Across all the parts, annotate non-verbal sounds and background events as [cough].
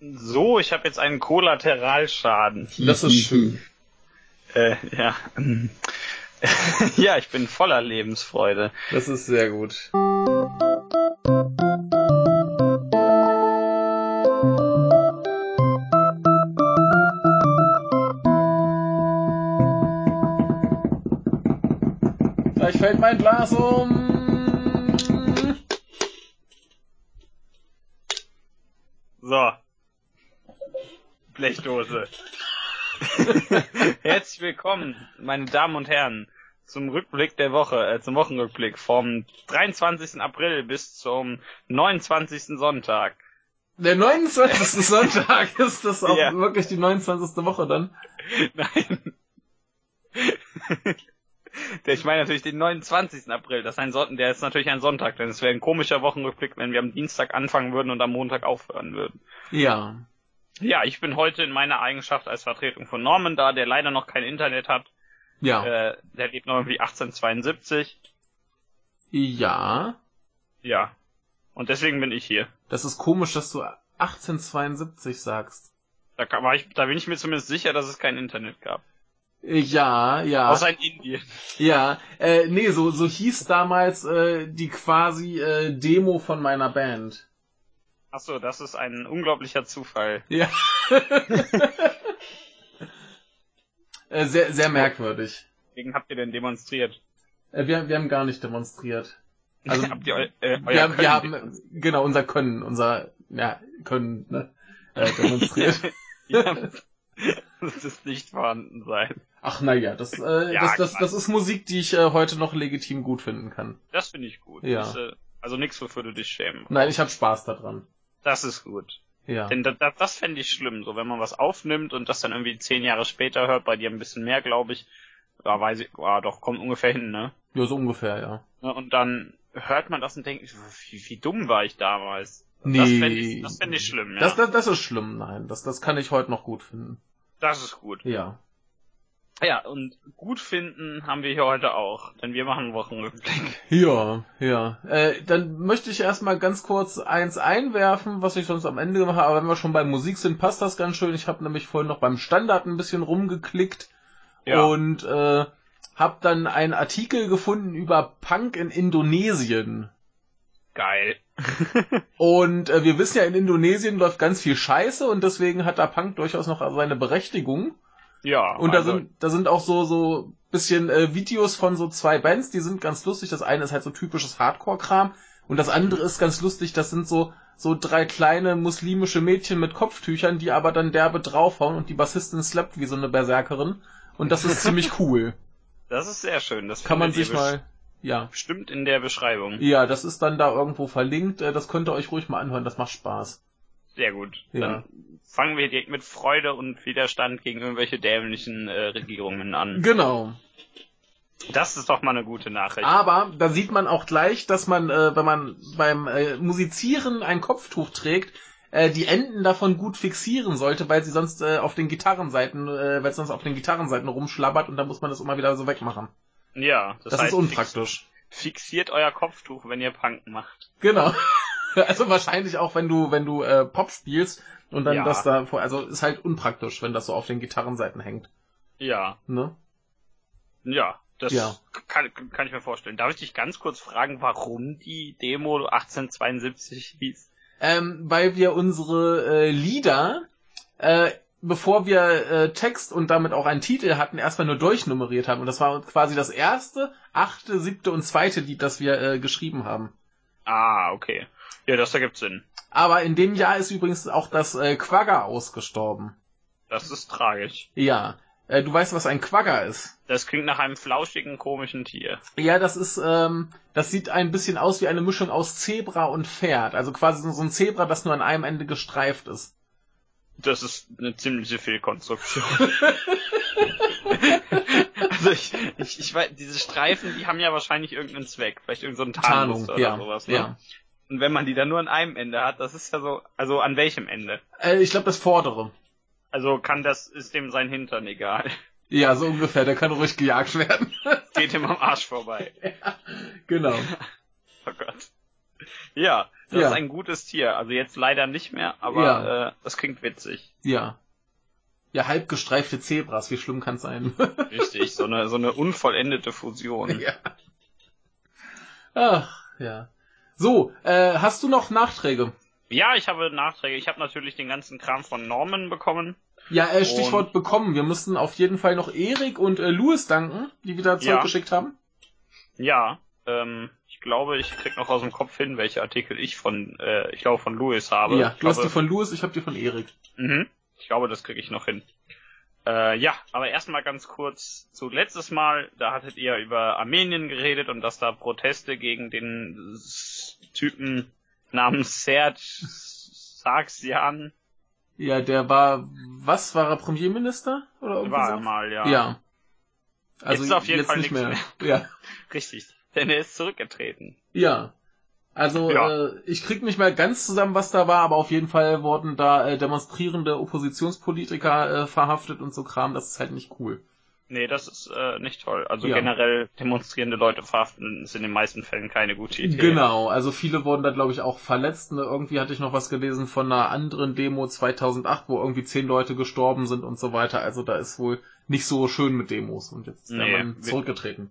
So, ich habe jetzt einen Kollateralschaden. Das ist schön. Äh, ja. [laughs] ja, ich bin voller Lebensfreude. Das ist sehr gut. Gleich fällt mein Glas um. Blechdose. [laughs] Herzlich willkommen, meine Damen und Herren, zum Rückblick der Woche, äh, zum Wochenrückblick vom 23. April bis zum 29. Sonntag. Der 29. [laughs] Sonntag ist das auch Ja. wirklich die 29. Woche dann? [laughs] Nein. Ich meine natürlich den 29. April. Das ist ein Son der ist natürlich ein Sonntag, denn es wäre ein komischer Wochenrückblick, wenn wir am Dienstag anfangen würden und am Montag aufhören würden. Ja. Ja, ich bin heute in meiner Eigenschaft als Vertretung von Norman da, der leider noch kein Internet hat. Ja. Äh, der lebt noch irgendwie 1872. Ja. Ja. Und deswegen bin ich hier. Das ist komisch, dass du 1872 sagst. Da, war ich, da bin ich mir zumindest sicher, dass es kein Internet gab. Ja, ja. Außer in Indien. Ja, äh, nee, so, so hieß damals äh, die quasi äh, Demo von meiner Band. Achso, das ist ein unglaublicher Zufall. Ja. [laughs] äh, sehr, sehr merkwürdig. Wegen habt ihr denn demonstriert? Äh, wir, wir haben gar nicht demonstriert. Also, [laughs] habt ihr eu äh, euer wir, haben, wir haben, genau, unser Können, unser, ja, Können, ne, äh, demonstriert. [laughs] ja, das ist nicht vorhanden sein. Ach, naja, das, äh, Ja, das, das, das ist Musik, die ich äh, heute noch legitim gut finden kann. Das finde ich gut. Ja. Das, äh, also nichts, wofür du dich schämen. Nein, ich habe Spaß daran. Das ist gut. Ja. Denn das, das, das fände ich schlimm, so wenn man was aufnimmt und das dann irgendwie zehn Jahre später hört, bei dir ein bisschen mehr, glaube ich. Ja, weiß ich, ja, doch, kommt ungefähr hin, ne? Ja, so ungefähr, ja. Ja, Und dann hört man das und denkt, wie, wie dumm war ich damals? Nee. Das fände ich, das fänd ich schlimm, ja. Das, das, das ist schlimm, nein. Das, das kann ich heute noch gut finden. das ist gut. Ja. Ja, und gut finden haben wir hier heute auch, denn wir machen Wochenrückblick. Ja, ja. Äh, dann möchte ich erstmal ganz kurz eins einwerfen, was ich sonst am Ende gemacht habe. Aber wenn wir schon bei Musik sind, passt das ganz schön. Ich habe nämlich vorhin noch beim Standard ein bisschen rumgeklickt Ja. und äh, habe dann einen Artikel gefunden über Punk in Indonesien. Geil. [laughs] Und äh, wir wissen ja, in Indonesien läuft ganz viel Scheiße und deswegen hat da Punk durchaus noch seine Berechtigung. Ja. Und da also, sind, da sind auch so, so bisschen äh, Videos von so zwei Bands, die sind ganz lustig. Das eine ist halt so typisches Hardcore-Kram und das andere ist ganz lustig, das sind so, so drei kleine muslimische Mädchen mit Kopftüchern, die aber dann derbe draufhauen und die Bassistin slappt wie so eine Berserkerin. Und das ist ziemlich [laughs] cool. Das ist sehr schön. Das Kann man sich mal, ja. bestimmt in der Beschreibung. Ja, das ist dann da irgendwo verlinkt. Äh, Das könnt ihr euch ruhig mal anhören, das macht Spaß. Sehr gut. Ja. Dann fangen wir direkt mit Freude und Widerstand gegen irgendwelche dämlichen äh, Regierungen an. Genau. Das ist doch mal eine gute Nachricht. Aber da sieht man auch gleich, dass man, äh, wenn man beim äh, Musizieren ein Kopftuch trägt, äh, die Enden davon gut fixieren sollte, weil sie sonst äh, auf den Gitarrenseiten, äh, weil es sonst auf den Gitarrenseiten rumschlabbert und dann muss man das immer wieder so wegmachen. Ja, das, Das, heißt, ist unpraktisch. Fix, fixiert euer Kopftuch, wenn ihr Punk macht. Genau. [laughs] also wahrscheinlich auch, wenn du, wenn du äh, Pop spielst und dann Ja. das da vor, also ist halt unpraktisch, wenn das so auf den Gitarrenseiten hängt. Ja, Ne? ja. Das Ja. Kann, kann ich mir vorstellen. Darf ich dich ganz kurz fragen, warum die Demo 1872 hieß? ähm, weil wir unsere äh, Lieder, äh, bevor wir äh, Text und damit auch einen Titel hatten, erstmal nur durchnummeriert haben. Und das war quasi das erste, achte, siebte und zweite Lied, das wir äh, geschrieben haben. Ah, okay. Ja, das ergibt Sinn. Aber in dem Jahr ist übrigens auch das äh, Quagga ausgestorben. Das ist tragisch. Ja. Äh, du weißt, was ein Quagga ist. Das klingt nach einem flauschigen, komischen Tier. Ja, das ist, ähm, das sieht ein bisschen aus wie eine Mischung aus Zebra und Pferd. Also quasi so ein Zebra, das nur an einem Ende gestreift ist. Das ist eine ziemliche Fehlkonstruktion. [laughs] [laughs] also ich, ich, ich weiß, diese Streifen, die haben ja wahrscheinlich irgendeinen Zweck. Vielleicht irgendein so Tarnmuster oder ja. sowas. Ne? ja. Und wenn man die dann nur an einem Ende hat, das ist ja so, also an welchem Ende? Äh, ich glaube, das vordere. Also kann das, ist dem sein Hintern egal. Ja, so ungefähr. Der kann ruhig gejagt werden. [laughs] Geht ihm am Arsch vorbei. [laughs] genau. [laughs] Oh Gott. Ja, das Ja. ist ein gutes Tier. Also jetzt leider nicht mehr, aber Ja. äh, das klingt witzig. Ja. Ja, halb gestreifte Zebras, wie schlimm kann's sein? Richtig, so eine so eine unvollendete Fusion. ja. Ach, ja. So, äh, hast du noch Nachträge? Ja, ich habe Nachträge. Ich habe natürlich den ganzen Kram von Norman bekommen. Ja, äh, Stichwort bekommen. Wir müssen auf jeden Fall noch Erik und äh, Louis danken, die wieder Zeug Ja. geschickt haben. Ja, ähm, ich glaube, ich krieg noch aus dem Kopf hin, welche Artikel ich von, äh, ich glaube von Louis habe. ja, ich du hast glaube, die von Louis, ich hab die von Erik. Mhm. Ich glaube, das kriege ich noch hin. Äh, ja, aber erstmal ganz kurz zu letztes Mal, da hattet ihr über Armenien geredet und dass da Proteste gegen den Typen namens Serge Sargsyan Ja, der war, was, war er Premierminister? Oder war er mal, ja. Ja. Also Jetzt ist auf jeden Fall nicht nichts mehr. Ja. [laughs] Richtig. Denn er ist zurückgetreten. Ja. Also Ja. Äh, ich krieg nicht mehr ganz zusammen, was da war, aber auf jeden Fall wurden da äh, demonstrierende Oppositionspolitiker äh, verhaftet und so Kram. Das ist halt nicht cool. Nee, das ist äh, nicht toll. Also Ja. generell demonstrierende Leute verhaften ist in den meisten Fällen keine gute Idee. Genau, also viele wurden da glaube ich auch verletzt. Ne? Irgendwie hatte ich noch was gelesen von einer anderen Demo 2008, wo irgendwie zehn Leute gestorben sind und so weiter. Also da ist wohl nicht so schön mit Demos und jetzt ist der Nee, Mann wir- zurückgetreten.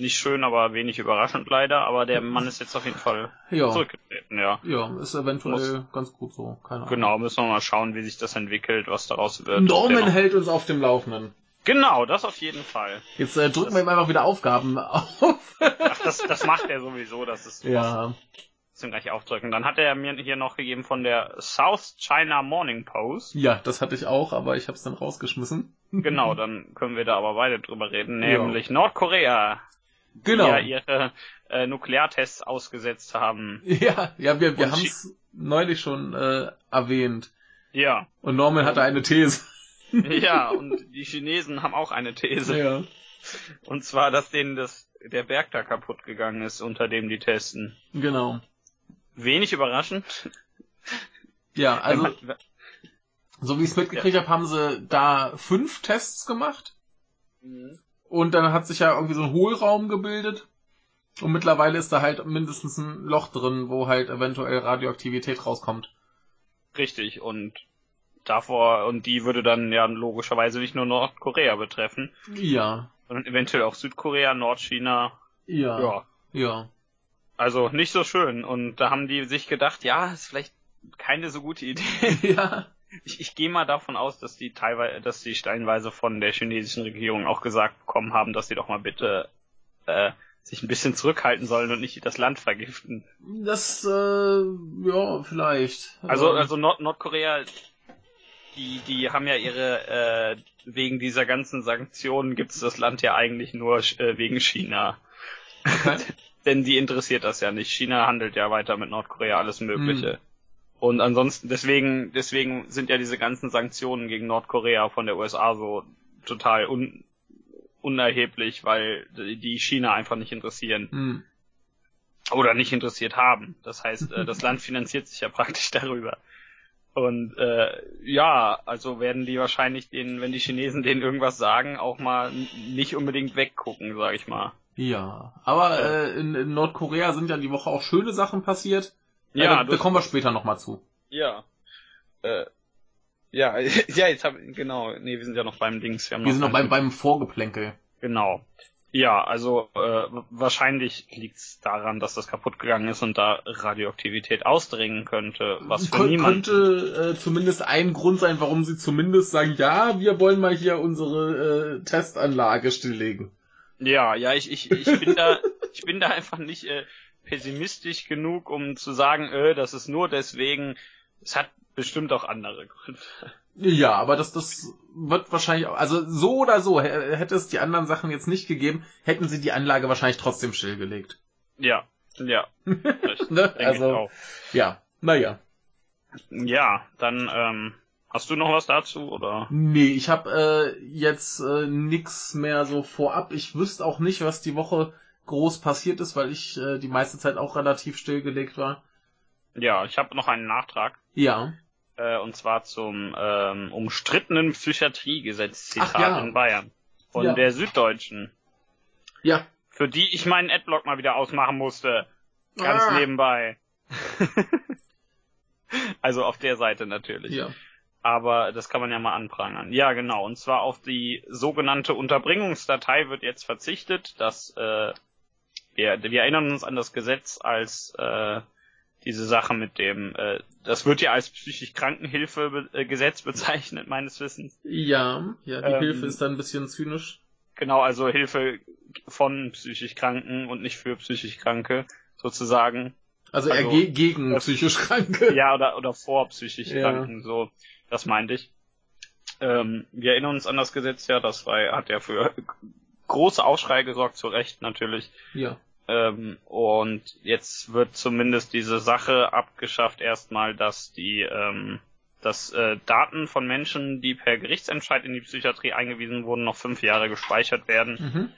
Nicht schön, aber wenig überraschend leider. Aber der Mann ist jetzt auf jeden Fall Ja, zurückgetreten, ja. ja, ist eventuell ganz gut so. Keine Ahnung. Genau, müssen wir mal schauen, wie sich das entwickelt, was daraus wird. Norman hält uns auf dem Laufenden. Genau, das auf jeden Fall. Jetzt äh, drücken wir ihm einfach wieder Aufgaben auf. Ach, das, das macht er sowieso, das ist ja. zum gleich aufdrücken. Dann hat er mir hier noch gegeben von der South China Morning Post. Ja, das hatte ich auch, aber ich habe es dann rausgeschmissen. Genau, dann können wir da aber beide drüber reden, Ja. nämlich Nordkorea, Genau. ja ihre äh, Nukleartests ausgesetzt haben. [laughs] Ja, ja, wir, wir Und haben es neulich schon äh, erwähnt. Ja, Und Norman hatte eine These. [laughs] ja, [laughs] und die Chinesen haben auch eine These. Ja. Und zwar, dass denen das, der Berg da kaputt gegangen ist, unter dem die testen. Genau. Wenig überraschend. Ja, also so wie ich es mitgekriegt habe, haben sie da fünf Tests gemacht. Und dann hat sich ja irgendwie so ein Hohlraum gebildet. Und mittlerweile ist da halt mindestens ein Loch drin, wo halt eventuell Radioaktivität rauskommt. Richtig, und davor, und die würde dann ja logischerweise nicht nur Nordkorea betreffen, Ja. sondern eventuell auch Südkorea, Nordchina. Ja. Ja. Ja. Also nicht so schön. Und da haben die sich gedacht, ja, ist vielleicht keine so gute Idee. [laughs] Ja. Ich, ich gehe mal davon aus, dass die teilweise, dass die steinweise von der chinesischen Regierung auch gesagt bekommen haben, dass sie doch mal bitte äh, sich ein bisschen zurückhalten sollen und nicht das Land vergiften. Das, äh, ja, vielleicht. Also, Ähm, also Nord Nordkorea, die, die haben ja ihre, äh, wegen dieser ganzen Sanktionen gibt's das Land ja eigentlich nur äh, wegen China. okay. [laughs] Denn die interessiert das ja nicht. China handelt ja weiter mit Nordkorea alles Mögliche. Und ansonsten, deswegen, deswegen sind ja diese ganzen Sanktionen gegen Nordkorea von der USA so total un, unerheblich, weil die China einfach nicht interessieren Hm. oder nicht interessiert haben. Das heißt, äh, das [laughs] Land finanziert sich ja praktisch [laughs] darüber. Und äh, ja, also werden die wahrscheinlich den, wenn die Chinesen denen irgendwas sagen, auch mal nicht unbedingt weggucken, sag ich mal. Ja, aber äh, in, in Nordkorea sind ja die Woche auch schöne Sachen passiert. Ja, Ja, da, kommen wir später nochmal zu. Ja. Äh, ja, [laughs] ja, jetzt hab genau, nee, wir sind ja noch beim Dings. haben Wir sind noch beim, beim Vorgeplänkel. Genau. Ja, also äh, wahrscheinlich liegt's daran, dass das kaputt gegangen ist und da Radioaktivität ausdringen könnte, was für Kön- niemanden. könnte äh, zumindest ein Grund sein, warum sie zumindest sagen, ja, wir wollen mal hier unsere äh, Testanlage stilllegen. Ja, ja, ich, ich, ich bin da, ich bin da einfach nicht äh, pessimistisch genug, um zu sagen, äh, das ist nur deswegen. Es hat bestimmt auch andere Gründe. Ja, aber das, das wird wahrscheinlich, auch- also so oder so, hätte es die anderen Sachen jetzt nicht gegeben, hätten sie die Anlage wahrscheinlich trotzdem stillgelegt. Ja, ja. [laughs] Ne? Also, ja, naja. Ja, dann ähm, hast du noch was dazu oder? Nee, ich habe äh, jetzt äh, nix mehr so vorab. Ich wüsste auch nicht, was die Woche groß passiert ist, weil ich äh, die meiste Zeit auch relativ stillgelegt war. Ja, ich habe noch einen Nachtrag. Ja. Äh, und zwar zum ähm, umstrittenen Psychiatriegesetz ja. in Bayern. Von Ja. der Süddeutschen. Ja. Für die ich meinen Adblock mal wieder ausmachen musste. Ganz Ah. nebenbei. [laughs] also auf der Seite natürlich. Ja. Aber das kann man ja mal anprangern. Ja, genau. Und zwar auf die sogenannte Unterbringungsdatei wird jetzt verzichtet. Das, äh, wir, wir erinnern uns an das Gesetz als äh, diese Sache mit dem, äh, das wird ja als psychisch Krankenhilfegesetz be bezeichnet, meines Wissens. Ja, ja, die Ähm, Hilfe ist dann ein bisschen zynisch. Genau, also Hilfe von psychisch Kranken und nicht für psychisch Kranke, sozusagen. Also, eher also, ge gegen das- psychisch Kranke. Ja, oder, oder vor psychisch Ja. Kranken, so, das meinte ich. Ähm, wir erinnern uns an das Gesetz ja, das war, hat ja für große Aufschrei gesorgt, zu Recht natürlich. Ja. Ähm, und jetzt wird zumindest diese Sache abgeschafft erstmal, dass die ähm, dass äh, Daten von Menschen, die per Gerichtsentscheid in die Psychiatrie eingewiesen wurden, noch fünf Jahre gespeichert werden. Mhm.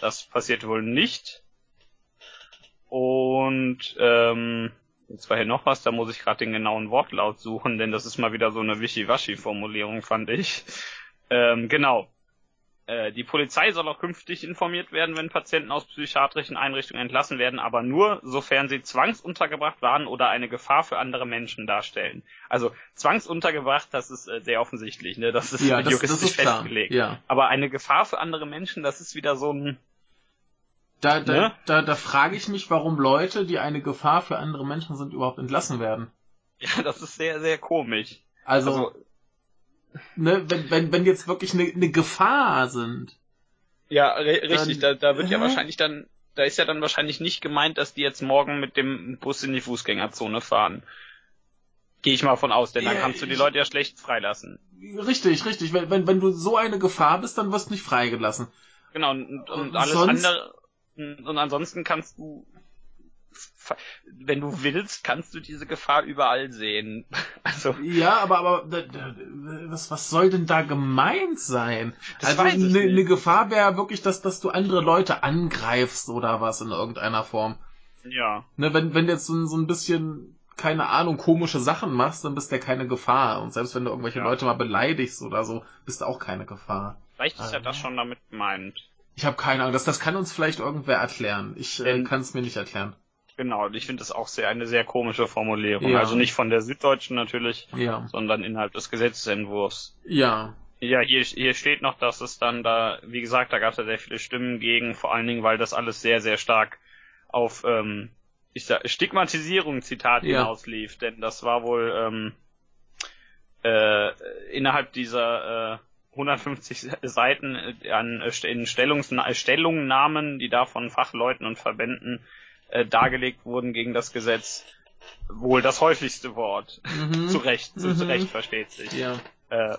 Das passiert wohl nicht. Und ähm, jetzt war hier noch was, da muss ich gerade den genauen Wortlaut suchen, denn das ist mal wieder so eine Wischiwaschi-Formulierung, fand ich. Ähm, genau. Äh, die Polizei soll auch künftig informiert werden, wenn Patienten aus psychiatrischen Einrichtungen entlassen werden, aber nur, sofern sie zwangsuntergebracht waren oder eine Gefahr für andere Menschen darstellen. Also zwangsuntergebracht, das ist äh, sehr offensichtlich, ne? Das ist Ja, [laughs] das, juristisch das ist festgelegt. Ja. Aber eine Gefahr für andere Menschen, das ist wieder so ein Da, da, Ne? da, da frage ich mich, warum Leute, die eine Gefahr für andere Menschen sind, überhaupt entlassen werden. Ja, das ist sehr, sehr komisch. Also, Also, ne, wenn, wenn, wenn jetzt wirklich eine, eine Gefahr sind. ja, ri- richtig, da, Dann- da wird ja wahrscheinlich dann, da ist ja dann wahrscheinlich nicht gemeint, dass die jetzt morgen mit dem Bus in die Fußgängerzone fahren. Gehe ich mal von aus, denn dann Ja, kannst du die ich- Leute ja schlecht freilassen. Richtig, richtig. Wenn, wenn, wenn du so eine Gefahr bist, dann wirst du nicht freigelassen. Genau, und, und Und alles sonst- andere, und ansonsten kannst du, wenn du willst, kannst du diese Gefahr überall sehen. [laughs] Also, Ja, aber, aber was, was soll denn da gemeint sein? Das also weiß ich eine nicht. eine Gefahr wäre wirklich, dass, dass du andere Leute angreifst oder was in irgendeiner Form. ja. Ne, wenn, wenn du jetzt so, so ein bisschen, keine Ahnung, komische Sachen machst, dann bist du ja keine Gefahr. Und selbst wenn du irgendwelche Ja. Leute mal beleidigst oder so, bist du auch keine Gefahr. Vielleicht ist ja Ah. das schon damit gemeint. Ich habe keine Ahnung, das, das kann uns vielleicht irgendwer erklären. Ich äh, kann es mir nicht erklären. Genau, und ich finde das auch sehr, eine sehr komische Formulierung. Ja. Also nicht von der Süddeutschen natürlich, Ja. sondern innerhalb des Gesetzesentwurfs. Ja. Ja, hier, hier steht noch, dass es dann da, wie gesagt, da gab es ja sehr viele Stimmen gegen, vor allen Dingen, weil das alles sehr, sehr stark auf ähm, ich sag, Stigmatisierung, Zitat, Ja. hinauslief. Denn das war wohl ähm, äh, innerhalb dieser äh, 150 Seiten äh, an äh, in Stellungsna Stellungnahmen, die da von Fachleuten und Verbänden äh, dargelegt wurden gegen das Gesetz, wohl das häufigste Wort. Mhm. [laughs] Zu Recht, zu, zu Mhm. Recht versteht sich. Ja. Äh,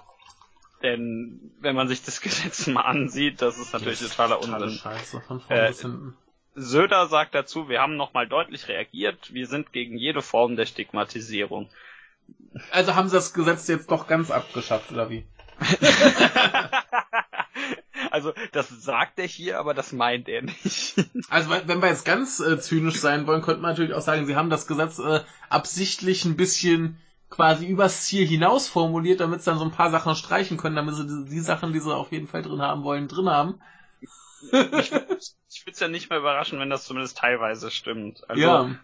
denn wenn man sich das [laughs] Gesetz mal ansieht, das ist natürlich totaler Totale Unsinn. Scheiße, von vorne Äh, bis hinten. Söder sagt dazu, wir haben nochmal deutlich reagiert, wir sind gegen jede Form der Stigmatisierung. Also haben sie das Gesetz jetzt doch ganz abgeschafft, oder wie? [laughs] also das sagt er hier, aber das meint er nicht. [laughs] Also wenn wir jetzt ganz äh, zynisch sein wollen, könnte man natürlich auch sagen, sie haben das Gesetz äh, absichtlich ein bisschen quasi übers Ziel hinaus formuliert, damit sie dann so ein paar Sachen streichen können, damit sie die, die Sachen, die sie auf jeden Fall drin haben wollen, drin haben. ich würde es ja nicht mehr überraschen, wenn das zumindest teilweise stimmt. Also, ja,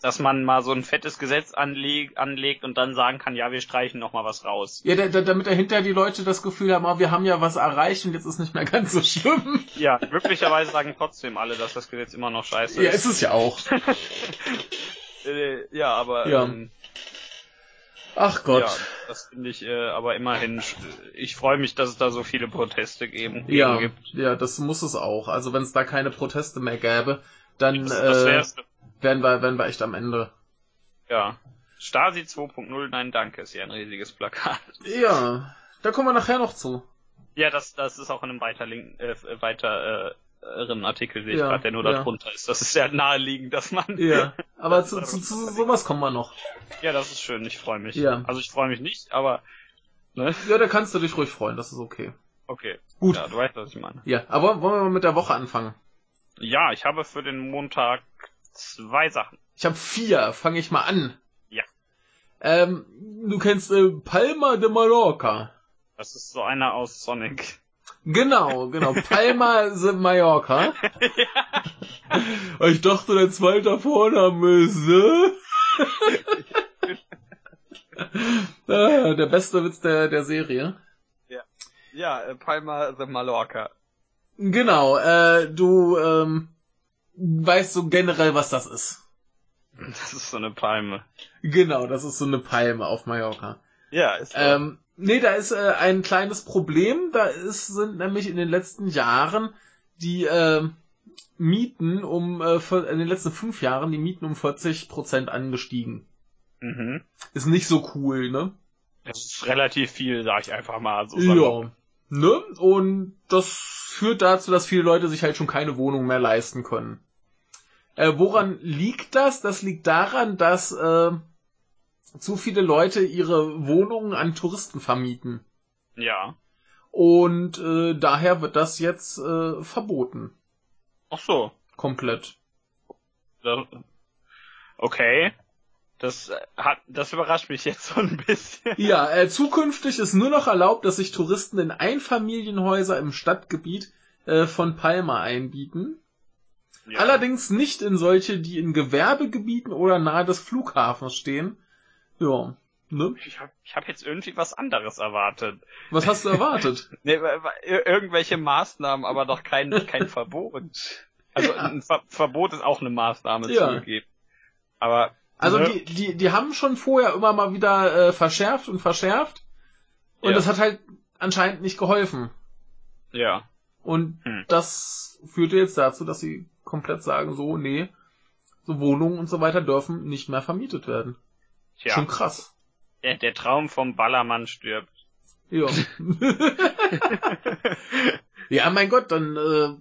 dass man mal so ein fettes Gesetz anleg anlegt und dann sagen kann, ja, wir streichen noch mal was raus. ja da, da, damit dahinter die Leute das Gefühl haben, oh, wir haben ja was erreicht und jetzt ist nicht mehr ganz so schlimm. Ja, möglicherweise sagen trotzdem alle, dass das Gesetz immer noch scheiße Ja, ist. ist es ja auch. [laughs] Äh, ja, aber Ja. Ähm, Ach Gott. ja, das finde ich äh, aber immerhin. sch- Ich freue mich, dass es da so viele Proteste geben, Ja, gibt. ja, das muss es auch. Also wenn es da keine Proteste mehr gäbe, dann Das, das äh, wär's. Wären, wir, wären wir echt am Ende. Ja. Stasi 2.0, nein, danke, ist ja ein riesiges Plakat. Ja, da kommen wir nachher noch zu. Ja, das, das ist auch in einem äh, weiter äh, äh, Artikel, sehe ich Ja, gerade, der nur ja. darunter ist. Das ist sehr naheliegend, dass man. Ja, [laughs] aber zu, zu, zu sowas kommen wir noch. Ja, das ist schön, ich freue mich. Ja. Also ich freue mich nicht, aber. Ne? Ja, da kannst du dich ruhig freuen, das ist okay. Okay. Gut. Ja, du weißt, was ich meine. Ja, aber wollen wir mal mit der Woche anfangen? Ja, ich habe für den Montag zwei Sachen. Ich habe vier, fange ich mal an. Ja. Ähm, du kennst äh, Palma de Mallorca. Das ist so einer aus Sonic. Genau, genau. [laughs] Palma de Mallorca. Ich dachte, der zweite Vorname ist, äh? [laughs] Ah, der beste Witz der, der Serie. Ja, äh, Palma the Mallorca. Genau, äh, du ähm, weißt so generell, was das ist. Das ist so eine Palme. Genau, das ist so eine Palme auf Mallorca. Ja, ist so. Ähm, nee, da ist äh, ein kleines Problem. Da ist, sind nämlich in den letzten Jahren die äh, Mieten um äh, in den letzten fünf Jahren die Mieten um 40 Prozent angestiegen. mhm. Ist nicht so cool, ne? Das ist relativ viel, sag ich einfach mal. So. Ja. Ne? Und das führt dazu, dass viele Leute sich halt schon keine Wohnung mehr leisten können. Äh, woran liegt das? Das liegt daran, dass äh, zu viele Leute ihre Wohnungen an Touristen vermieten. Ja. Und äh, daher wird das jetzt äh, verboten. Ach so. Komplett. Okay. Das äh, hat, das überrascht mich jetzt so ein bisschen. Ja, äh, zukünftig ist nur noch erlaubt, dass sich Touristen in Einfamilienhäuser im Stadtgebiet äh, von Palma einbieten. Ja. Allerdings nicht in solche, die in Gewerbegebieten oder nahe des Flughafens stehen. Ja, ne? Ich habe ich hab jetzt irgendwie was anderes erwartet. Was hast du erwartet? [laughs] Nee, irgendwelche Maßnahmen, aber doch kein, kein Verbot. Also [laughs] Ja. ein Ver Verbot ist auch eine Maßnahme Ja. zugegeben. Aber Also ne, die, die, die haben schon vorher immer mal wieder äh, verschärft und verschärft. Und Ja. das hat halt anscheinend nicht geholfen. ja. Und Hm. das führte jetzt dazu, dass sie komplett sagen, so, nee, so Wohnungen und so weiter dürfen nicht mehr vermietet werden. Tja, Schon krass. der, der Traum vom Ballermann stirbt. Ja. [laughs] ja, mein Gott, dann, äh,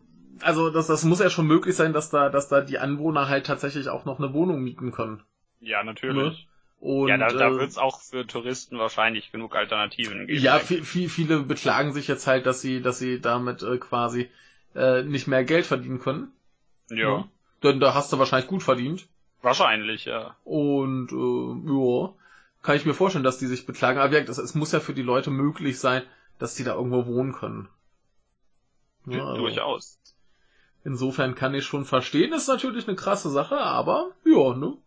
also das, das muss ja schon möglich sein, dass da, dass da die Anwohner halt tatsächlich auch noch eine Wohnung mieten können. Ja, natürlich. Und, ja, da, da äh, wird es auch für Touristen wahrscheinlich genug Alternativen geben. Ja, viel, viel, viele beklagen sich jetzt halt, dass sie, dass sie damit äh, quasi äh, nicht mehr Geld verdienen können. ja. Ne? Denn da hast du wahrscheinlich gut verdient. Wahrscheinlich, ja. Und äh, ja, kann ich mir vorstellen, dass die sich beklagen. Aber gesagt, es, es muss ja für die Leute möglich sein, dass die da irgendwo wohnen können. Ja, also Durchaus. Insofern kann ich schon verstehen, ist natürlich eine krasse Sache, aber ja, ne?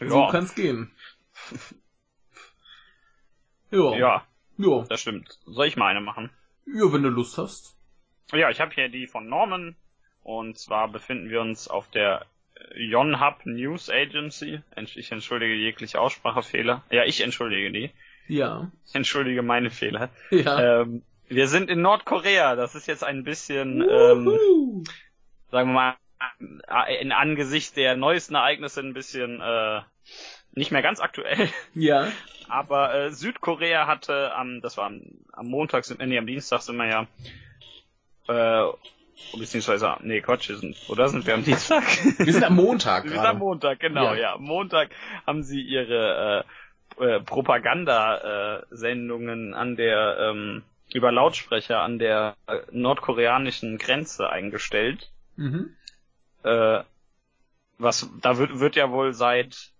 Ja, So kann's gehen. [laughs] Ja. ja, Ja. das stimmt. Soll ich mal eine machen? Ja, wenn du Lust hast. Ja, ich habe hier die von Norman. Und zwar befinden wir uns auf der Yonhap News Agency. Ich entschuldige jegliche Aussprachefehler. Ja, ich entschuldige die. Ja. Ich entschuldige meine Fehler. Ja. Ähm, wir sind in Nordkorea. Das ist jetzt ein bisschen, ähm, sagen wir mal, in Angesicht der neuesten Ereignisse ein bisschen äh, nicht mehr ganz aktuell. [laughs] Ja. Aber äh, Südkorea hatte am, das war am, am Montag, äh, nee, am Dienstag sind wir ja, äh, beziehungsweise, nee, Quatsch, wir sind, oder sind wir am Dienstag? [laughs] Wir sind am Montag Wir sind am. Montag, genau, Ja. ja. Am Montag haben sie ihre äh, äh, Propaganda-Sendungen an der, ähm, über Lautsprecher an der äh, nordkoreanischen Grenze eingestellt. Mhm. Äh, was, da wird, wird ja wohl seit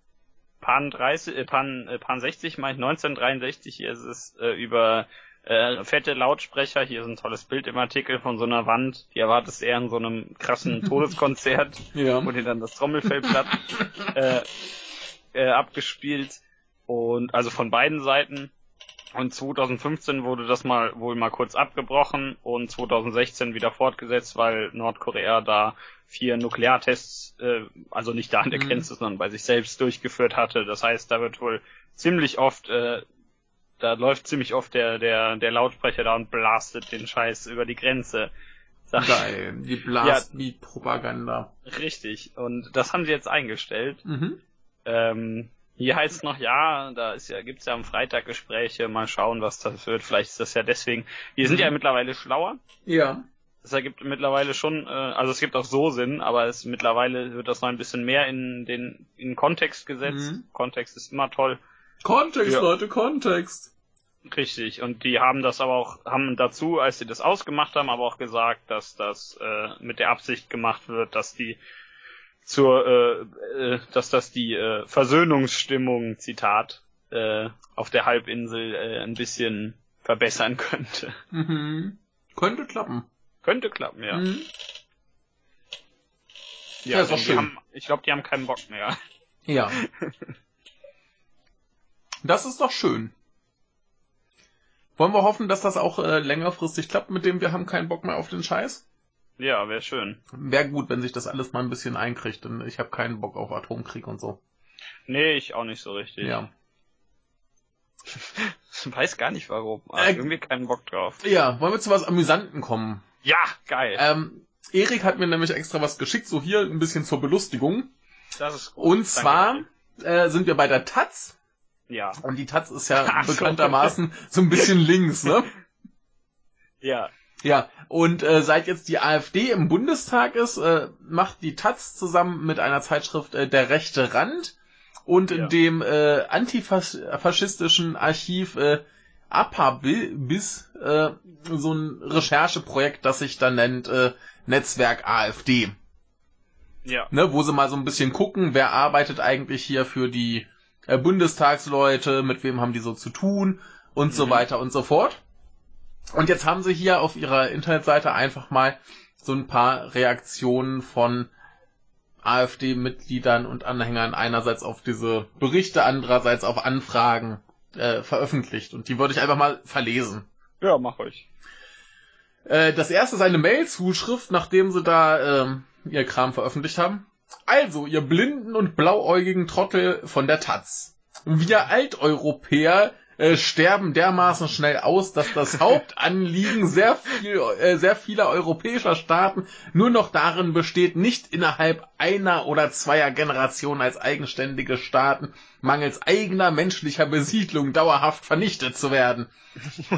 Pan 30, äh, Pan, äh, Pan 60, meine ich, 1963, hier ist es äh, über äh, fette Lautsprecher, hier ist ein tolles Bild im Artikel von so einer Wand, die erwartest eher in so einem krassen [laughs] Todeskonzert, Ja. wo dir dann das Trommelfell platt [laughs] äh, äh, abgespielt und also von beiden Seiten. Und 2015 wurde das mal wohl mal kurz abgebrochen und 2016 wieder fortgesetzt, weil Nordkorea da vier Nukleartests, äh, also nicht da an der Mhm. Grenze, sondern bei sich selbst durchgeführt hatte. Das heißt, da wird wohl ziemlich oft, äh, da läuft ziemlich oft der, der, der Lautsprecher da und blastet den Scheiß über die Grenze. Sag- Geil. Die Blastbeat-Propaganda. Richtig. Und das haben sie jetzt eingestellt. Mhm. Ähm, hier heißt noch, ja, da ist ja, gibt's ja am Freitag Gespräche, mal schauen, was das wird. Vielleicht ist das ja deswegen. Wir sind Mhm. ja mittlerweile schlauer. Ja. Das ergibt mittlerweile schon, äh, also es gibt auch so Sinn, aber es mittlerweile wird das noch ein bisschen mehr in den in Kontext gesetzt. Mhm. Kontext ist immer toll. Kontext, Ja. Leute, Kontext. Richtig. Und die haben das aber auch, haben dazu, als sie das ausgemacht haben, aber auch gesagt, dass das äh, mit der Absicht gemacht wird, dass die zur, äh, äh, dass das die äh, Versöhnungsstimmung, Zitat, äh, auf der Halbinsel äh, ein bisschen verbessern könnte. Mhm. Könnte klappen. Könnte klappen, ja. Mhm. Ja, Ja, ist doch denn die schön. haben, ich glaube, die haben keinen Bock mehr. Ja. [laughs] Das ist doch schön. Wollen wir hoffen, dass das auch äh, längerfristig klappt, mit dem wir haben keinen Bock mehr auf den Scheiß? Ja, wäre schön. Wäre gut, wenn sich das alles mal ein bisschen einkriegt, denn ich habe keinen Bock auf Atomkrieg und so. Nee, ich auch nicht so richtig. Ja. Ich [laughs] weiß gar nicht warum. Aber Äh, irgendwie keinen Bock drauf. Ja, wollen wir zu was Amüsanten kommen? Ja, geil. Ähm, Erik hat mir nämlich extra was geschickt, so hier ein bisschen zur Belustigung. das ist gut. Und zwar äh, sind wir bei der Taz. Ja. Und die Taz ist ja [laughs] Ach so. bekanntermaßen so ein bisschen [laughs] links, ne? Ja. Ja, und äh, seit jetzt die AfD im Bundestag ist, äh, macht die Taz zusammen mit einer Zeitschrift äh, Der rechte Rand und Ja. dem äh, antifaschistischen Archiv äh, APABIS äh, so ein Rechercheprojekt, das sich dann nennt äh, Netzwerk AfD. Ja. Ne, wo sie mal so ein bisschen gucken, wer arbeitet eigentlich hier für die äh, Bundestagsleute, mit wem haben die so zu tun und so Mhm. weiter und so fort. Und jetzt haben sie hier auf ihrer Internetseite einfach mal so ein paar Reaktionen von AfD-Mitgliedern und Anhängern einerseits auf diese Berichte, andererseits auf Anfragen äh, veröffentlicht. Und die würde ich einfach mal verlesen. Ja, mach ich. Äh, das erste ist eine Mail-Zuschrift, nachdem sie da ähm, ihr Kram veröffentlicht haben. Also, ihr blinden und blauäugigen Trottel von der Taz. Wir Alteuropäer äh, sterben dermaßen schnell aus, dass das [laughs] Hauptanliegen sehr viel, äh, sehr vieler europäischer Staaten nur noch darin besteht, nicht innerhalb einer oder zweier Generationen als eigenständige Staaten mangels eigener menschlicher Besiedlung dauerhaft vernichtet zu werden. [laughs]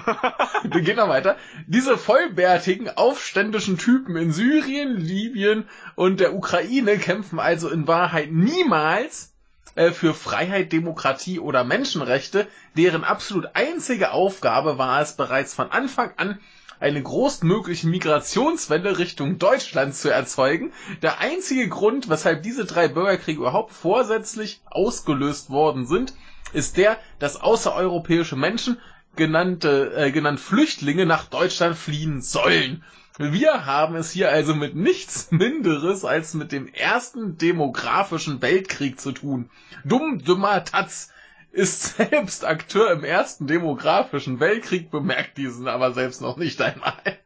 Wir gehen noch weiter. Diese vollbärtigen, aufständischen Typen in Syrien, Libyen und der Ukraine kämpfen also in Wahrheit niemals äh, für Freiheit, Demokratie oder Menschenrechte, deren absolut einzige Aufgabe war es bereits von Anfang an, eine großmögliche Migrationswelle Richtung Deutschland zu erzeugen. Der einzige Grund, weshalb diese drei Bürgerkriege überhaupt vorsätzlich ausgelöst worden sind, ist der, dass außereuropäische Menschen genannte, äh, genannt Flüchtlinge nach Deutschland fliehen sollen. Wir haben es hier also mit nichts [laughs] Minderes als mit dem ersten demografischen Weltkrieg zu tun. Dumm, dummer Tatz ist [laughs] selbst Akteur im ersten demografischen Weltkrieg, bemerkt diesen aber selbst noch nicht einmal.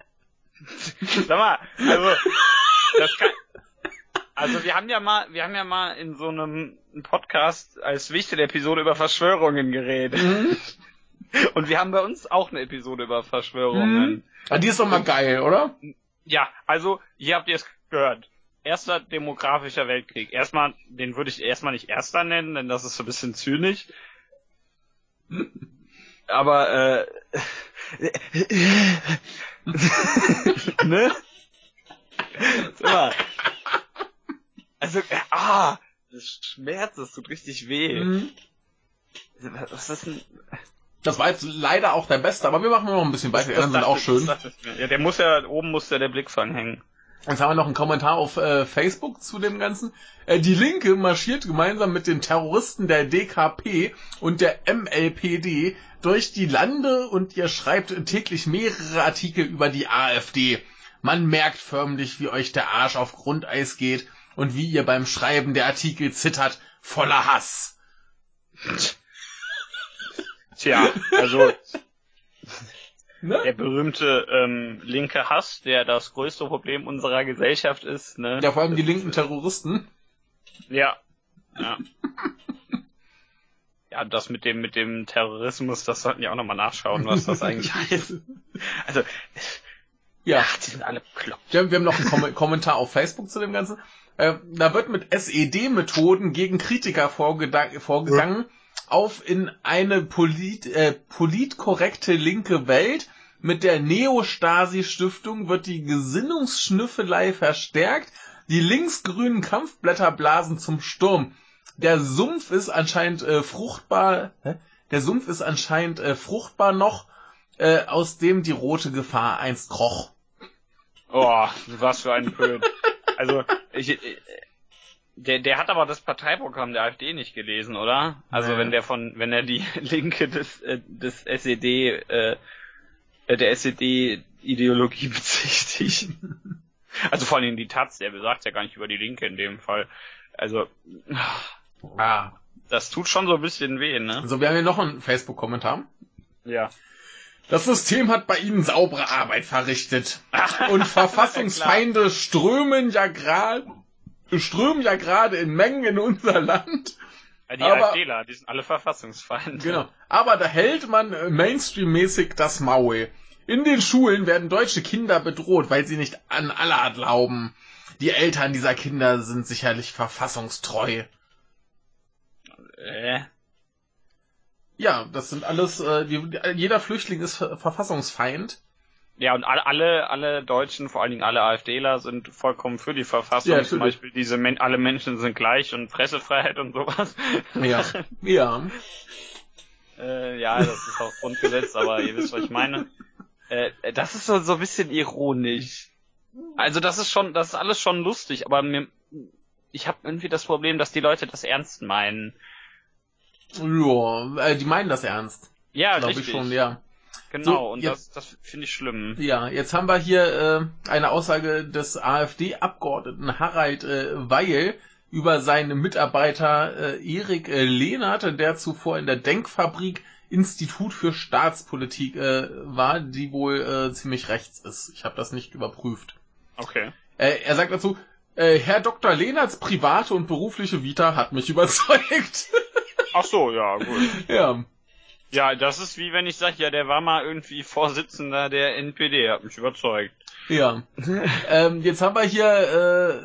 Sag mal, also, das kann, also wir haben ja mal, wir haben ja mal in so einem Podcast als wichtige Episode über Verschwörungen geredet. Mhm. Und wir haben bei uns auch eine Episode über Verschwörungen. Mhm. Ah, die ist doch mal geil, oder? Ja, also, hier habt ihr es gehört. Erster demografischer Weltkrieg. Erstmal, den würde ich erstmal nicht erster nennen, denn das ist so ein bisschen zynisch. Aber, äh, [laughs] ne? Mal. Also, äh, ah, das schmerzt, das tut richtig weh. Mhm. Was ist denn? Das war jetzt leider auch der Beste, aber wir machen noch ein bisschen weiter. Die anderen sind auch schön. Ja, der muss ja, oben muss ja der Blickfang hängen. Jetzt haben wir noch einen Kommentar auf äh, Facebook zu dem Ganzen. Äh, die Linke marschiert gemeinsam mit den Terroristen der DKP und der MLPD durch die Lande und ihr schreibt täglich mehrere Artikel über die AfD. Man merkt förmlich, wie euch der Arsch auf Grundeis geht und wie ihr beim Schreiben der Artikel zittert, voller Hass. Tja, also [laughs] Ne? der berühmte ähm, linke Hass, der das größte Problem unserer Gesellschaft ist, ne? Ja, vor allem die linken Terroristen. Ja. Ja. [laughs] Ja, das mit dem mit dem Terrorismus, das sollten wir auch nochmal nachschauen, was das eigentlich [laughs] heißt. Also, Ja. ach, die sind alle bekloppt. Wir haben, wir haben noch einen Kom Kommentar auf Facebook zu dem Ganzen. Äh, da wird mit SED-Methoden gegen Kritiker vorgegangen, auf in eine polit, äh, politkorrekte linke Welt. Mit der Neo-Stasi-Stiftung wird die Gesinnungsschnüffelei verstärkt. Die linksgrünen Kampfblätter blasen zum Sturm. Der Sumpf ist anscheinend äh, fruchtbar. Hä? Der Sumpf ist anscheinend äh, fruchtbar noch, äh, aus dem die rote Gefahr einst kroch. Oh, was für ein Pöhn. Also, ich, der, der hat aber das Parteiprogramm der AfD nicht gelesen, oder? Also Nee. wenn der von, wenn er die [laughs] Linke des, äh, des SED, äh, äh, der SED-Ideologie [laughs] bezichtigt. Also vor allem die Taz, der besagt ja gar nicht über die Linke in dem Fall. Also, Ah. Das tut schon so ein bisschen weh, ne? So, wir haben hier noch einen Facebook-Kommentar. Ja. Das System hat bei Ihnen saubere Arbeit verrichtet. [laughs] Und Verfassungsfeinde strömen ja gerade strömen ja gerade in Mengen in unser Land. Die aber, AfDler, die sind alle Verfassungsfeinde. Genau. Aber da hält man äh, Mainstream-mäßig das Maul. In den Schulen werden deutsche Kinder bedroht, weil sie nicht an Allah glauben. Die Eltern dieser Kinder sind sicherlich verfassungstreu. Äh. Ja, das sind alles, äh, die, jeder Flüchtling ist verfassungsfeind. Ja, und alle, alle, alle Deutschen, vor allen Dingen alle AfDler, sind vollkommen für die Verfassung. Ja, Zum Beispiel diese, Men alle Menschen sind gleich und Pressefreiheit und sowas. Ja. [laughs] ja. äh, ja, das ist auch Grundgesetz, aber ihr wisst, was ich meine. Äh, das ist so, so ein bisschen ironisch. Also das ist schon, das ist alles schon lustig, aber mir, ich habe irgendwie das Problem, dass die Leute das ernst meinen. Ja, äh, die meinen das ernst. Ja, Glaube ich schon, ja. Genau, so, und jetzt, das, das finde ich schlimm. Ja, jetzt haben wir hier äh, eine Aussage des AfD-Abgeordneten Harald äh, Weil über seinen Mitarbeiter äh, Erik äh, Lehnert, der zuvor in der Denkfabrik Institut für Staatspolitik äh, war, die wohl äh, ziemlich rechts ist. Ich habe das nicht überprüft. Okay. Äh, er sagt dazu, äh, Herr Dr. Lehnerts private und berufliche Vita hat mich [laughs] überzeugt. Ach so, ja, gut. Ja. Ja, das ist wie wenn ich sage, ja, der war mal irgendwie Vorsitzender der NPD, hat mich überzeugt. Ja. [laughs] ähm, jetzt haben wir hier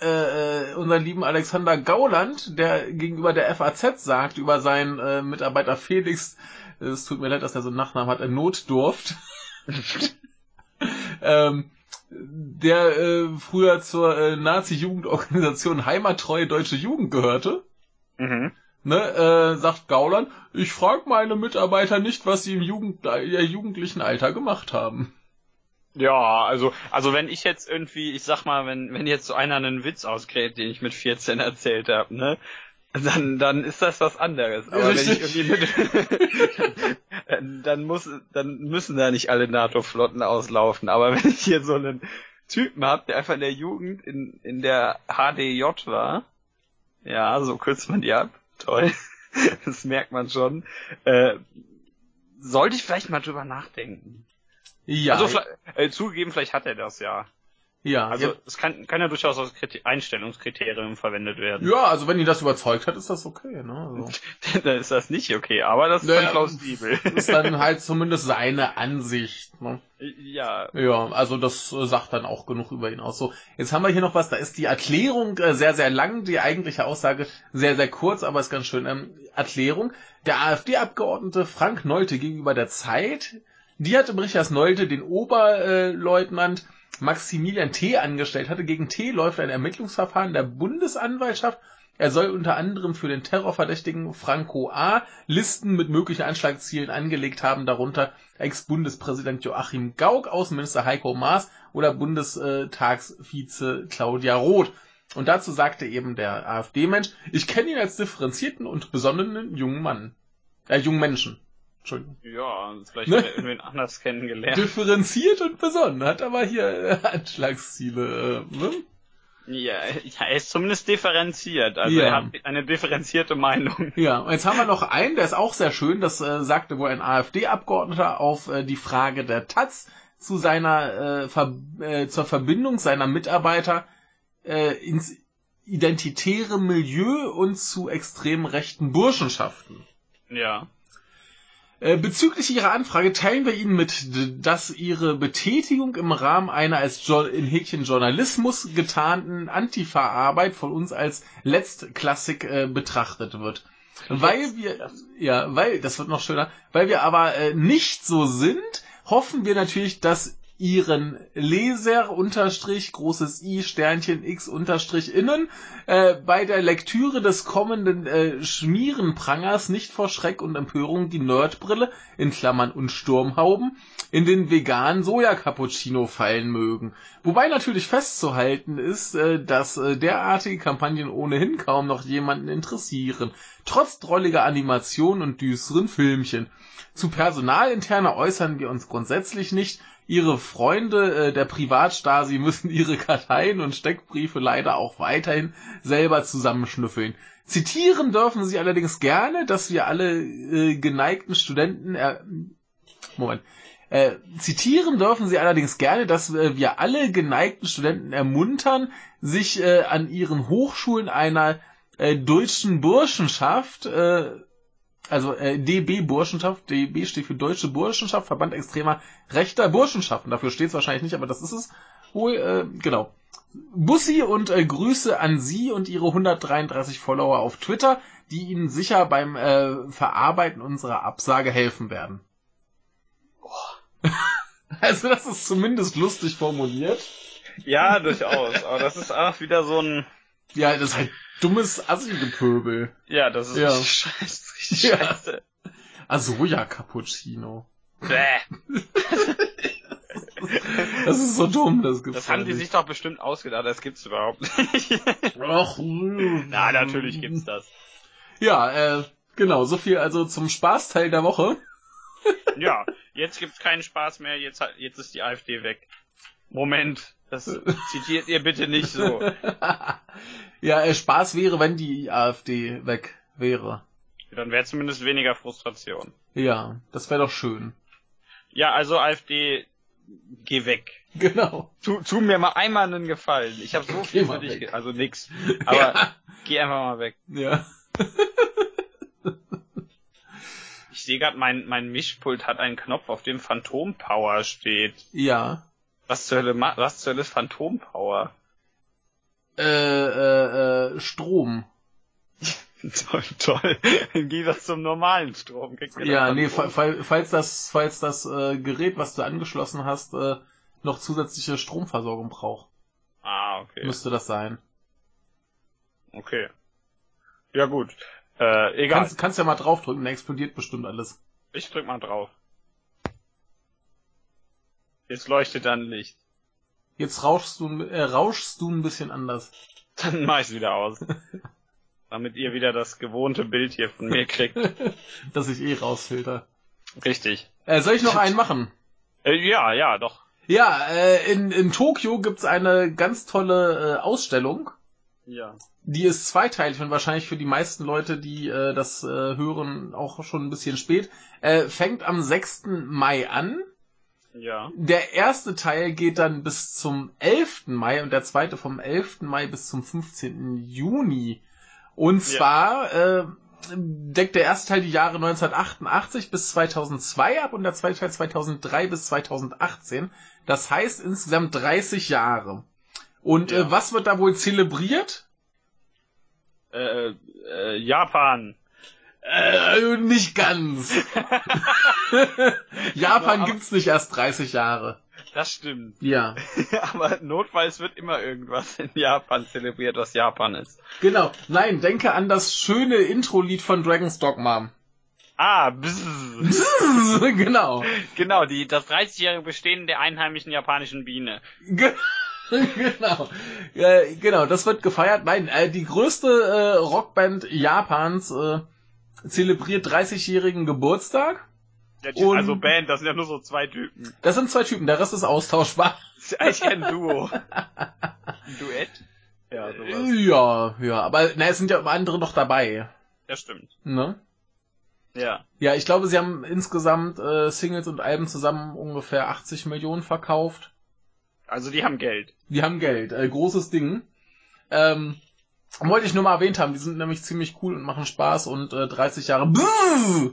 äh, äh, unseren lieben Alexander Gauland, der gegenüber der FAZ sagt über seinen äh, Mitarbeiter Felix, es tut mir leid, dass er so einen Nachnamen hat, Notdurft. [laughs] ähm, der äh, früher zur äh, Nazi-Jugendorganisation Heimattreue Deutsche Jugend gehörte. Mhm ne, äh, sagt Gauland, ich frage meine Mitarbeiter nicht, was sie im Jugend, äh, jugendlichen Alter gemacht haben. Ja, also, also wenn ich jetzt irgendwie, ich sag mal, wenn, wenn jetzt so einer einen Witz ausgräbt, den ich mit 14 erzählt habe, ne, dann, dann ist das was anderes. Aber Richtig. wenn ich irgendwie mit, [laughs] dann muss, dann müssen da nicht alle NATO-Flotten auslaufen. Aber wenn ich hier so einen Typen hab, der einfach in der Jugend in, in der HDJ war, ja, so kürzt man die ab, toll. [laughs] das merkt man schon. Äh, sollte ich vielleicht mal drüber nachdenken. Ja. Also äh, zugegeben, vielleicht hat er das ja. Ja. Also es kann, kann ja durchaus als Kriter Einstellungskriterium verwendet werden. Ja, also wenn ihn das überzeugt hat, ist das okay, ne? Also. [laughs] dann ist das nicht okay, aber das ist naja, dann plausibel. ist dann [laughs] halt zumindest seine Ansicht, ne? Ja. Ja, also das äh, sagt dann auch genug über ihn aus. So, jetzt haben wir hier noch was, da ist die Erklärung äh, sehr, sehr lang, die eigentliche Aussage sehr, sehr kurz, aber ist ganz schön. Ähm, Erklärung. Der AfD-Abgeordnete Frank Nolte gegenüber der Zeit, die hat dass Nolte den Oberleutnant Maximilian T. angestellt hatte. Gegen T. läuft ein Ermittlungsverfahren der Bundesanwaltschaft. Er soll unter anderem für den Terrorverdächtigen Franco A. Listen mit möglichen Anschlagszielen angelegt haben, darunter Ex-Bundespräsident Joachim Gauck, Außenminister Heiko Maas oder Bundestagsvize Claudia Roth. Und dazu sagte eben der AfD-Mensch, ich kenne ihn als differenzierten und besonnenen jungen Mann. Äh, jungen Menschen. Entschuldigung. Ja, vielleicht ne? hat er irgendwen anders kennengelernt. Differenziert und besonnen, hat aber hier äh, Anschlagsziele. Äh, ne? Ja, ja, er ist zumindest differenziert. Also ja. er hat eine differenzierte Meinung. Ja, und jetzt haben wir noch einen, der ist auch sehr schön. Das äh, sagte wohl ein AfD-Abgeordneter auf äh, die Frage der Taz zu seiner äh, Ver äh, zur Verbindung seiner Mitarbeiter äh, ins identitäre Milieu und zu extrem rechten Burschenschaften. Ja. Äh, bezüglich Ihrer Anfrage teilen wir Ihnen mit, dass Ihre Betätigung im Rahmen einer als jo in Häkchen Journalismus getarnten Antifa-Arbeit von uns als Letztklassik äh, betrachtet wird. Weil wir, ja, weil, das wird noch schöner, weil wir aber äh, nicht so sind, hoffen wir natürlich, dass ihren Leser unterstrich großes i Sternchen x unterstrich innen äh, bei der Lektüre des kommenden äh, Schmierenprangers nicht vor Schreck und Empörung die Nerdbrille in Klammern und Sturmhauben in den veganen Soja-Cappuccino fallen mögen. Wobei natürlich festzuhalten ist, äh, dass äh, derartige Kampagnen ohnehin kaum noch jemanden interessieren, trotz drolliger Animationen und düsteren Filmchen. Zu Personalinterner äußern wir uns grundsätzlich nicht, Ihre Freunde äh, der Privatstasi müssen ihre Karteien und Steckbriefe leider auch weiterhin selber zusammenschnüffeln. Zitieren dürfen sie allerdings gerne, dass wir alle äh, geneigten Studenten er Moment. Äh, zitieren dürfen sie allerdings gerne, dass äh, wir alle geneigten Studenten ermuntern, sich äh, an ihren Hochschulen einer äh, deutschen Burschenschaft, äh, also äh, DB Burschenschaft, DB steht für Deutsche Burschenschaft, Verband extremer rechter Burschenschaften. Dafür steht es wahrscheinlich nicht, aber das ist es wohl, äh, genau. Bussi und äh, Grüße an Sie und Ihre 133 Follower auf Twitter, die Ihnen sicher beim äh, Verarbeiten unserer Absage helfen werden. [laughs] Also das ist zumindest lustig formuliert. Ja, durchaus. Aber das ist auch wieder so ein. Ja, das ist halt dummes Assi-Gepöbel. Ja, das ist Ja. richtig scheiße. Richtig Ja. scheiße. Also ja, Cappuccino. Bäh. Das ist so dumm, das gibt's Das haben die nicht. sich doch bestimmt ausgedacht, das gibt's überhaupt nicht. Ach, Na, natürlich gibt's das. Ja, äh, genau, so viel also zum Spaßteil der Woche. Ja, jetzt gibt's keinen Spaß mehr, jetzt, jetzt ist die AfD weg. Moment, das [laughs] zitiert ihr bitte nicht so. ja, äh, Spaß wäre, wenn die AfD weg wäre. Dann wäre zumindest weniger Frustration. Ja, das wäre doch schön. Ja, also AfD, geh weg. [laughs] Genau. Tu, tu mir mal einmal einen Gefallen. Ich habe so viel für dich, also nix. [laughs] Aber ja. geh einfach mal weg. ja. Ich sehe gerade, mein, mein Mischpult hat einen Knopf, auf dem Phantom Power steht. Ja. Was zur Hölle, was zur Hölle ist Phantom Power? Äh, äh, äh, Strom. [laughs] toll, toll. Dann geh das zum normalen Strom. Ja, nee, fa fall, falls das, falls das äh, Gerät, was du angeschlossen hast, äh, noch zusätzliche Stromversorgung braucht, Ah, okay. müsste das sein. Okay. Ja gut. Äh, egal. Kannst, kannst ja mal draufdrücken, dann explodiert bestimmt alles. Ich drück mal drauf. Jetzt leuchtet dann Licht. Jetzt rauschst du, äh, rauschst du ein bisschen anders. [laughs] Dann mach ich's wieder aus. [laughs] Damit ihr wieder das gewohnte Bild hier von mir kriegt. [laughs] dass ich eh rausfilter. Richtig. Äh, soll ich noch einen machen? Äh, ja, ja, doch. Ja, äh, in, in Tokio gibt's eine ganz tolle äh, Ausstellung. Ja. Die ist zweiteilig und wahrscheinlich für die meisten Leute, die äh, das äh, hören, auch schon ein bisschen spät. Äh, fängt am 6. Mai an. Ja. Der erste Teil geht dann bis zum 11. Mai und der zweite vom 11. Mai bis zum 15. Juni. Und zwar äh, deckt der erste Teil die Jahre 1988 bis 2002 ab und der zweite Teil 2003 bis 2018. Das heißt insgesamt 30 Jahre. Und Ja. äh, was wird da wohl zelebriert? Äh, äh, Japan. Äh, nicht ganz. [laughs] Japan Aber- gibt's nicht erst 30 Jahre. Das stimmt. Ja. [laughs] Aber notfalls wird immer irgendwas in Japan zelebriert, was Japan ist. Genau. Nein, denke an das schöne Intro-Lied von Dragon's Dogma. Ah, bzz. [laughs] genau. Genau, die, das 30-jährige Bestehen der einheimischen japanischen Biene. Ge genau. Äh, genau, das wird gefeiert. Nein, äh, die größte äh, Rockband Japans äh, zelebriert 30-jährigen Geburtstag. Der typ, Und- also Band, das sind ja nur so zwei Typen. Das sind zwei Typen, der Rest ist austauschbar. Das ist eigentlich kein Duo. [laughs] Ein Duett? Ja, sowas. Ja, ja, aber na, es sind ja andere noch dabei. Das stimmt. Ne? Ja. Ja, ich glaube, sie haben insgesamt äh, Singles und Alben zusammen ungefähr 80 Millionen verkauft. Also die haben Geld. Die haben Geld, äh, großes Ding. Ähm, wollte ich nur mal erwähnt haben, die sind nämlich ziemlich cool und machen Spaß und äh, 30 Jahre. Buh!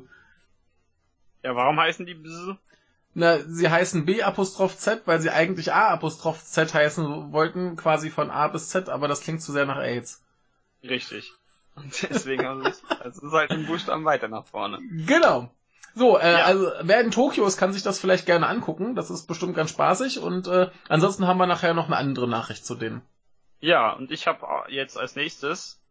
Ja, warum heißen die bzz? Na, sie heißen B Apostroph Z, weil sie eigentlich A Apostroph Z heißen wollten, quasi von A bis Z, aber das klingt zu sehr nach AIDS. Richtig. Und deswegen, also es es ist halt ein Buchstaben weiter nach vorne. Genau. So, äh, Ja. also wer in Tokio ist, kann sich das vielleicht gerne angucken. Das ist bestimmt ganz spaßig. Und äh, ansonsten haben wir nachher noch eine andere Nachricht zu denen. Ja, und ich habe jetzt als nächstes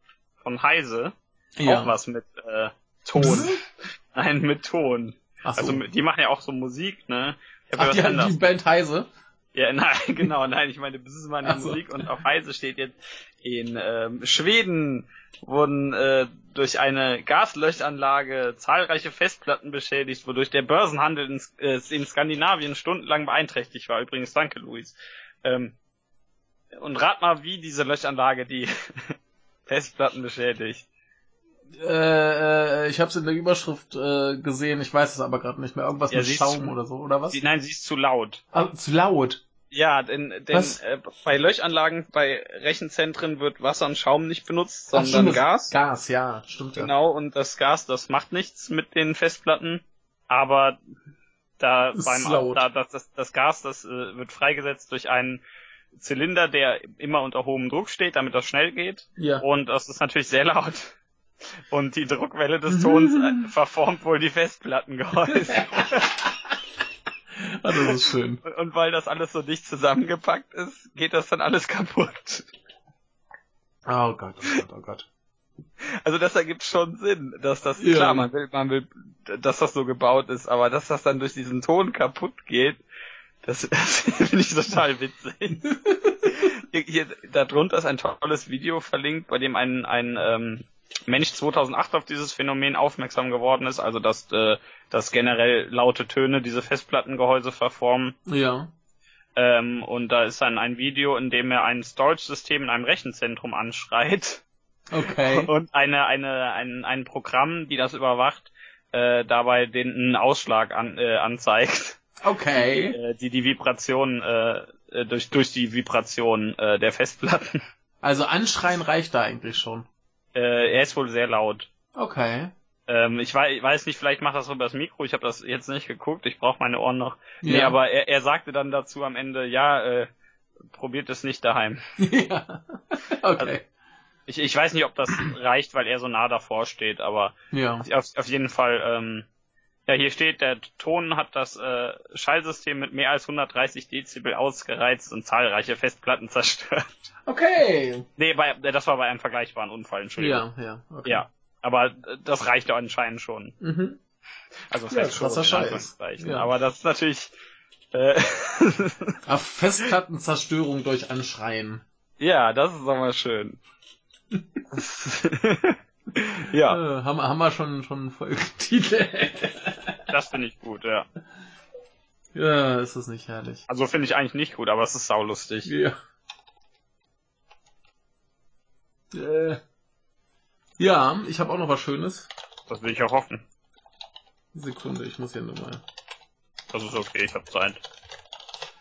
von Heise Ja. auch was mit äh, Ton. Bzz. [laughs] Nein, mit Ton. Ach so. Also die machen ja auch so Musik, ne? Ich Ach, ja die, hat die. Band Heise. Ja, nein, [laughs] genau, nein, ich meine, das ist meine Ach so. Musik und auf Heise steht jetzt In ähm, Schweden wurden äh, durch eine Gaslöschanlage zahlreiche Festplatten beschädigt, wodurch der Börsenhandel in, äh, in Skandinavien stundenlang beeinträchtigt war. Übrigens, danke, Luis. Ähm, und rat mal, wie diese Löschanlage die [laughs] Festplatten beschädigt. Äh, äh, ich habe es in der Überschrift äh, gesehen, ich weiß es aber gerade nicht mehr. Irgendwas Ja, mit Schaum zu- oder so, oder was? Sie, nein, sie ist zu laut. Ah, zu laut. Ja, denn, denn äh, bei Löschanlagen, bei Rechenzentren wird Wasser und Schaum nicht benutzt, Ach, sondern stimmt, Gas. Gas, ja, stimmt Genau, und das Gas, das macht nichts mit den Festplatten, aber da Ist beim da, das, das, das Gas, das äh, wird freigesetzt durch einen Zylinder, der immer unter hohem Druck steht, damit das schnell geht. ja. Und das ist natürlich sehr laut. Und die Druckwelle des [laughs] Tons verformt wohl die Festplattengehäuse. Ah, das ist schön. Und- Und weil das alles so dicht zusammengepackt ist, geht das dann alles kaputt. Oh Gott, oh Gott, oh Gott. Also das ergibt schon Sinn, dass das, Ja. klar, man will, man will, dass das so gebaut ist, aber dass das dann durch diesen Ton kaputt geht, das, das [laughs] finde ich total witzig. [laughs] hier, hier, darunter ist ein tolles Video verlinkt, bei dem ein, ein ähm, Mensch 2008 auf dieses Phänomen aufmerksam geworden ist, also dass, äh, dass generell laute Töne diese Festplattengehäuse verformen. Ja. Ähm, und da ist dann ein Video, in dem er ein Storage-System in einem Rechenzentrum anschreit Okay. [laughs] und eine, eine, ein, ein Programm, die das überwacht, äh, dabei den einen Ausschlag an, äh, anzeigt, Okay. äh, die die Vibration äh, äh, durch durch die Vibration äh, der Festplatten. Also anschreien reicht da eigentlich schon. Äh, er ist wohl sehr laut. Okay. Ähm, ich, weiß, ich weiß nicht, vielleicht macht das über das Mikro. Ich habe das jetzt nicht geguckt. Ich brauche meine Ohren noch. Nee, Ja. aber er, er sagte dann dazu am Ende, ja, äh, probiert es nicht daheim. [laughs] ja. Okay. Ich, ich weiß nicht, ob das reicht, weil er so nah davor steht, aber Ja. auf, auf jeden Fall, ähm, ja, hier steht, der Ton hat das äh, Schallsystem mit mehr als 130 Dezibel ausgereizt und zahlreiche Festplatten [laughs] zerstört. Okay. Nee, bei, das war bei einem vergleichbaren Unfall, Entschuldigung. Ja, ja. Okay. Ja, aber das reicht ja anscheinend schon. Mhm. Also das Ja, heißt schon, krasser Scheiß. Ja. Aber das ist natürlich... Äh, [laughs] Auf Festplattenzerstörung durch Anschreien. ja, das ist doch mal schön. [laughs] [laughs] ja, Äh, haben, haben wir schon, schon einen Folgetitel. [laughs] das finde ich gut, ja. ja, ist das nicht herrlich. Also finde ich eigentlich nicht gut, aber es ist saulustig. Ja. Äh. Ja, ich habe auch noch was Schönes. Das will ich auch hoffen. Sekunde, ich muss hier nur mal. Das ist okay, ich habe Zeit.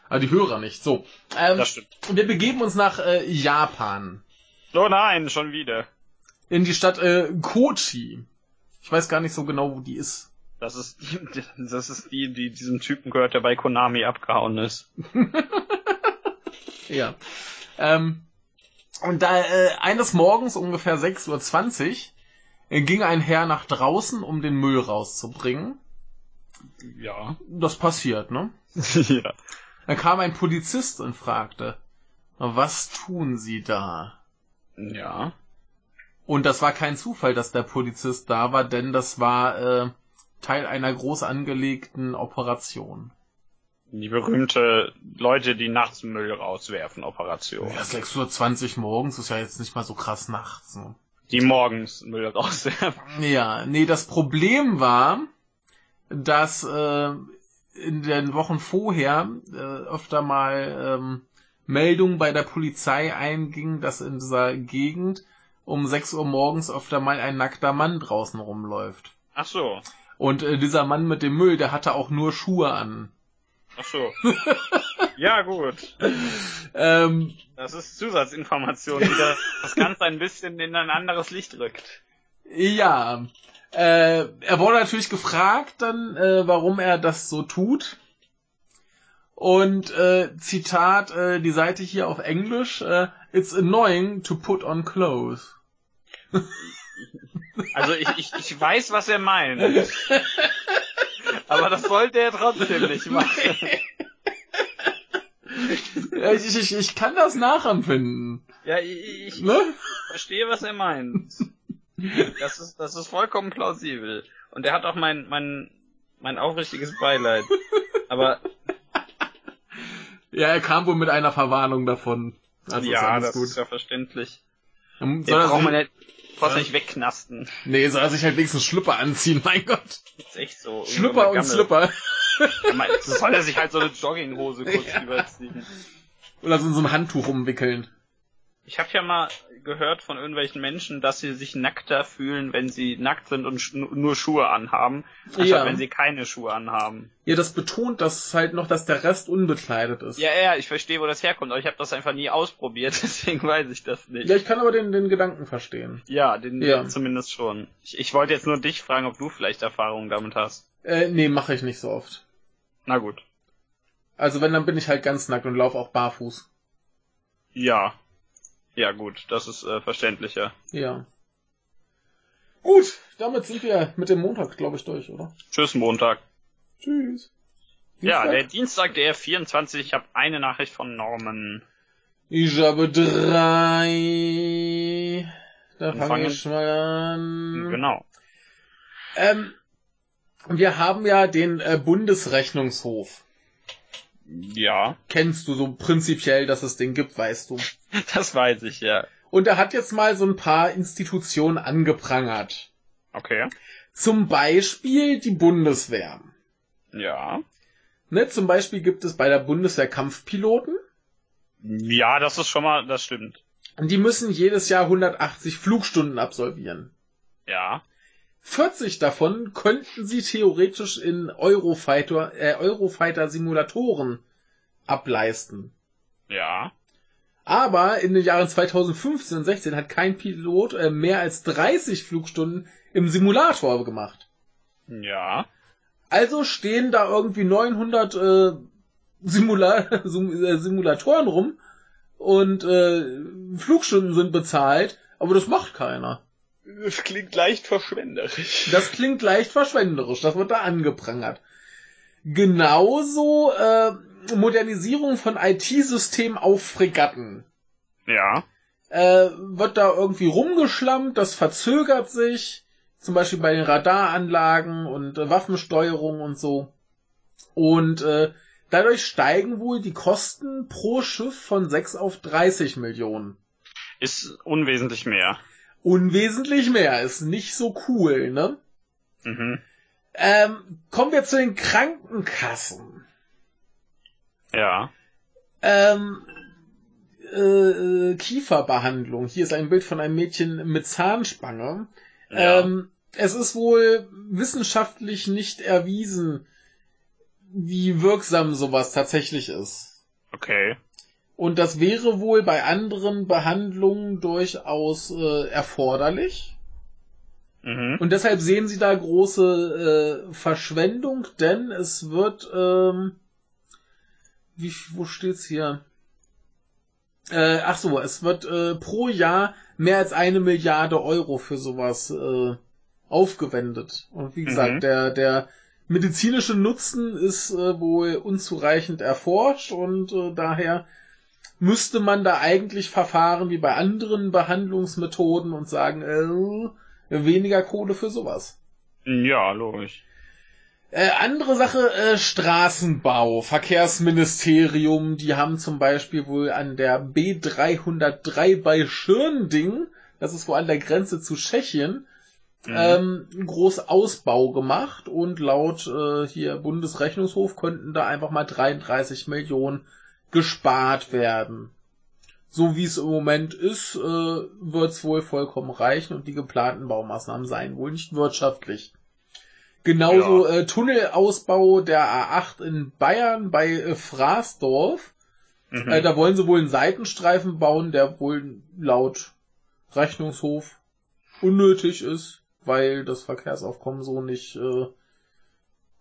Ah, die Hörer nicht. So. Ähm, Das stimmt. wir begeben uns nach äh, Japan. Oh nein, schon wieder. In die Stadt äh, Kochi. Ich weiß gar nicht so genau, wo die ist. Das ist die, [laughs] das ist die, die diesem Typen gehört, der bei Konami abgehauen ist. [laughs] Ja. Ähm, und da äh, eines Morgens ungefähr 6.20 Uhr äh, ging ein Herr nach draußen, um den Müll rauszubringen. Ja. Das passiert, ne? [laughs] ja. Dann kam ein Polizist und fragte, was tun Sie da? Ja. Und das war kein Zufall, dass der Polizist da war, denn das war äh, Teil einer groß angelegten Operation. Die berühmte Leute, die nachts Müll rauswerfen, Operation. Ja, 6.20 Uhr morgens ist ja jetzt nicht mal so krass nachts. Ne? Die morgens Müll rauswerfen. [laughs] Ja, nee, das Problem war, dass äh, in den Wochen vorher äh, öfter mal ähm, Meldungen bei der Polizei eingingen, dass in dieser Gegend um 6 Uhr morgens öfter mal ein nackter Mann draußen rumläuft. Ach so. Und äh, dieser Mann mit dem Müll, der hatte auch nur Schuhe an. Ach so. ja, gut. [laughs] Ähm, Das ist Zusatzinformation, die das das Ganze ein bisschen in ein anderes Licht rückt. ja, äh, er wurde natürlich gefragt dann, äh, warum er das so tut. Und äh, Zitat, äh, die Seite hier auf Englisch, äh, It's annoying to put on clothes. [laughs] Also ich, ich, ich weiß, was er meint. Aber das sollte er trotzdem nicht machen. Ja, ich, ich, ich kann das nachempfinden. Ja, ich, ich Ne? verstehe, was er meint. Das ist, das ist vollkommen plausibel. Und er hat auch mein, mein, mein aufrichtiges Beileid. Aber Ja, er kam wohl mit einer Verwarnung davon. Also ist ja, alles das gut. ist ja verständlich. Den Soll braucht man Ja. nicht wegknasten. nee, soll er sich halt wenigstens Schlüpper anziehen, [laughs] mein Gott. Das ist echt so. Schlüpper und. Slipper. Ja, mein, [laughs] soll er sich halt so eine Jogginghose kurz Ja. überziehen. Oder so in so ein Handtuch umwickeln. Ich habe ja mal gehört von irgendwelchen Menschen, dass sie sich nackter fühlen, wenn sie nackt sind und sch nur Schuhe anhaben, anstatt Ja. wenn sie keine Schuhe anhaben. Ja, das betont das halt noch, dass der Rest unbekleidet ist. Ja, ja, ich verstehe, wo das herkommt, aber ich habe das einfach nie ausprobiert, [laughs] deswegen weiß ich das nicht. Ja, ich kann aber den, den Gedanken verstehen. Ja, den Ja. zumindest schon. Ich, ich wollte jetzt nur dich fragen, ob du vielleicht Erfahrungen damit hast. Äh, nee, mache ich nicht so oft. Na gut. Also wenn, dann bin ich halt ganz nackt und laufe auch barfuß. Ja. Ja, gut, das ist äh, verständlicher. Ja. Gut, damit sind wir mit dem Montag, glaube ich, durch, oder? Tschüss, Montag. Tschüss. Ja, Dienstag? der Dienstag, der 24, ich habe eine Nachricht von Norman. Ich habe drei. Da fange fangen- ich mal an. Genau. Ähm, wir haben ja den äh, Bundesrechnungshof. Ja, Kennst du so prinzipiell, dass es den gibt, weißt du. [laughs] das weiß ich, ja. Und er hat jetzt mal so ein paar Institutionen angeprangert. Okay. Zum Beispiel die Bundeswehr. Ja. Ne, zum Beispiel gibt es bei der Bundeswehr Kampfpiloten. Ja, das ist schon mal, das stimmt. Und die müssen jedes Jahr 180 Flugstunden absolvieren. Ja. 40 davon könnten sie theoretisch in Eurofighter, äh, Eurofighter-Simulatoren ableisten. Ja. Aber in den Jahren 2015 und 16 hat kein Pilot äh, mehr als 30 Flugstunden im Simulator gemacht. Ja. Also stehen da irgendwie 900 äh, Simula [laughs] Sim äh, Simulatoren rum und äh, Flugstunden sind bezahlt, aber das macht keiner. Das klingt leicht verschwenderisch. Das klingt leicht verschwenderisch, das wird da angeprangert. Genauso äh, Modernisierung von IT-Systemen auf Fregatten. Ja. Äh, wird da irgendwie rumgeschlammt, das verzögert sich, zum Beispiel bei den Radaranlagen und äh, Waffensteuerung und so. Und äh, dadurch steigen wohl die Kosten pro Schiff von 6 auf 30 Millionen. Ist unwesentlich mehr. Unwesentlich mehr, ist nicht so cool, ne? Mhm. Ähm, kommen wir zu den Krankenkassen. Ja. Ähm, äh, äh, Kieferbehandlung. Hier ist ein Bild von einem Mädchen mit Zahnspange. Ja. Ähm, es ist wohl wissenschaftlich nicht erwiesen, wie wirksam sowas tatsächlich ist. okay. Und das wäre wohl bei anderen Behandlungen durchaus äh, erforderlich. Mhm. Und deshalb sehen sie da große äh, Verschwendung, denn es wird, ähm, wie, wo steht's hier? Äh, ach so, es wird äh, pro Jahr mehr als eine Milliarde Euro für sowas äh, aufgewendet. Und wie gesagt, Mhm. der, der medizinische Nutzen ist äh, wohl unzureichend erforscht und äh, daher müsste man da eigentlich verfahren wie bei anderen Behandlungsmethoden und sagen, äh, weniger Kohle für sowas. Ja, logisch. Äh, andere Sache, äh, Straßenbau, Verkehrsministerium, die haben zum Beispiel wohl an der B303 bei Schirnding, das ist wohl an der Grenze zu Tschechien, Mhm. ähm, einen groß Ausbau gemacht und laut äh, hier Bundesrechnungshof könnten da einfach mal 33 Millionen gespart werden. So wie es im Moment ist, äh, wird es wohl vollkommen reichen und die geplanten Baumaßnahmen seien wohl nicht wirtschaftlich. Genauso äh, Tunnelausbau der A8 in Bayern bei äh, Fraßdorf. Mhm. Äh, da wollen sie wohl einen Seitenstreifen bauen, der wohl laut Rechnungshof unnötig ist, weil das Verkehrsaufkommen so nicht äh,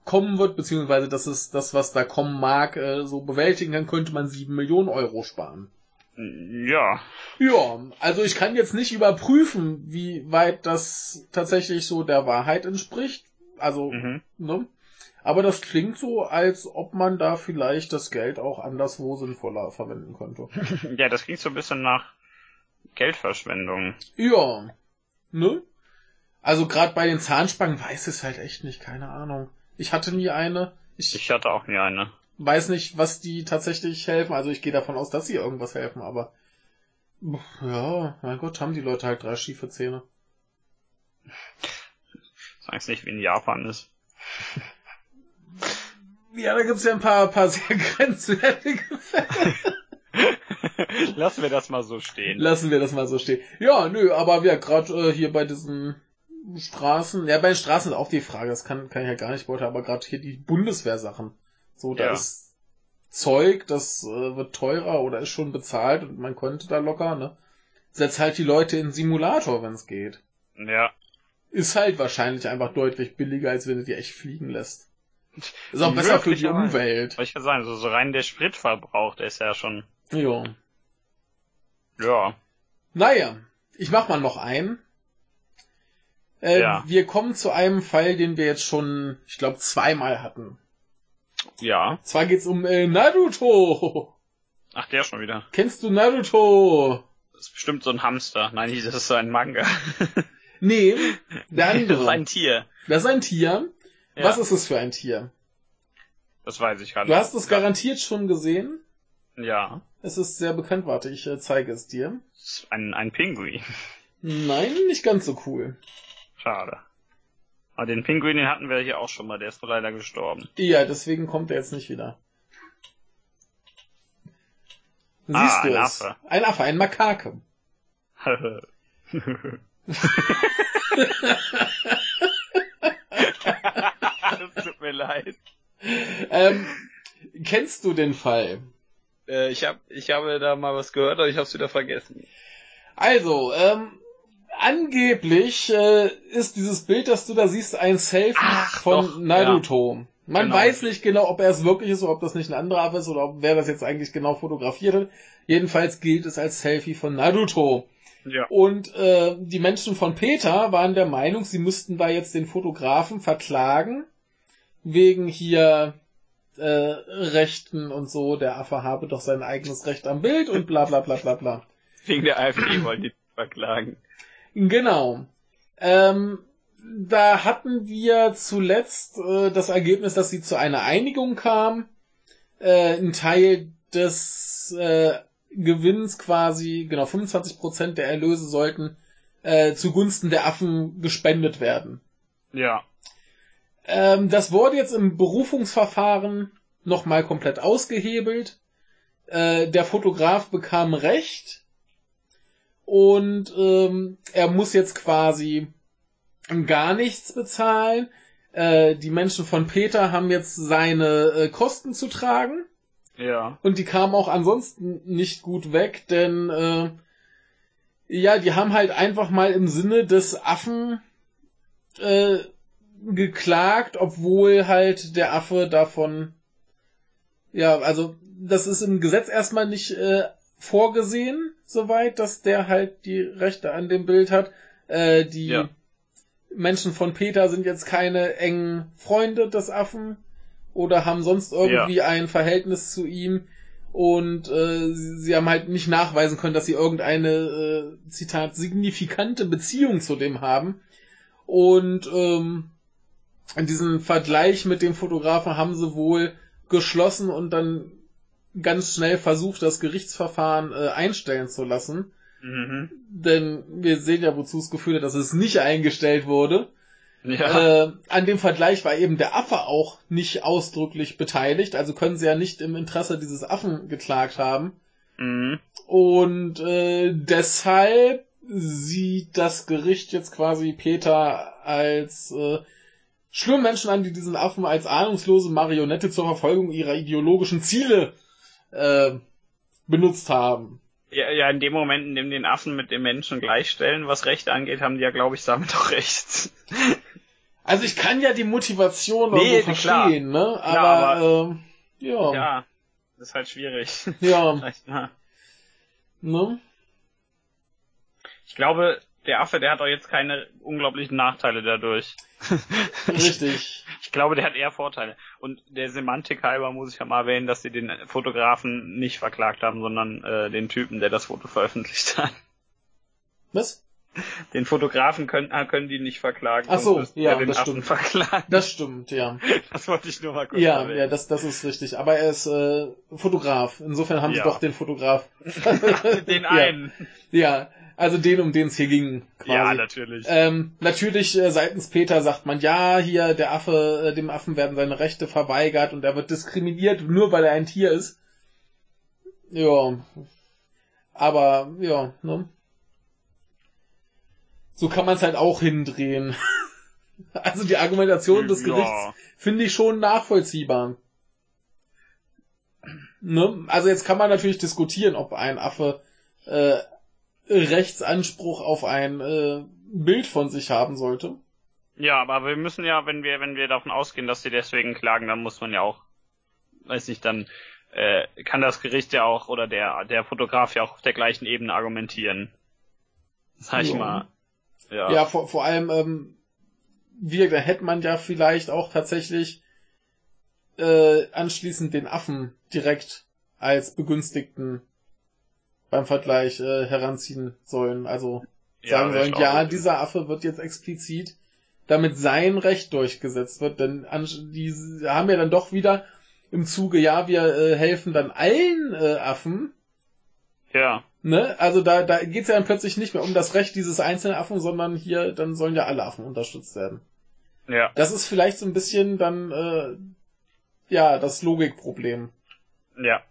kommen wird, beziehungsweise das ist das, was da kommen mag, äh, so bewältigen, dann könnte man sieben Millionen Euro sparen. ja. Ja, also ich kann jetzt nicht überprüfen, wie weit das tatsächlich so der Wahrheit entspricht. Also, Mhm. ne? Aber das klingt so, als ob man da vielleicht das Geld auch anderswo sinnvoller verwenden könnte. [laughs] Ja, das klingt so ein bisschen nach Geldverschwendung. Ja, ne? Also gerade bei den Zahnspangen weiß ich es halt echt nicht, keine Ahnung. Ich hatte nie eine. Ich, Ich hatte auch nie eine. weiß nicht, was die tatsächlich helfen. Also ich gehe davon aus, dass sie irgendwas helfen, aber Ja, mein Gott, haben die Leute halt drei schiefe Zähne. Sag's nicht, wie in Japan ist. Ja, da gibt's ja ein paar, paar sehr [laughs] grenzwertige Fälle. [laughs] Lassen wir das mal so stehen. Lassen wir das mal so stehen. Ja, nö, aber wir gerade äh, hier bei diesen Straßen, ja, bei den Straßen ist auch die Frage, das kann, kann ich ja gar nicht beurteilen, aber gerade hier die Bundeswehrsachen. So, da Ja. ist Zeug, das äh, wird teurer oder ist schon bezahlt und man konnte da locker, ne? Setz halt die Leute in Simulator, wenn es geht. Ja. Ist halt wahrscheinlich einfach deutlich billiger, als wenn du die echt fliegen lässt. Ist auch besser für die. Umwelt. Soll ich ja sagen, so, rein der Spritverbrauch, der ist ja schon, Ja. ja. Naja, ich mach mal noch einen. Äh, Ja. Wir kommen zu einem Fall, den wir jetzt schon, ich glaube, zweimal hatten. Ja. Zwar geht's um äh, Naruto. Ach, der schon wieder. Kennst du Naruto? Das ist bestimmt so ein Hamster. Nein, [laughs] das ist so ein Manga. Nee, [laughs] der Das andere. ist ein Tier. Das ist ein Tier. Ja, Was ist es für ein Tier? Das weiß ich gar Du nicht. hast es garantiert schon gesehen. Ja. Es ist sehr bekannt. Warte, ich äh, zeige es dir. Das Ein, ein Pinguin. Nein, nicht ganz so cool. Schade. Aber den Pinguin, den hatten wir hier auch schon mal, der ist doch leider gestorben. Ja, deswegen kommt er jetzt nicht wieder. Siehst Ah, du ein es? Affe. Ein Affe, ein Makake. [laughs] das tut mir leid. Ähm, kennst du den Fall? Äh, ich, hab, ich habe da mal was gehört, aber ich habe es wieder vergessen. Also, ähm, angeblich äh, ist dieses Bild, das du da siehst, ein Selfie Ach, von doch, Naruto. Man Genau. weiß nicht genau, ob er es wirklich ist oder ob das nicht ein anderer ist oder ob, wer das jetzt eigentlich genau fotografiert hat. Jedenfalls gilt es als Selfie von Naruto. Ja. Und äh, die Menschen von Peter waren der Meinung, sie müssten da jetzt den Fotografen verklagen, wegen hier äh, Rechten und so, der Affe habe doch sein eigenes Recht am Bild und bla bla bla bla bla. Wegen der AfD wollen die verklagen. Genau. Ähm, da hatten wir zuletzt äh, das Ergebnis, dass sie zu einer Einigung kam. Äh, ein Teil des äh, Gewinns quasi, genau 25% der Erlöse sollten äh, zugunsten der Affen gespendet werden. Ja. Ähm, das wurde jetzt im Berufungsverfahren nochmal komplett ausgehebelt. Äh, der Fotograf bekam Recht und ähm, er muss jetzt quasi gar nichts bezahlen. Äh, die Menschen von Peter haben jetzt seine äh, Kosten zu tragen Ja. und die kamen auch ansonsten nicht gut weg, denn äh, ja, die haben halt einfach mal im Sinne des Affen äh, geklagt, obwohl halt der Affe davon ja, also das ist im Gesetz erstmal nicht äh, vorgesehen, soweit, dass der halt die Rechte an dem Bild hat. Äh, die Ja. Menschen von Peter sind jetzt keine engen Freunde des Affen oder haben sonst irgendwie ein Verhältnis zu ihm und äh, sie, sie haben halt nicht nachweisen können, dass sie irgendeine, äh, Zitat, signifikante Beziehung zu dem haben. Und ähm, diesen Vergleich mit dem Fotografen haben sie wohl geschlossen und dann ganz schnell versucht, das Gerichtsverfahren äh, einstellen zu lassen. Mhm. Denn wir sehen ja, wozu es geführt hat, dass es nicht eingestellt wurde. Ja. Äh, an dem Vergleich war eben der Affe auch nicht ausdrücklich beteiligt, also können sie ja nicht im Interesse dieses Affen geklagt haben. Mhm. Und äh, deshalb sieht das Gericht jetzt quasi Peter als äh, schlimme Menschen an, die diesen Affen als ahnungslose Marionette zur Verfolgung ihrer ideologischen Ziele äh, benutzt haben. Ja, ja, in dem Moment, in dem den Affen mit den Menschen gleichstellen, was Rechte angeht, haben die ja, glaube ich, damit auch recht. Also ich kann ja die Motivation Nee, klar. verstehen, ne? Aber, aber- ähm, ja, Ja, das ist halt schwierig. [laughs] ja, Vielleicht, ja. ne? Ich glaube, der Affe, der hat auch jetzt keine unglaublichen Nachteile dadurch. [laughs] Richtig. Ich glaube, der hat eher Vorteile. Und der Semantik halber muss ich ja mal erwähnen, dass sie den Fotografen nicht verklagt haben, sondern äh, den Typen, der das Foto veröffentlicht hat. Was? Den Fotografen können, ah, können die nicht verklagen. Ach so, ja, das Affen stimmt. verklagen. Das stimmt, ja. [laughs] Das wollte ich nur mal kurz Ja, erwähnen. ja, das, das ist richtig. Aber er ist äh, Fotograf. Insofern haben Ja. sie doch den Fotograf. [laughs] Den Ja. einen. Ja, also den, um den es hier ging. Quasi. Ja, natürlich. Ähm, natürlich äh, seitens Peter sagt man, ja, hier der Affe, äh, dem Affen werden seine Rechte verweigert und er wird diskriminiert, nur weil er ein Tier ist. Ja. Aber, ja, ne? So kann man es halt auch hindrehen. [laughs] also die Argumentation des Gerichts Ja. finde ich schon nachvollziehbar. Ne? Also jetzt kann man natürlich diskutieren, ob ein Affe äh, Rechtsanspruch auf ein äh, Bild von sich haben sollte. Ja, aber wir müssen ja, wenn wir, wenn wir davon ausgehen, dass sie deswegen klagen, dann muss man ja auch, weiß nicht, dann äh, kann das Gericht ja auch oder der der Fotograf ja auch auf der gleichen Ebene argumentieren. Sag ich Ja. mal. Ja. Ja, vor, vor allem, ähm, wie, da hätte man ja vielleicht auch tatsächlich äh, anschließend den Affen direkt als Begünstigten beim Vergleich äh, heranziehen sollen. Also sagen wär sollen, ja, dieser Affe wird jetzt explizit, damit sein Recht durchgesetzt wird, denn die haben ja dann doch wieder im Zuge, ja, wir äh, helfen dann allen äh, Affen, Ja. Ne? Also da, da geht's ja dann plötzlich nicht mehr um das Recht dieses einzelnen Affen, sondern hier, dann sollen ja alle Affen unterstützt werden. Ja. Das ist vielleicht so ein bisschen dann, äh, ja, das Logikproblem. Ja.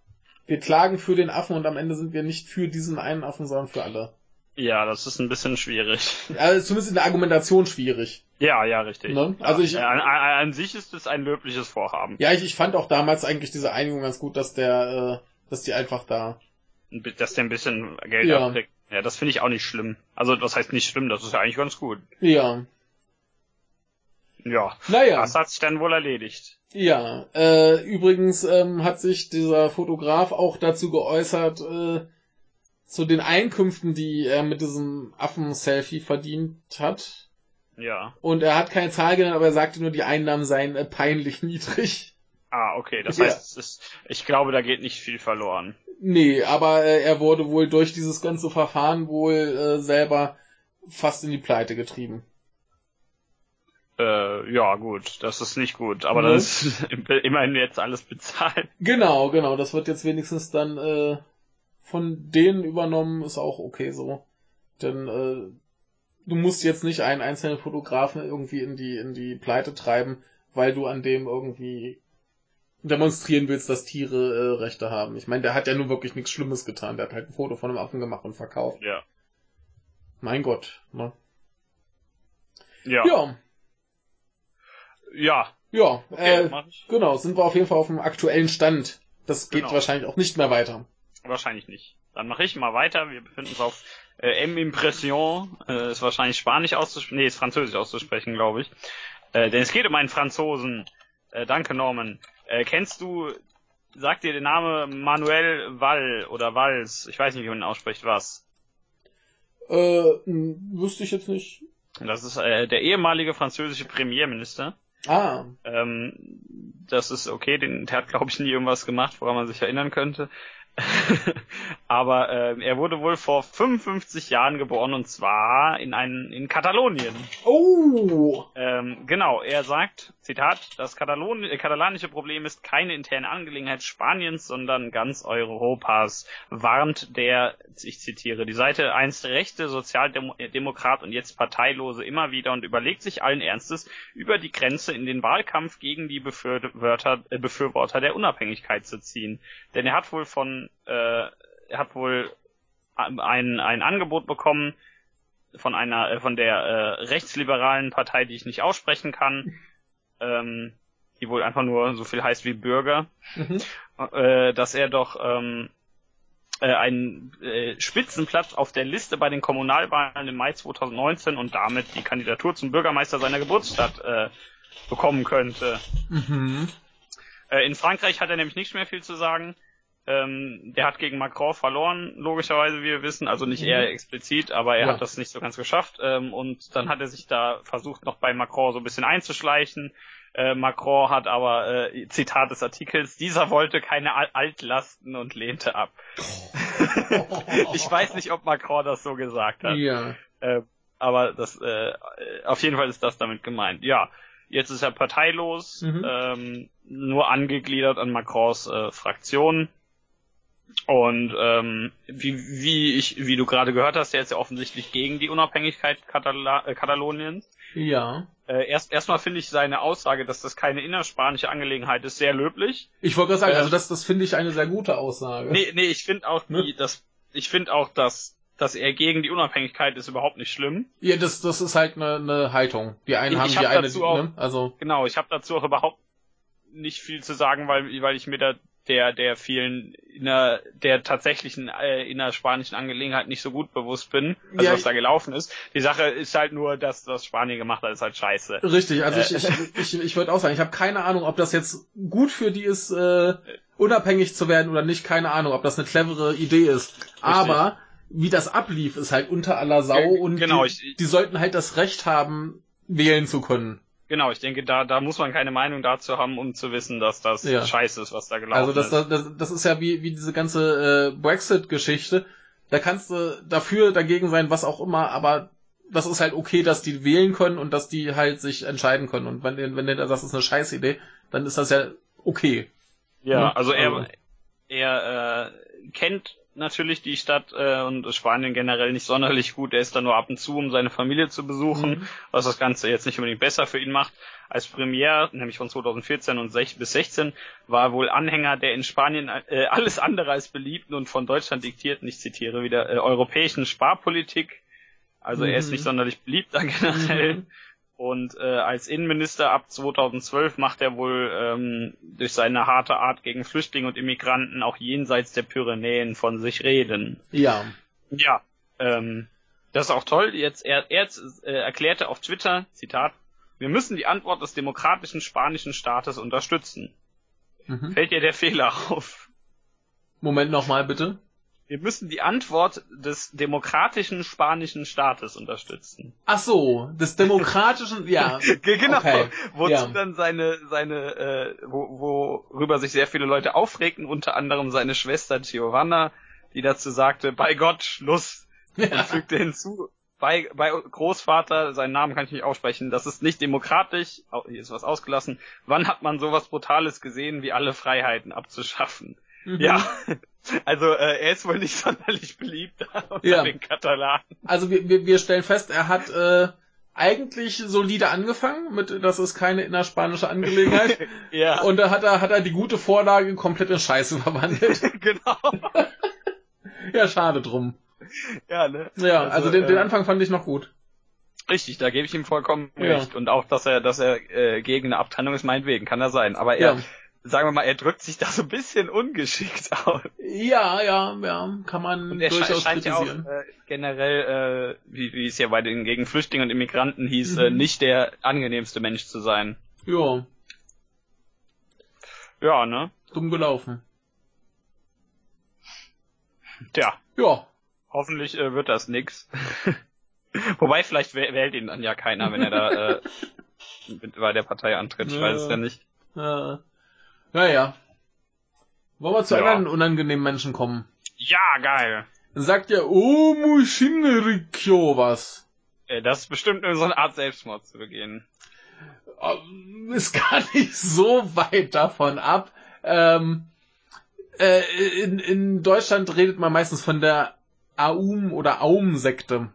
Wir klagen für den Affen und am Ende sind wir nicht für diesen einen Affen, sondern für alle. Ja, das ist ein bisschen schwierig. [laughs] Also zumindest in der Argumentation schwierig. Ja, ja, richtig. Ne? Ja. Also ich- an, an, an sich ist es ein löbliches Vorhaben. Ja, ich, ich fand auch damals eigentlich diese Einigung ganz gut, dass der, äh, dass die einfach da. Dass der ein bisschen Geld Ja. abkriegt. Ja, das finde ich auch nicht schlimm. Also, das heißt nicht schlimm, das ist ja eigentlich ganz gut. Ja. Ja. Naja. Das hat sich dann wohl erledigt. Ja. Äh, übrigens ähm, hat sich dieser Fotograf auch dazu geäußert, äh, zu den Einkünften, die er mit diesem Affen-Selfie verdient hat. Ja. Und er hat keine Zahl genannt, aber er sagte nur, die Einnahmen seien äh, peinlich [laughs] niedrig. Ah, okay. Das Ja. heißt, es ist, ich glaube, da geht nicht viel verloren. Nee, aber äh, er wurde wohl durch dieses ganze Verfahren wohl äh, selber fast in die Pleite getrieben. Äh, ja, gut. Das ist nicht gut. Aber Mhm. das ist [laughs] immerhin jetzt alles bezahlt. Genau, genau. Das wird jetzt wenigstens dann äh, von denen übernommen, ist auch okay so. Denn äh, du musst jetzt nicht einen einzelnen Fotografen irgendwie in die in die Pleite treiben, weil du an dem irgendwie demonstrieren willst, dass Tiere äh, Rechte haben. Ich meine, der hat ja nun wirklich nichts Schlimmes getan. Der hat halt ein Foto von einem Affen gemacht und verkauft. Ja. Mein Gott. Ne? Ja. Ja, Ja. ja. Okay, äh, genau, sind wir auf jeden Fall auf dem aktuellen Stand. Das geht Genau. wahrscheinlich auch nicht mehr weiter. Wahrscheinlich nicht. Dann mache ich mal weiter. Wir befinden uns auf äh, M Impression. Äh, ist wahrscheinlich Spanisch auszusprechen. Nee, ist Französisch auszusprechen, glaube ich. Äh, denn es geht um einen Franzosen. Äh, danke, Norman. Äh, kennst du, sagt dir der Name Manuel Wall oder Valls? Ich weiß nicht, wie man ihn ausspricht, was? Äh, mh, wüsste ich jetzt nicht. Das ist äh, der ehemalige französische Premierminister. Ah, Ähm, das ist okay, den, der hat, glaube ich, nie irgendwas gemacht, woran man sich erinnern könnte. [laughs] Aber ähm, er wurde wohl vor 55 Jahren geboren und zwar in ein, in Katalonien. Oh! Ähm, genau, er sagt, Zitat, das Katalon äh, katalanische Problem ist keine interne Angelegenheit Spaniens, sondern ganz Europas, warnt der, ich zitiere, die Seite einst rechte Sozialdemokrat und jetzt Parteilose immer wieder und überlegt sich allen Ernstes, über die Grenze in den Wahlkampf gegen die Befürworter, äh, Befürworter der Unabhängigkeit zu ziehen. Denn er hat wohl von, äh, er hat wohl ein, ein Angebot bekommen, von einer, äh, von der äh, rechtsliberalen Partei, die ich nicht aussprechen kann, [laughs] ähm, die wohl einfach nur so viel heißt wie Bürger, Mhm. äh, dass er doch ähm, äh, einen äh, Spitzenplatz auf der Liste bei den Kommunalwahlen im Mai 2019 und damit die Kandidatur zum Bürgermeister seiner Geburtsstadt äh, bekommen könnte. Mhm. Äh, in Frankreich hat er nämlich nicht mehr viel zu sagen. Ähm, der hat gegen Macron verloren, logischerweise, wie wir wissen. Also nicht Mhm. er explizit, aber er Ja. hat das nicht so ganz geschafft. Ähm, und dann hat er sich da versucht, noch bei Macron so ein bisschen einzuschleichen. Äh, Macron hat aber, äh, Zitat des Artikels, dieser wollte keine Al Altlasten und lehnte ab. [laughs] ich weiß nicht, ob Macron das so gesagt hat. Ja. Äh, aber das, äh, auf jeden Fall ist das damit gemeint. Ja, jetzt ist er parteilos, mhm. ähm, nur angegliedert an Macrons äh, Fraktion. Und ähm, wie, wie ich, wie du gerade gehört hast, der ist ja offensichtlich gegen die Unabhängigkeit Katala äh, Kataloniens. Ja. Äh, erst erstmal finde ich seine Aussage, dass das keine innerspanische Angelegenheit ist, sehr löblich. Ich wollte gerade sagen, äh, also das, das finde ich eine sehr gute Aussage. Nee, nee, ich finde auch ne? die, das, ich finde auch, dass dass er gegen die Unabhängigkeit ist überhaupt nicht schlimm. Ja, das, das ist halt eine, eine Haltung. Die einen ich, haben ich hab die eine, auch, ne? also genau, ich habe dazu auch überhaupt nicht viel zu sagen, weil weil ich mir da der der vielen inner der tatsächlichen äh, innerspanischen Angelegenheit nicht so gut bewusst bin, also ja, was da gelaufen ist. Die Sache ist halt nur, dass das Spanien gemacht hat, ist halt scheiße. Richtig, also äh, ich ich ich, ich würde auch sagen, ich habe keine Ahnung, ob das jetzt gut für die ist, äh, unabhängig zu werden oder nicht, keine Ahnung, ob das eine clevere Idee ist. Richtig. Aber wie das ablief, ist halt unter aller Sau und genau, die, ich, die sollten halt das Recht haben, wählen zu können. Genau, ich denke, da, da muss man keine Meinung dazu haben, um zu wissen, dass das ja. scheiße ist, was da gelaufen also das, ist. Also das, das ist ja wie, wie diese ganze äh, Brexit-Geschichte. Da kannst du dafür, dagegen sein, was auch immer, aber das ist halt okay, dass die wählen können und dass die halt sich entscheiden können. Und wenn, wenn der das ist eine Scheißidee, dann ist das ja okay. Ja, ja? also er, also. er äh, kennt natürlich die Stadt äh, und Spanien generell nicht sonderlich gut. Er ist da nur ab und zu, um seine Familie zu besuchen, mhm. was das Ganze jetzt nicht unbedingt besser für ihn macht. Als Premier, nämlich von 2014 und 6 bis 16, war er wohl Anhänger der in Spanien äh, alles andere als beliebten und von Deutschland diktierten, ich zitiere wieder, äh, europäischen Sparpolitik. Also mhm. er ist mhm. nicht sonderlich beliebt da generell. Mhm. Und äh, als Innenminister ab 2012 macht er wohl ähm, durch seine harte Art gegen Flüchtlinge und Immigranten auch jenseits der Pyrenäen von sich reden. Ja. Ja. Ähm, das ist auch toll. Jetzt er, er äh, erklärte auf Twitter, Zitat: Wir müssen die Antwort des demokratischen spanischen Staates unterstützen. Mhm. Fällt dir der Fehler auf? Moment nochmal bitte. Wir müssen die Antwort des demokratischen spanischen Staates unterstützen. Ach so, des demokratischen, ja. [laughs] genau. Okay. Wozu ja. dann seine, seine, äh, wo, worüber sich sehr viele Leute aufregten, unter anderem seine Schwester Giovanna, die dazu sagte, bei Gott, Schluss. Ja. Und fügte hinzu, bei, bei Großvater, seinen Namen kann ich nicht aussprechen, das ist nicht demokratisch, hier ist was ausgelassen. Wann hat man sowas Brutales gesehen, wie alle Freiheiten abzuschaffen? Mhm. Ja, [laughs] also äh, er ist wohl nicht [laughs] sonderlich beliebt unter ja. den Katalanen. Also wir, wir, wir stellen fest, er hat äh, eigentlich solide angefangen mit, das ist keine innerspanische Angelegenheit. [laughs] ja. Und da hat er, hat er die gute Vorlage komplett in Scheiße verwandelt. genau. ja, schade drum. Ja, ne? Ja, also, also den, äh, den Anfang fand ich noch gut. Richtig, da gebe ich ihm vollkommen ja. recht. Und auch, dass er, dass er äh, gegen eine Abtrennung ist, meinetwegen, kann er sein. Aber er, ja sagen wir mal, er drückt sich da so ein bisschen ungeschickt aus. Ja, ja, ja, kann man und er durchaus scheint kritisieren. Ja auch, äh, generell, äh, wie, wie es ja bei den gegen Flüchtlinge und Immigranten hieß, äh, mhm. äh, nicht der angenehmste Mensch zu sein. Ja. Ja, ne? Dumm gelaufen. Tja. Ja. Hoffentlich äh, wird das nix. [laughs] Wobei, vielleicht wählt ihn dann ja keiner, wenn er da äh, [laughs] bei der Partei antritt. Ich ja. weiß es ja nicht. Ja. Naja. Wollen wir zu ja. anderen unangenehmen Menschen kommen? Ja, geil. Sagt ja Omu Shinrikyo was. Äh, das ist bestimmt nur so eine Art Selbstmord zu begehen. Ähm, ist [laughs] gar nicht so weit davon ab. Ähm, äh, in, in Deutschland redet man meistens von der Aum oder Aum-Sekte.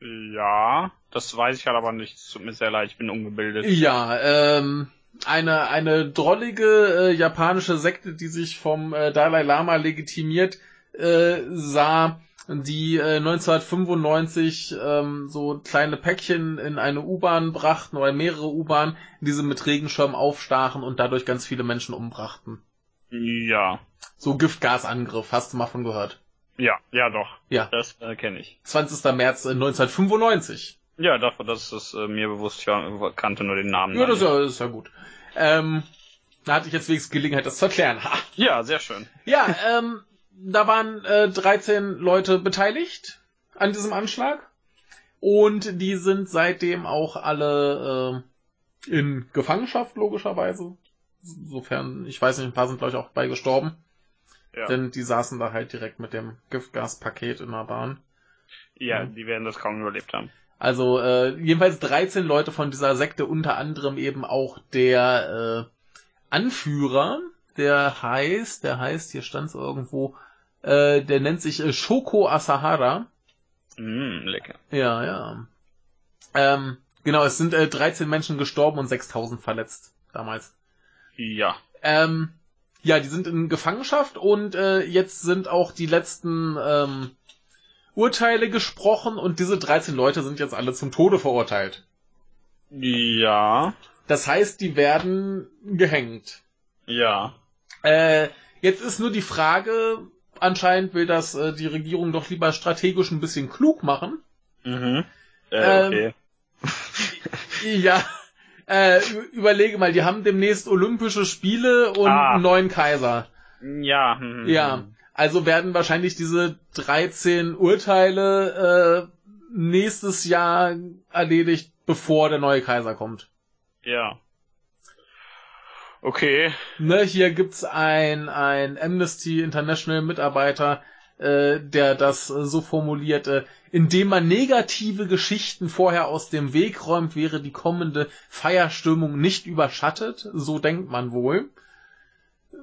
Ja, das weiß ich halt aber nicht. Es tut mir sehr leid, ich bin ungebildet. Ja, ähm, eine, eine drollige äh, japanische Sekte, die sich vom äh, Dalai Lama legitimiert äh, sah, die äh, 1995 ähm, so kleine Päckchen in eine U-Bahn brachten oder mehrere U-Bahnen, diese mit Regenschirm aufstachen und dadurch ganz viele Menschen umbrachten. Ja. So Giftgasangriff, hast du mal von gehört? Ja, ja doch. Ja. Das äh, kenne ich. 20. März 1995. Ja, dafür, dass es äh, mir bewusst, ich kannte nur den Namen. Ja, das ist ja, das ist ja gut. Ähm, da hatte ich jetzt wenigstens Gelegenheit, das zu erklären. Ha. Ja, sehr schön. Ja, ähm, da waren äh, 13 Leute beteiligt an diesem Anschlag. Und die sind seitdem auch alle äh, in Gefangenschaft, logischerweise. Sofern, ich weiß nicht, ein paar sind, glaube ich, auch bei gestorben. Ja. Denn die saßen da halt direkt mit dem Giftgaspaket in der Bahn. Ja, die werden das kaum überlebt haben. Also äh, jedenfalls 13 Leute von dieser Sekte, unter anderem eben auch der äh, Anführer, der heißt, der heißt, hier stand es irgendwo, äh, der nennt sich äh, Shoko Asahara. Mm, lecker. Ja, ja. Ähm, genau, es sind äh, 13 Menschen gestorben und 6000 verletzt damals. Ja. Ähm, ja, die sind in Gefangenschaft und äh, jetzt sind auch die letzten ähm, Urteile gesprochen und diese 13 Leute sind jetzt alle zum Tode verurteilt. Ja. Das heißt, die werden gehängt. Ja. Äh, jetzt ist nur die Frage, anscheinend will das äh, die Regierung doch lieber strategisch ein bisschen klug machen. Mhm. Äh, Ähm, okay. [laughs] Ja, äh, überlege mal, die haben demnächst Olympische Spiele und Ah. einen neuen Kaiser. Ja. hm, Ja, hm. Also werden wahrscheinlich diese 13 Urteile äh, nächstes Jahr erledigt, bevor der neue Kaiser kommt. Ja. Okay. Ne, hier gibt's ein, ein Amnesty International Mitarbeiter, äh, der das äh, so formuliert, äh, indem man negative Geschichten vorher aus dem Weg räumt, wäre die kommende Feierstimmung nicht überschattet. So denkt man wohl.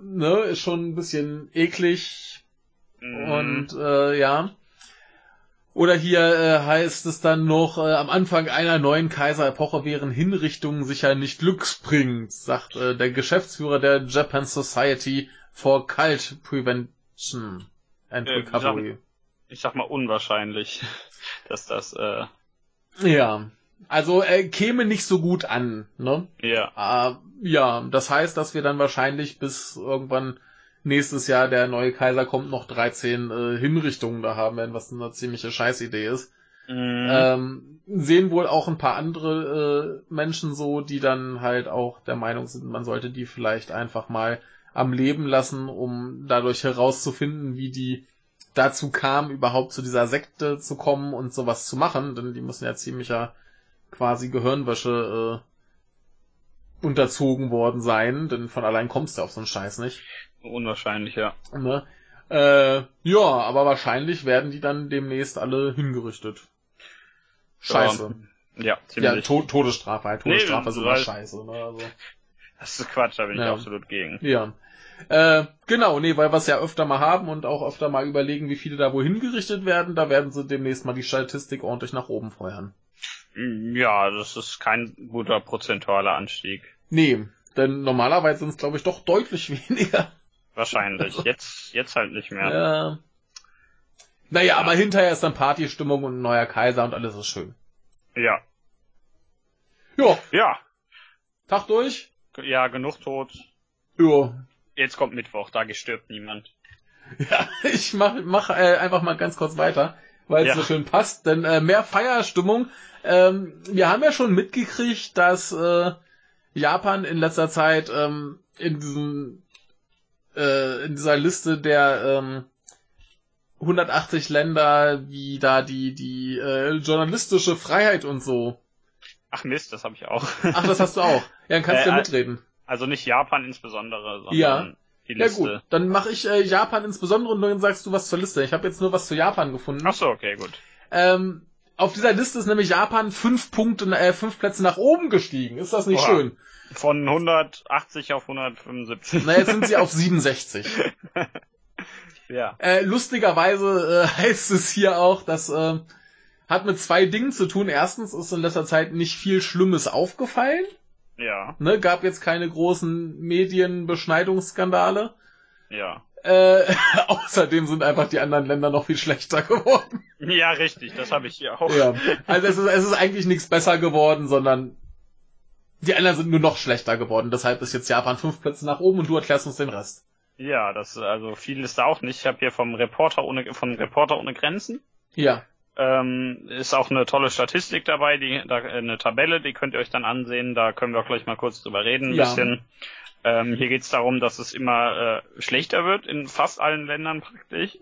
Ne, ist schon ein bisschen eklig Mhm. und äh, ja. Oder hier äh, heißt es dann noch, äh, am Anfang einer neuen Kaiserepoche wären Hinrichtungen sicher nicht glücksbringend, sagt äh, der Geschäftsführer der Japan Society for Cult Prevention and Äh, Recovery. ich sag mal unwahrscheinlich, [laughs] dass das, äh, Ja, also äh, käme nicht so gut an, ne? ja. Äh, ja, das heißt, dass wir dann wahrscheinlich bis irgendwann nächstes Jahr der neue Kaiser kommt, noch 13 äh, Hinrichtungen da haben werden, was eine ziemliche Scheißidee ist. Mhm. Ähm, sehen wohl auch ein paar andere äh, Menschen so, die dann halt auch der Meinung sind, man sollte die vielleicht einfach mal am Leben lassen, um dadurch herauszufinden, wie die dazu kam, überhaupt zu dieser Sekte zu kommen und sowas zu machen, denn die müssen ja ziemlicher quasi Gehirnwäsche äh, unterzogen worden sein, denn von allein kommst du auf so einen Scheiß nicht. Unwahrscheinlich, ja. Ne? Äh, ja, aber wahrscheinlich werden die dann demnächst alle hingerichtet. Scheiße. Ja, Ja, ziemlich. to Todesstrafe, halt. Todesstrafe Nee, ist immer scheiße. Ne? Also, [laughs] das ist Quatsch, da bin ich Ja. absolut gegen. ja. Äh, genau, nee, weil wir es ja öfter mal haben und auch öfter mal überlegen, wie viele da wohin gerichtet werden, da werden sie demnächst mal die Statistik ordentlich nach oben feuern. Ja, das ist kein guter prozentualer Anstieg. Nee, denn normalerweise sind es, glaube ich, doch deutlich [laughs] weniger. Wahrscheinlich. [laughs] Jetzt, jetzt halt nicht mehr. Ja. Naja, aber hinterher ist dann Partystimmung und ein neuer Kaiser und alles ist schön. Ja. Ja, Ja. Tag durch. Ja, genug tot. Ja, Jetzt kommt Mittwoch, da gestirbt niemand. [laughs] Ja, ich mach, mach äh, einfach mal ganz kurz weiter, weil es Ja. so schön passt. Denn äh, mehr Feierstimmung. Ähm, wir haben ja schon mitgekriegt, dass äh, Japan in letzter Zeit ähm, in diesem äh, in dieser Liste der ähm, 180 Länder, wie da die die äh, journalistische Freiheit und so. Ach Mist, das habe ich auch. Ach, das hast du auch. Ja, dann kannst du Äh, ja mitreden. Also nicht Japan insbesondere, sondern Ja. die Ja Liste. gut, dann mache ich äh, Japan insbesondere und dann sagst du was zur Liste. Ich habe jetzt nur was zu Japan gefunden. Ach so, okay, gut. Ähm, auf dieser Liste ist nämlich Japan fünf Punkte, äh, fünf Plätze nach oben gestiegen. Ist das nicht Oha. schön? Von 180 auf 175. Na, jetzt sind sie [laughs] auf 67. [laughs] Ja. Äh, lustigerweise äh, [laughs] heißt es hier auch, das äh, hat mit zwei Dingen zu tun. Erstens ist in letzter Zeit nicht viel Schlimmes aufgefallen. Ja. Ne? Gab jetzt keine großen Medienbeschneidungsskandale. Ja. Äh, [laughs] außerdem sind einfach die anderen Länder noch viel schlechter geworden. Ja, richtig, das habe ich hier auch. Ja. Also es ist, es ist eigentlich nichts besser geworden, sondern die anderen sind nur noch schlechter geworden. Deshalb ist jetzt Japan fünf Plätze nach oben und du erklärst uns den Rest. Ja, das also viel ist da auch nicht. Ich habe hier vom Reporter ohne von Reporter ohne Grenzen Ja. ähm, ist auch eine tolle Statistik dabei, die da eine Tabelle, die könnt ihr euch dann ansehen. Da können wir auch gleich mal kurz drüber reden, ein Ja. bisschen. Ähm, hier geht es darum, dass es immer äh, schlechter wird in fast allen Ländern praktisch.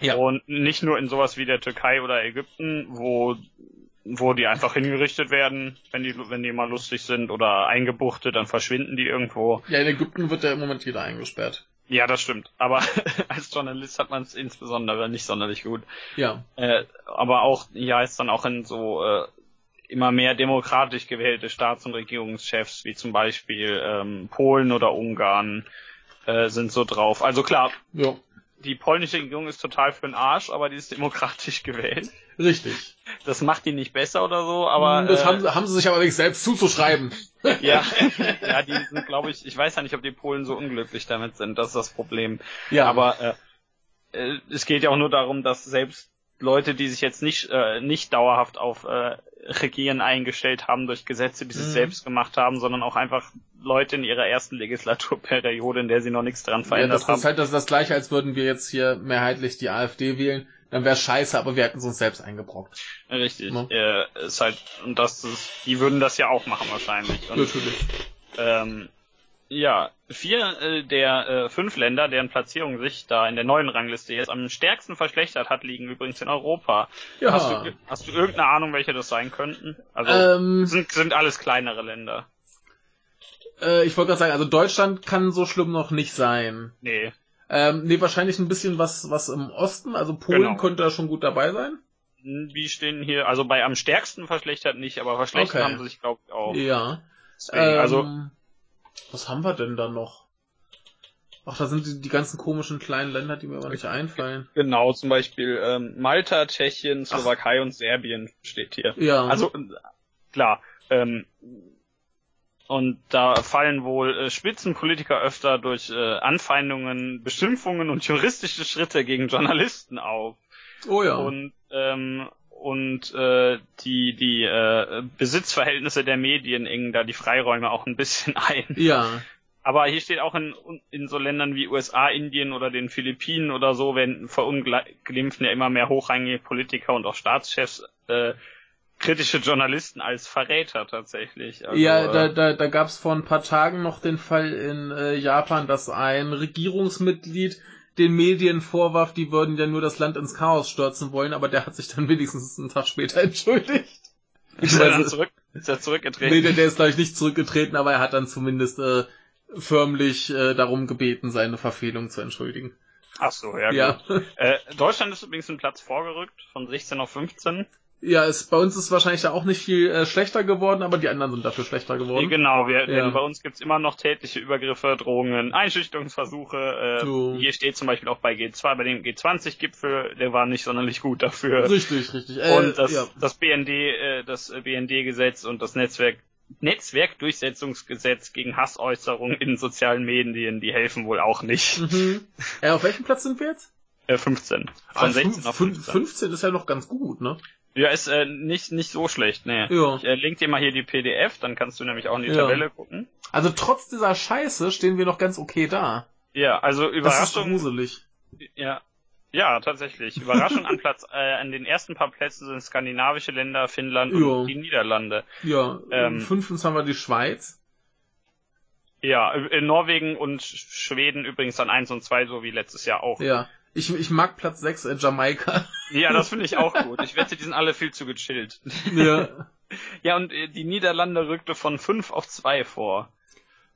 Ja. Und nicht nur in sowas wie der Türkei oder Ägypten, wo wo die einfach hingerichtet werden, wenn die wenn die mal lustig sind oder eingebuchtet, dann verschwinden die irgendwo. Ja, in Ägypten wird ja im Moment jeder eingesperrt. Ja, das stimmt. Aber [laughs] als Journalist hat man es insbesondere nicht sonderlich gut. Ja. Äh, aber auch, ja, ist dann auch in so äh, immer mehr demokratisch gewählte Staats- und Regierungschefs, wie zum Beispiel ähm, Polen oder Ungarn, äh, sind so drauf. Also klar, Ja. die polnische Regierung ist total für den Arsch, aber die ist demokratisch [laughs] gewählt. Richtig. Das macht die nicht besser oder so, aber das äh, haben, sie- haben sie sich aber nicht selbst zuzuschreiben. [laughs] ja, [laughs] ja, die sind, glaube ich, ich weiß ja nicht, ob die Polen so unglücklich damit sind. Das ist das Problem. Ja. Aber äh, äh, es geht ja auch nur darum, dass selbst Leute, die sich jetzt nicht äh, nicht dauerhaft auf äh, Regieren eingestellt haben durch Gesetze, die sie Mhm. selbst gemacht haben, sondern auch einfach Leute in ihrer ersten Legislaturperiode, in der sie noch nichts dran ja, verändert das haben. ist halt das, das gleiche, als würden wir jetzt hier mehrheitlich die AfD wählen. Dann wäre scheiße, aber wir hätten es uns selbst eingebrockt. Richtig. Ja. Äh, ist halt und das ist, die würden das ja auch machen wahrscheinlich. Und, Natürlich. Ähm, ja, vier äh, der äh, fünf Länder, deren Platzierung sich da in der neuen Rangliste jetzt am stärksten verschlechtert hat, liegen übrigens in Europa. Ja. Hast, du, hast du irgendeine Ahnung, welche das sein könnten? Also Ähm, sind, sind alles kleinere Länder. äh, ich wollte gerade sagen, also Deutschland kann so schlimm noch nicht sein. Nee. Ähm, nee, wahrscheinlich ein bisschen was, was im Osten, also Polen Genau. könnte da schon gut dabei sein. Wie stehen hier, also bei am stärksten verschlechtert nicht, aber verschlechtert Okay. haben sie sich, glaube ich, auch. Ja. Deswegen, Ähm, also, was haben wir denn da noch? Ach, da sind die, die ganzen komischen kleinen Länder, die mir aber nicht einfallen. genau, zum Beispiel ähm, Malta, Tschechien, Slowakei und Serbien steht hier. Ja. Also klar. Ähm, und da fallen wohl äh, Spitzenpolitiker öfter durch äh, Anfeindungen, Beschimpfungen und juristische Schritte gegen Journalisten auf. oh ja. Und ähm, und äh, die die äh, Besitzverhältnisse der Medien engen da die Freiräume auch ein bisschen [laughs] ein. ja. Aber hier steht auch in, in so Ländern wie USA, Indien oder den Philippinen oder so, wenn verunglimpfen ja immer mehr hochrangige Politiker und auch Staatschefs äh, kritische Journalisten als Verräter tatsächlich. Also, ja, da, äh, da, da gab es vor ein paar Tagen noch den Fall in äh, Japan, dass ein Regierungsmitglied den Medien vorwarf, die würden ja nur das Land ins Chaos stürzen wollen, aber der hat sich dann wenigstens einen Tag später [laughs] entschuldigt. ist er dann Beziehungsweise- zurück, ist er zurückgetreten. Nee, der, der ist gleich nicht zurückgetreten, aber er hat dann zumindest äh, förmlich äh, darum gebeten, seine Verfehlung zu entschuldigen. Ach so, ja, Ja, gut. Äh, Deutschland ist übrigens einen Platz vorgerückt, von 16 auf 15. ja, es, bei uns ist wahrscheinlich da auch nicht viel äh, schlechter geworden, aber die anderen sind dafür schlechter geworden. Genau, wir, Ja. denn bei uns gibt's immer noch tätliche Übergriffe, Drohungen, Einschüchterungsversuche. Äh, So. Hier steht zum Beispiel auch bei G2, bei dem G20-Gipfel, der war nicht sonderlich gut dafür. Richtig, richtig. Äh, und das, ja. das BND, äh, das BND-Gesetz und das Netzwerk Netzwerkdurchsetzungsgesetz gegen Hassäußerungen in sozialen Medien, die helfen wohl auch nicht. Mhm. Äh, auf welchem Platz sind wir jetzt? Äh, 15. Von Ah, 16 fünf- auf fünf- 15. 15 ist ja noch ganz gut, ne? Ja, ist äh, nicht nicht so schlecht, ne. Ja. Ich äh, link dir mal hier die PDF, dann kannst du nämlich auch in die Ja. Tabelle gucken. Also trotz dieser Scheiße stehen wir noch ganz okay da. Ja, also Das ist Überraschung. gruselig. Ja. Ja, tatsächlich. Überraschung an Platz, [laughs] äh, an den ersten paar Plätzen sind skandinavische Länder, Finnland Ja. und die Niederlande. Ja, Ähm. fünftens haben wir die Schweiz. Ja, in Norwegen und Sch- Schweden übrigens dann eins und zwei, so wie letztes Jahr auch. Ja. Ich, ich mag Platz 6, äh, Jamaika. Ja, das finde ich auch [laughs] gut. Ich wette, die sind alle viel zu gechillt. ja. Ja, und äh, die Niederlande rückte von fünf auf zwei vor.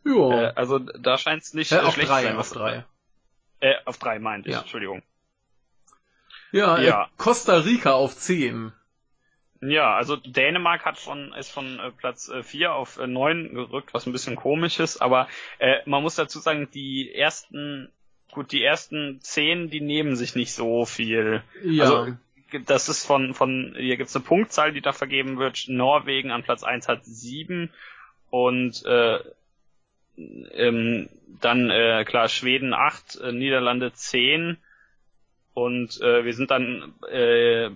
Ja. Äh, also da scheint es nicht äh, äh, auf schlecht drei, zu sein. auf was- drei. Äh, auf drei meinte ich, Ja. Entschuldigung. Ja, Ja. Äh, Costa Rica auf 10. Ja, also Dänemark hat von ist von äh, Platz äh, 4 auf äh, 9 gerückt, was ein bisschen komisch ist, aber äh, man muss dazu sagen, die ersten gut, die ersten 10, die nehmen sich nicht so viel. Ja. Also das ist von von hier gibt's eine Punktzahl, die da vergeben wird. Norwegen an Platz 1 hat 7 und äh, ähm, dann äh, klar Schweden 8, äh, Niederlande 10 und äh, wir sind dann äh,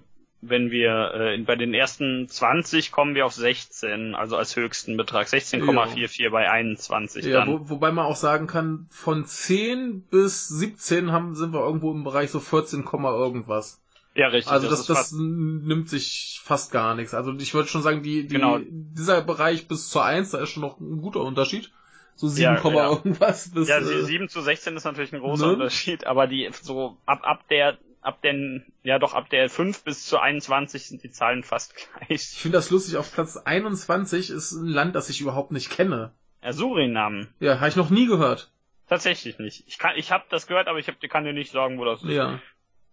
wenn wir äh, bei den ersten 20 kommen wir auf 16, also als höchsten Betrag. 16,44 bei 21 ja, dann. wo, wobei man auch sagen kann, von 10 bis 17 haben, sind wir irgendwo im Bereich so 14, Komma irgendwas. ja, richtig. Also das, das, fast- nimmt sich fast gar nichts. Also ich würde schon sagen, die, die, Genau. dieser Bereich bis zur 1, da ist schon noch ein guter Unterschied. So 7, Ja, ja. irgendwas bis. ja, äh, 7 zu 16 ist natürlich ein großer ne? Unterschied, aber die so ab ab der ab den ja doch ab der 5 bis zu 21 sind die Zahlen fast [laughs] gleich. ich finde das lustig, auf Platz 21 ist ein Land, das ich überhaupt nicht kenne. Ja, Surinam. Ja, habe ich noch nie gehört. Tatsächlich nicht. Ich kann, ich habe das gehört, aber ich hab, kann dir nicht sagen, wo das ist. Ja.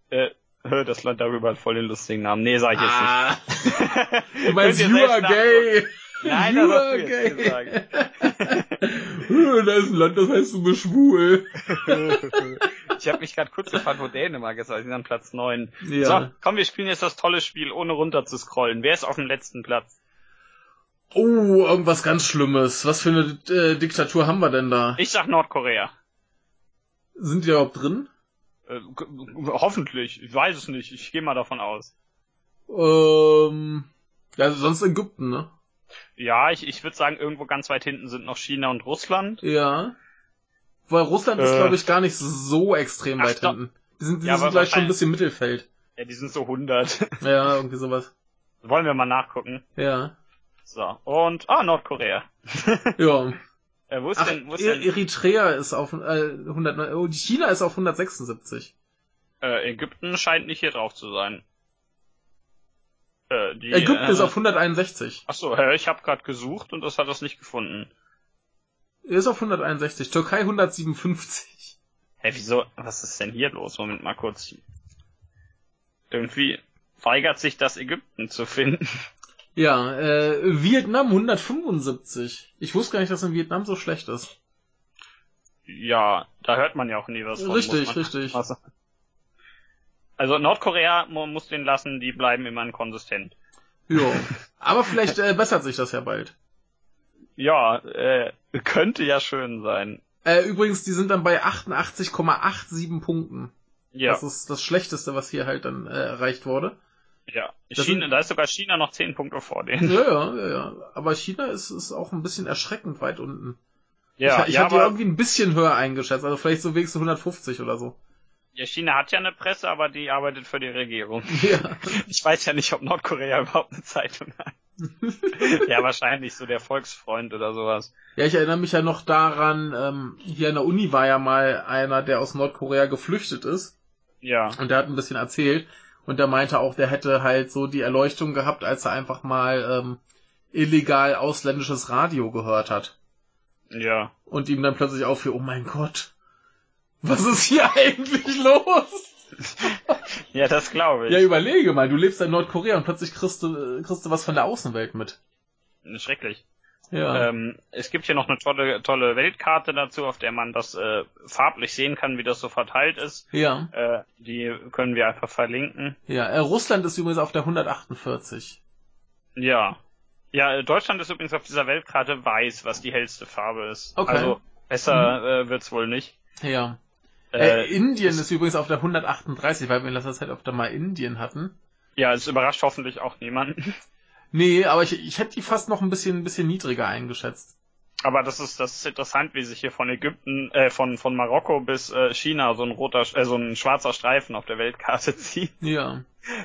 Äh, das Land darüber hat voll den lustigen Namen. Nee, sag ich jetzt Ah. nicht. [laughs] Du meinst, you are gay. Nein, das hast du jetzt gesagt. [laughs] Da ist ein Land, das heißt du bist schwul. ich habe mich gerade kurz gefragt, wo Dänemark ist, weil sie sind an Platz 9. Ja. So, komm, wir spielen jetzt das tolle Spiel, ohne runter zu scrollen. Wer ist auf dem letzten Platz? Oh, irgendwas ganz Schlimmes. Was für eine äh, Diktatur haben wir denn da? Ich sag Nordkorea. Sind die überhaupt drin? Äh, hoffentlich. Ich weiß es nicht. Ich gehe mal davon aus. Ähm, ja, sonst Ägypten, ne? Ja, ich, ich würde sagen, irgendwo ganz weit hinten sind noch China und Russland. Ja. Weil Russland ist, Äh. glaube ich, gar nicht so extrem Ach, weit doch. hinten. Die sind, die Ja, sind gleich schon ein bisschen Mittelfeld. Ja, die sind so 100. [laughs] Ja, irgendwie sowas. Wollen wir mal nachgucken. Ja. So, und, ah, Nordkorea. [laughs] Ja. Äh, wo ist Ach, denn, wo ist E- denn, Eritrea ist auf äh, 100, oh, China ist auf 176. äh, Ägypten scheint nicht hier drauf zu sein. Äh, die, Ägypten äh, ist auf 161. Ach so, hä, ich habe gerade gesucht und das hat das nicht gefunden. Ist auf 161. Türkei 157. Hä, wieso, was ist denn hier los? Moment mal kurz. Irgendwie weigert sich das Ägypten zu finden. [laughs] Ja, äh, Vietnam 175. Ich wusste gar nicht, dass in Vietnam so schlecht ist. Ja, da hört man ja auch nie was von. Richtig, richtig. [laughs] Also Nordkorea muss den lassen, die bleiben immer konsistent. Ja. [laughs] Aber vielleicht äh, bessert sich das ja bald. Ja, äh, könnte ja schön sein. Äh, übrigens, die sind dann bei 88,87 Punkten. Ja, Das ist das Schlechteste, was hier halt dann äh, erreicht wurde. ja. das China, sind- da ist sogar China noch 10 Punkte vor denen. Ja, ja, [laughs] ja, ja. Aber China ist, ist auch ein bisschen erschreckend weit unten. Ja, ich ich ja, hatte die aber irgendwie ein bisschen höher eingeschätzt, also vielleicht so wenigstens 150 oder so. Ja, China hat ja eine Presse, aber die arbeitet für die Regierung. [laughs] Ja. Ich weiß ja nicht, ob Nordkorea [laughs] überhaupt eine Zeitung hat. [laughs] ja, wahrscheinlich so der Volksfreund oder sowas. Ja, ich erinnere mich ja noch daran, ähm, hier an der Uni war ja mal einer, der aus Nordkorea geflüchtet ist. Ja, Und der hat ein bisschen erzählt. Und der meinte auch, der hätte halt so die Erleuchtung gehabt, als er einfach mal ähm, illegal ausländisches Radio gehört hat. ja. Und ihm dann plötzlich auffiel, oh mein Gott, was ist hier eigentlich los? [laughs] Ja, das glaube ich. Ja, überlege mal, du lebst in Nordkorea und plötzlich kriegst du, kriegst du was von der Außenwelt mit. Schrecklich. Ja. Ähm, es gibt hier noch eine tolle, tolle Weltkarte dazu, auf der man das äh, farblich sehen kann, wie das so verteilt ist. ja. Äh, die können wir einfach verlinken. Ja, äh, Russland ist übrigens auf der 148. Ja. Ja, äh, Deutschland ist übrigens auf dieser Weltkarte weiß, was die hellste Farbe ist. Okay. Also besser äh, wird's wohl nicht. Ja. Äh, Äh, Indien ist übrigens auf der 138, weil wir in letzter Zeit öfter mal Indien hatten. ja, es überrascht hoffentlich auch niemanden. [laughs] Nee, aber ich, ich hätte die fast noch ein bisschen, ein bisschen niedriger eingeschätzt. Aber das ist, das ist interessant, wie sich hier von Ägypten, äh, von, von Marokko bis äh, China so ein roter, äh, so ein schwarzer Streifen auf der Weltkarte [laughs] zieht. Ja.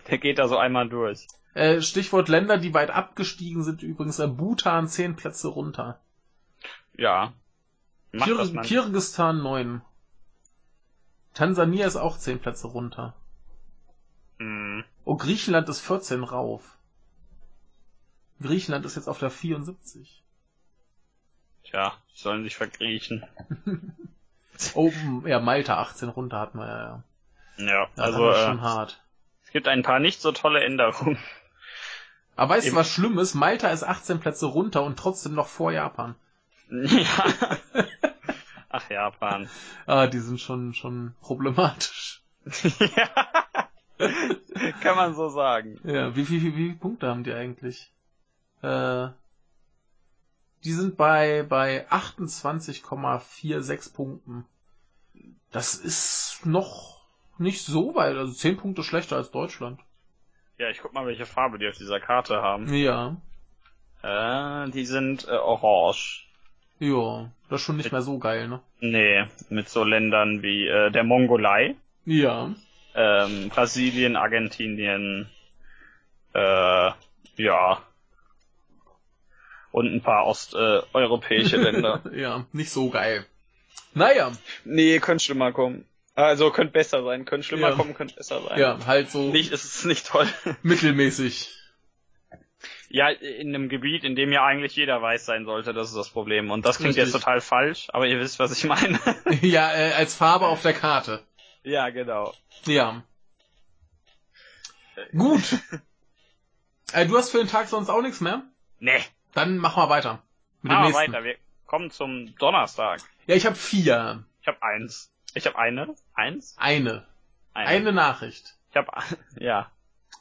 Der geht da so einmal durch. Äh, Stichwort Länder, die weit abgestiegen sind, übrigens äh, Bhutan zehn Plätze runter. Ja. Kir. Kirgistan neun. Tansania ist auch zehn Plätze runter. Hm. Oh, Griechenland ist 14 rauf. Griechenland ist jetzt auf der 74. Tja, sollen sich verkriechen. [laughs] Oh, ja, Malta 18 runter hatten wir ja. ja. Ja, Das also ist schon äh, hart. es gibt ein paar nicht so tolle Änderungen. Aber weißt du, was schlimm ist? Malta ist 18 Plätze runter und trotzdem noch vor Japan. [laughs] ja. [laughs] Ach, Japan. [laughs] Ah, die sind schon, schon problematisch. [laughs] ja. Kann man so sagen. Ja, wie, wie, wie, wie viele Punkte haben die eigentlich? Äh, die sind bei, bei 28,46 Punkten. Das ist noch nicht so weit, also 10 Punkte schlechter als Deutschland. Ja, ich guck mal, welche Farbe die auf dieser Karte haben. Ja, Äh, die sind äh, orange. Ja, das ist schon nicht mehr so geil, ne? Nee, mit so Ländern wie äh, der Mongolei, Ja. ähm, Brasilien, Argentinien, äh, ja. Und ein paar osteuropäische [laughs] Länder. ja, nicht so geil. Naja, Nee, könnte schlimmer kommen. Also könnte besser sein, könnte schlimmer Ja. kommen, könnte besser sein. ja, halt so Nicht, es ist nicht toll. mittelmäßig. Ja, in einem Gebiet, in dem ja eigentlich jeder weiß sein sollte, das ist das Problem. Und das klingt Richtig. jetzt total falsch, aber ihr wisst, was ich meine. [laughs] ja, äh, als Farbe auf der Karte. ja, genau. Ja. Gut. äh, du hast für den Tag sonst auch nichts mehr? Nee. Dann machen wir weiter. Mit Machen wir weiter. Wir kommen zum Donnerstag. Ja, ich habe vier. Ich habe eins. Ich habe eine. Eins? Eine. Eine Nachricht. Ich habe [laughs] ja.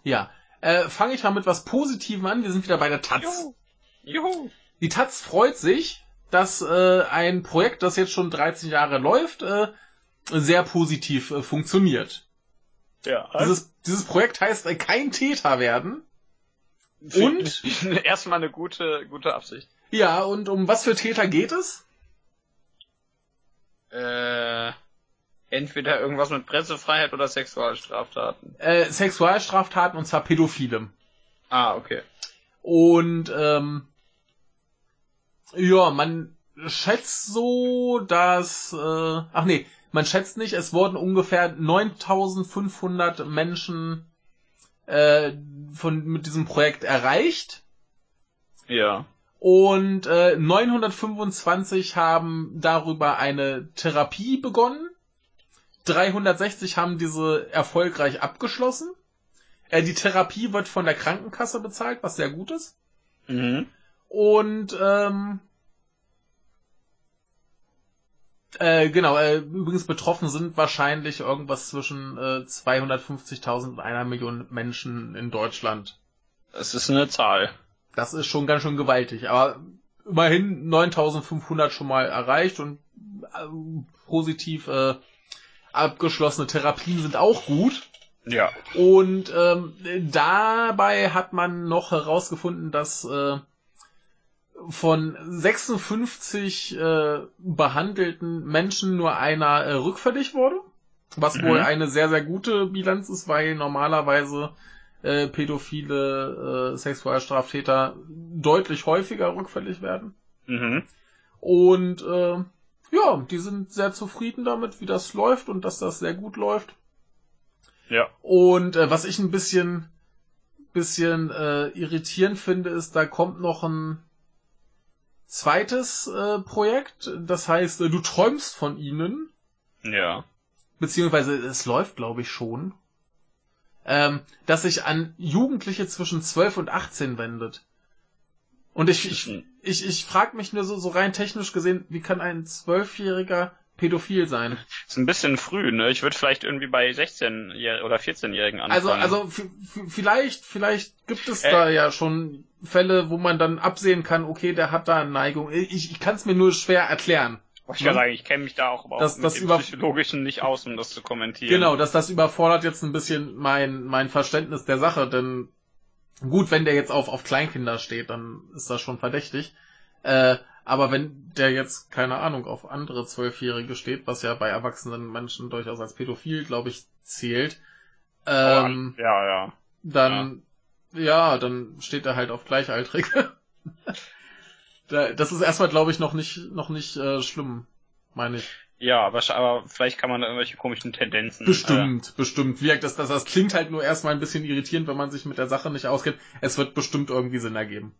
Ja. Äh, Fange ich mal mit was Positivem an. Wir sind wieder bei der Taz. Juhu. Juhu. Die Taz freut sich, dass äh, ein Projekt, das jetzt schon 13 Jahre läuft, äh, sehr positiv äh, funktioniert. Ja. Dieses, dieses Projekt heißt äh, kein Täter werden. Und? [laughs] erstmal eine gute gute Absicht. Ja, und um was für Täter geht es? Äh, entweder irgendwas mit Pressefreiheit oder Sexualstraftaten. Äh, Sexualstraftaten und zwar Pädophile. Ah, okay. Und ähm, ja, man schätzt so, dass äh, ach nee, man schätzt nicht, es wurden ungefähr 9500 Menschen äh, von mit diesem Projekt erreicht Ja. und äh, 925 haben darüber eine Therapie begonnen. 360 haben diese erfolgreich abgeschlossen. Äh, die Therapie wird von der Krankenkasse bezahlt, was sehr gut ist. Mhm. Und ähm, äh, genau, äh, übrigens betroffen sind wahrscheinlich irgendwas zwischen äh, 250.000 und einer Million Menschen in Deutschland. Das ist eine Zahl. Das ist schon ganz schön gewaltig, aber immerhin 9.500 schon mal erreicht und äh, positiv äh, abgeschlossene Therapien sind auch gut. Ja. Und ähm, dabei hat man noch herausgefunden, dass äh, von 56 äh, behandelten Menschen nur einer äh, rückfällig wurde. Was Mhm. wohl eine sehr, sehr gute Bilanz ist, weil normalerweise äh, pädophile äh, Sexualstraftäter deutlich häufiger rückfällig werden. Mhm. Und äh, ja, die sind sehr zufrieden damit, wie das läuft und dass das sehr gut läuft. Ja. Und äh, was ich ein bisschen, bisschen äh, irritierend finde, ist, da kommt noch ein zweites äh, Projekt. Das heißt, äh, du träumst von ihnen, Ja. beziehungsweise es läuft, glaube ich, schon, ähm, das sich an Jugendliche zwischen 12 und 18 wendet. Und ich, ich, ich, ich frage mich nur so, so rein technisch gesehen, wie kann ein Zwölfjähriger pädophil sein? Ist ein bisschen früh, ne? Ich würde vielleicht irgendwie bei 16 oder 14-Jährigen anfangen. Also, also vielleicht, vielleicht gibt es Äh. da ja schon Fälle, wo man dann absehen kann, okay, der hat da eine Neigung. Ich, ich kann es mir nur schwer erklären. ich kann sagen, ich kenne mich da auch überhaupt Das- mit das dem über- Psychologischen nicht aus, um das zu kommentieren. Genau, dass das überfordert jetzt ein bisschen mein, mein Verständnis der Sache, denn gut, wenn der jetzt auf, auf Kleinkinder steht, dann ist das schon verdächtig. Äh, aber wenn der jetzt, keine Ahnung, auf andere Zwölfjährige steht, was ja bei erwachsenen Menschen durchaus als pädophil, glaube ich, zählt, ähm, ja, ja. dann, ja. dann steht er halt auf Gleichaltrige. [laughs] da, das ist erstmal, glaube ich, noch nicht, noch nicht äh, schlimm, meine ich. Ja, aber, aber vielleicht kann man da irgendwelche komischen Tendenzen. Bestimmt, bestimmt. Wie das, das, das klingt halt nur erstmal ein bisschen irritierend, wenn man sich mit der Sache nicht auskennt. Es wird bestimmt irgendwie Sinn ergeben.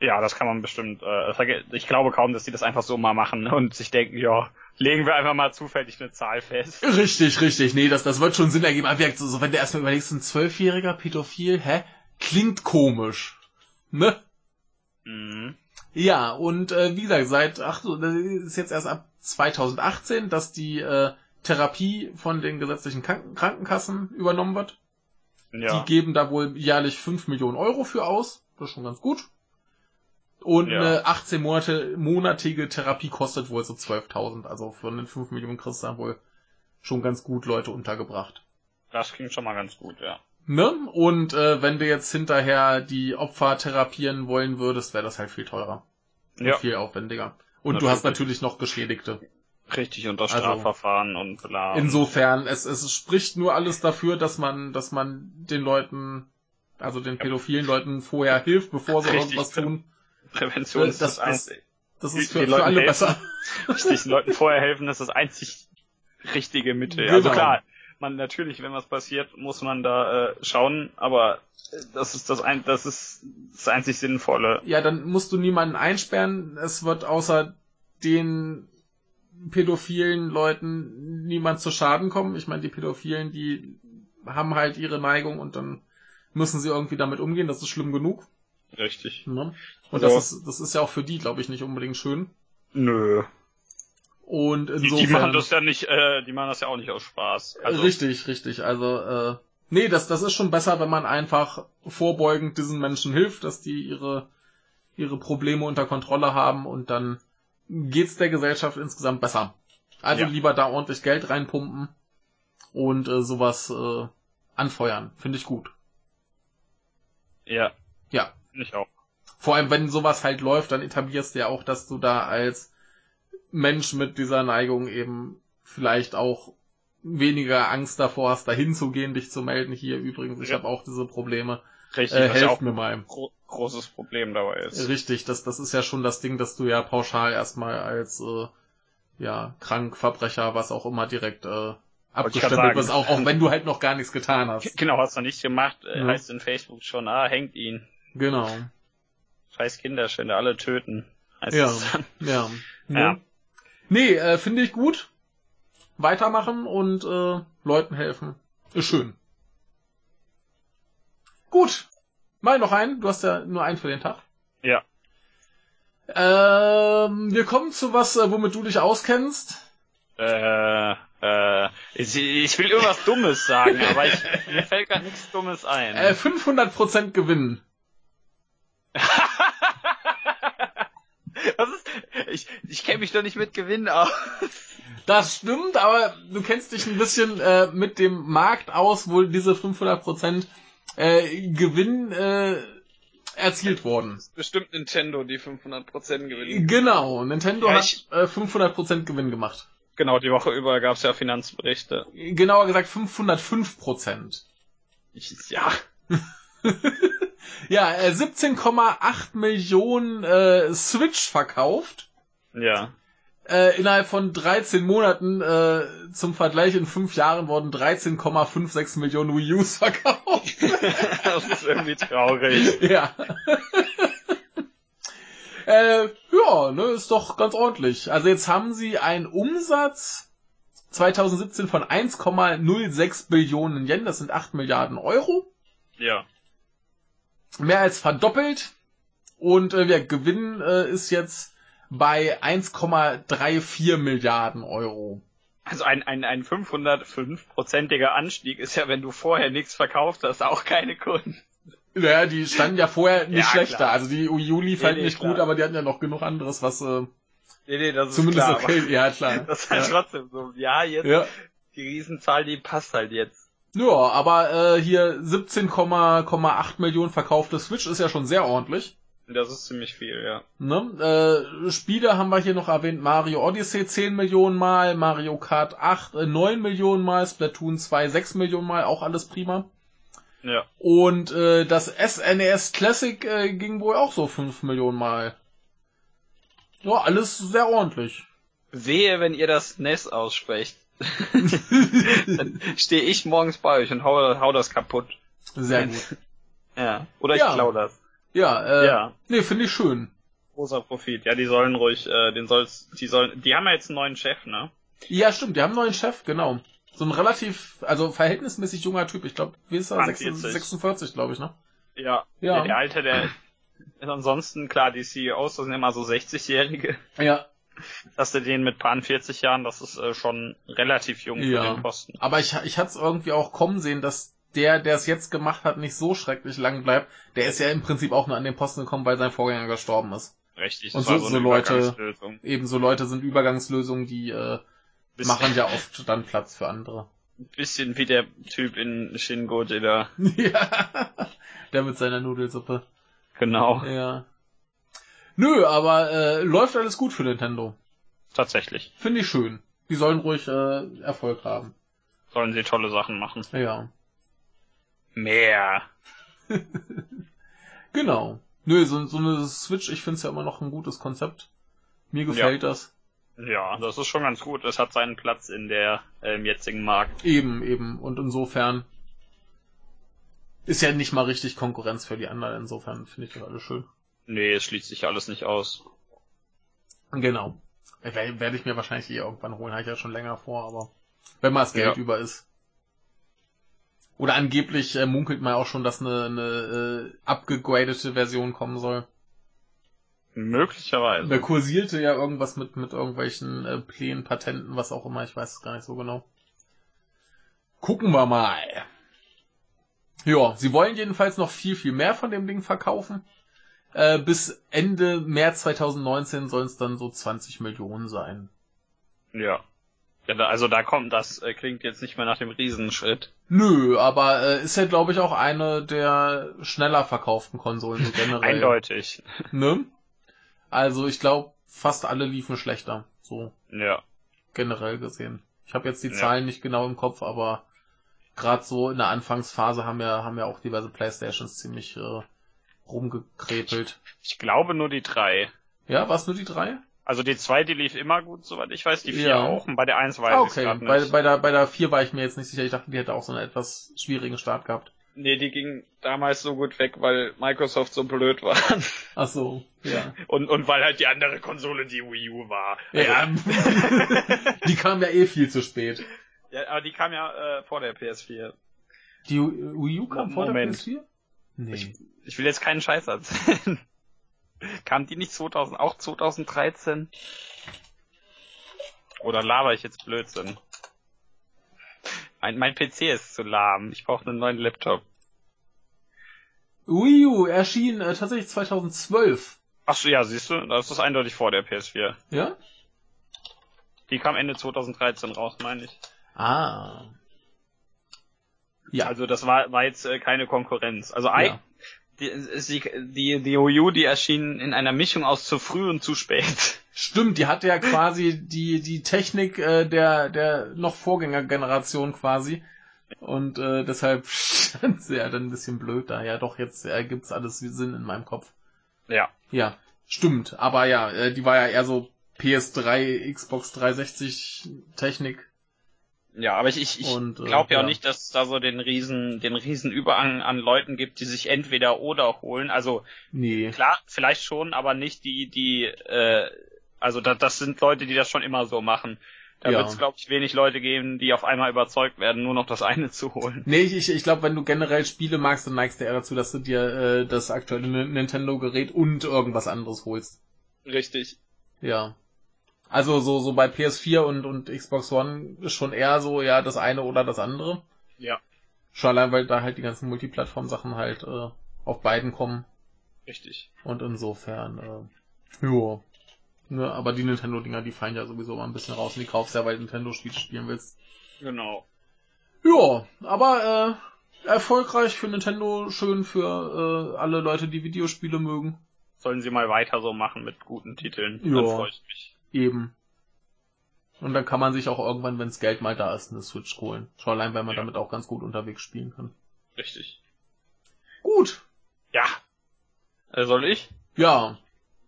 Äh, ja, das kann man bestimmt. Äh, ich glaube kaum, dass die das einfach so mal machen und sich denken, ja, legen wir einfach mal zufällig eine Zahl fest. Richtig, richtig. Nee, das, das wird schon Sinn ergeben. Aber so, so, wenn du erstmal überlegst, ein Zwölfjähriger Pädophil, hä? Klingt komisch. Ne? Mhm. Ja, und äh, wie gesagt, seit, ach so, das ist jetzt erst ab 2018, dass die äh, Therapie von den gesetzlichen Kranken Krankenkassen übernommen wird. Ja. Die geben da wohl jährlich 5 Millionen Euro für aus. Das ist schon ganz gut. Und Ja. eine 18 Monate, monatige Therapie kostet wohl so 12.000. Also von den 5 Millionen kriegst du wohl schon ganz gut Leute untergebracht. Das klingt schon mal ganz gut, ja. Ne? Und äh, wenn du jetzt hinterher die Opfer therapieren wollen würdest, wäre das halt viel teurer. Und Ja. viel aufwendiger. Und du hast natürlich noch Geschädigte. Richtig, und das Also- Strafverfahren und bla. Insofern, es, es spricht nur alles dafür, dass man, dass man den Leuten, also den pädophilen Leuten vorher hilft, bevor sie Richtig. irgendwas tun. Prävention ist Das- das, das- einzig. Das Die- ist für, für alle helfen. besser. [laughs] Richtig, den Leuten vorher helfen, das ist das einzig richtige Mittel. Genau. Also klar, man natürlich, wenn was passiert, muss man da äh, schauen, aber das ist das ein, das ist das einzig Sinnvolle. Ja, dann musst du niemanden einsperren. Es wird außer den pädophilen Leuten niemand zu Schaden kommen. Ich meine, die Pädophilen, die haben halt ihre Neigung und dann müssen sie irgendwie damit umgehen. Das ist schlimm genug. Richtig. Ne? Und also, das ist, das ist ja auch für die, glaube ich, nicht unbedingt schön. Nö. Und insofern. Die, die machen das ja nicht, äh, die machen das ja auch nicht aus Spaß. Also, richtig, richtig. Also, äh, nee, das, das ist schon besser, wenn man einfach vorbeugend diesen Menschen hilft, dass die ihre, ihre Probleme unter Kontrolle haben und dann geht's der Gesellschaft insgesamt besser. Also ja. lieber da ordentlich Geld reinpumpen und äh, sowas äh, anfeuern. Finde ich gut. Ja. Ja. Ich auch. Vor allem, wenn sowas halt läuft, dann etablierst du ja auch, dass du da als Mensch mit dieser Neigung eben vielleicht auch weniger Angst davor hast, dahin zu gehen, dich zu melden. Hier übrigens, ich ja. habe auch diese Probleme. Richtig, äh, helft mir mal. Gro großes Problem dabei ist. Richtig, das, das ist ja schon das Ding, dass du ja pauschal erstmal als äh, ja, krank, Verbrecher, was auch immer direkt äh, abgestempelt wirst, auch, auch wenn du halt noch gar nichts getan hast. Genau, hast du nichts gemacht, äh, ja. heißt in Facebook schon, ah, hängt ihn. Genau. Scheiß Kinderschänder, alle töten. Heißt ja, ja. ja. Nee, äh, finde ich gut. Weitermachen und äh, Leuten helfen. Ist schön. Gut. Mal noch einen. Du hast ja nur einen für den Tag. Ja. Ähm, wir kommen zu was, äh, womit du dich auskennst. Äh, äh, ich, ich will irgendwas Dummes sagen, aber ich, mir fällt gar nichts Dummes ein. Äh, 500% gewinnen. [laughs] Was ist? Ich, ich kenne mich doch nicht mit Gewinnen aus. Das stimmt, aber du kennst dich ein bisschen äh, mit dem Markt aus, wo diese 500% äh, Gewinn äh, erzielt worden. Bestimmt Nintendo, die 500% Gewinn. Genau, Nintendo ja, hat äh, 500% Gewinn gemacht. Genau, die Woche über gab es ja Finanzberichte. Genauer gesagt 505%. Ich, ja. [laughs] ja, äh, 17,8 Millionen äh, Switch verkauft. Ja. Äh, innerhalb von 13 Monaten, äh, zum Vergleich, in fünf Jahren wurden 13,56 Millionen Wii U's verkauft. [laughs] das ist irgendwie traurig. Ja. [laughs] äh, ja, ne, ist doch ganz ordentlich. Also jetzt haben sie einen Umsatz 2017 von 1,06 Billionen Yen, das sind 8 Milliarden Euro. Ja. Mehr als verdoppelt. Und äh, der Gewinn äh, ist jetzt bei 1,34 Milliarden Euro. Also ein, ein, ein 505-prozentiger Anstieg ist ja, wenn du vorher nichts verkauft hast, auch keine Kunden. Naja, die standen ja vorher [laughs] nicht ja, schlechter. Klar. Also die nee, halt nee, nicht klar. gut, aber die hatten ja noch genug anderes, was äh, nee, nee, das ist zumindest klar, okay. Ja, klar. [laughs] Das ist halt ja. trotzdem so. Ja, jetzt ja. die Riesenzahl, die passt halt jetzt. Ja, aber äh, hier 17,8 Millionen verkaufte Switch ist ja schon sehr ordentlich. Das ist ziemlich viel, ja. Ne? Äh, Spiele haben wir hier noch erwähnt. Mario Odyssey 10 Millionen Mal, Mario Kart 8 äh, 9 Millionen Mal, Splatoon 2 6 Millionen Mal, auch alles prima. Ja. Und äh, das SNES e Classic äh, ging wohl auch so 5 Millionen Mal. Ja, alles sehr ordentlich. Wehe, wenn ihr das NES aussprecht. Dann stehe ich morgens bei euch und hau, hau das kaputt. Sehr gut. [laughs] Ja. Oder ich ja. klau das. Ja, äh, ja. nee, finde ich schön. Großer Profit. Ja, die sollen ruhig, äh, den soll's, die sollen, die haben ja jetzt einen neuen Chef, ne? Ja, stimmt, die haben einen neuen Chef, genau. So ein relativ, also verhältnismäßig junger Typ. Ich glaube, wie ist er? 46, 46 glaube ich, ne? Ja. ja. Der, der Alte, der ist [laughs] ansonsten, klar, die CEOs, das sind immer so 60-Jährige. Ja. Dass du den mit paar 40 Jahren, das ist äh, schon relativ jung ja. für den Posten. Aber ich, ich hatte es irgendwie auch kommen sehen, dass der, der es jetzt gemacht hat, nicht so schrecklich lang bleibt. Der ist ja im Prinzip auch nur an den Posten gekommen, weil sein Vorgänger gestorben ist. Richtig. Und so, so, so Leute, eben so Leute sind Übergangslösungen, die äh, machen ja oft dann Platz für andere. Ein bisschen wie der Typ in Shingo, der [laughs] ja, der mit seiner Nudelsuppe. Genau. Ja. Nö, aber äh, läuft alles gut für Nintendo. Tatsächlich. Finde ich schön. Die sollen ruhig äh, Erfolg haben. Sollen sie tolle Sachen machen. Ja. Mehr. [laughs] genau. Nö, so, so eine Switch, ich finde es ja immer noch ein gutes Konzept. Mir gefällt ja. das. Ja, das ist schon ganz gut. Es hat seinen Platz in der äh, im jetzigen Markt. Eben, eben. Und insofern ist ja nicht mal richtig Konkurrenz für die anderen. Insofern finde ich das alles schön. Nee, es schließt sich alles nicht aus. Genau. Werde ich mir wahrscheinlich eh irgendwann holen, habe ich ja schon länger vor, aber wenn mal das Geld ja. über ist. Oder angeblich äh, munkelt man auch schon, dass eine, eine äh, abgegradete Version kommen soll. Möglicherweise. Da kursierte ja irgendwas mit, mit irgendwelchen äh, Plänen, Patenten, was auch immer, ich weiß es gar nicht so genau. Gucken wir mal. Ja, sie wollen jedenfalls noch viel, viel mehr von dem Ding verkaufen. Äh, bis Ende März 2019 sollen es dann so 20 Millionen sein. Ja. ja also da kommt, das äh, klingt jetzt nicht mehr nach dem Riesenschritt. Nö, aber äh, ist ja glaube ich auch eine der schneller verkauften Konsolen so [laughs] generell. Eindeutig. Ne? Also ich glaube, fast alle liefen schlechter. So. Ja. Generell gesehen. Ich habe jetzt die ja. Zahlen nicht genau im Kopf, aber gerade so in der Anfangsphase haben ja, haben ja auch diverse Playstations ziemlich äh, rumgekrepelt. Ich glaube nur die drei. Ja, war es nur die drei? Also die zwei, die lief immer gut, soweit ich weiß, die vier ja. auch. Und bei der eins weiß ah, okay. ich nicht. Bei, bei, der, bei der vier war ich mir jetzt nicht sicher. Ich dachte, die hätte auch so einen etwas schwierigen Start gehabt. Nee, die ging damals so gut weg, weil Microsoft so blöd war. [laughs] Ach so, ja. Und, und weil halt die andere Konsole die Wii U war. Also ja. [laughs] [laughs] die kam ja eh viel zu spät. Ja, aber die kam ja äh, vor der PS4. Die Wii U kam vor der PS4? Nee. Ich, ich will jetzt keinen Scheiß erzählen. [laughs] Kam die nicht 2000, auch 2013? Oder laber ich jetzt Blödsinn? Mein, mein PC ist zu lahm. Ich brauche einen neuen Laptop. Wii U erschien äh, tatsächlich 2012. Ach so, ja, siehst du, das ist eindeutig vor der PS4. Ja? Die kam Ende 2013 raus, meine ich. Ah. Ja. Also das war, war jetzt äh, keine Konkurrenz. Also ja. die, die, die Wii U, die erschien in einer Mischung aus zu früh und zu spät. Stimmt, die hatte ja quasi die, die Technik äh, der, der noch Vorgängergeneration quasi. Und äh, deshalb [laughs] stand sie ja dann ein bisschen blöd da. Ja, doch, jetzt ergibt's alles Sinn in meinem Kopf. Ja. Ja, stimmt. Aber ja, äh, die war ja eher so PS3, Xbox 360 Technik. Ja, aber ich, ich, ich äh, glaube ja, ja auch nicht, dass es da so den riesen, den riesen Überhang an Leuten gibt, die sich entweder oder holen. Also nee. klar, vielleicht schon, aber nicht die, die, äh, also da, das sind Leute, die das schon immer so machen. Da ja. wird es, glaube ich, wenig Leute geben, die auf einmal überzeugt werden, nur noch das eine zu holen. Nee, ich, ich glaube, wenn du generell Spiele magst, dann neigst du eher dazu, dass du dir äh, das aktuelle Nintendo-Gerät und irgendwas anderes holst. Richtig. Ja. Also so, so bei PS4 und, und Xbox One ist schon eher so, ja, das eine oder das andere. Ja. Schon allein, weil da halt die ganzen Multiplattform-Sachen halt äh, auf beiden kommen. Richtig. Und insofern, äh, ja. Ne, aber die Nintendo-Dinger, die fallen ja sowieso mal ein bisschen raus und die kaufst ja, weil Nintendo-Spiele spielen willst. Genau. Ja, aber äh, erfolgreich für Nintendo, schön für äh, alle Leute, die Videospiele mögen. Sollen sie mal weiter so machen mit guten Titeln, ja. dann freue ich mich. Eben. Und dann kann man sich auch irgendwann, wenns Geld mal da ist, eine Switch holen. Schon allein, weil man ja. damit auch ganz gut unterwegs spielen kann. Richtig. Gut. Ja. Äh, soll ich? Ja.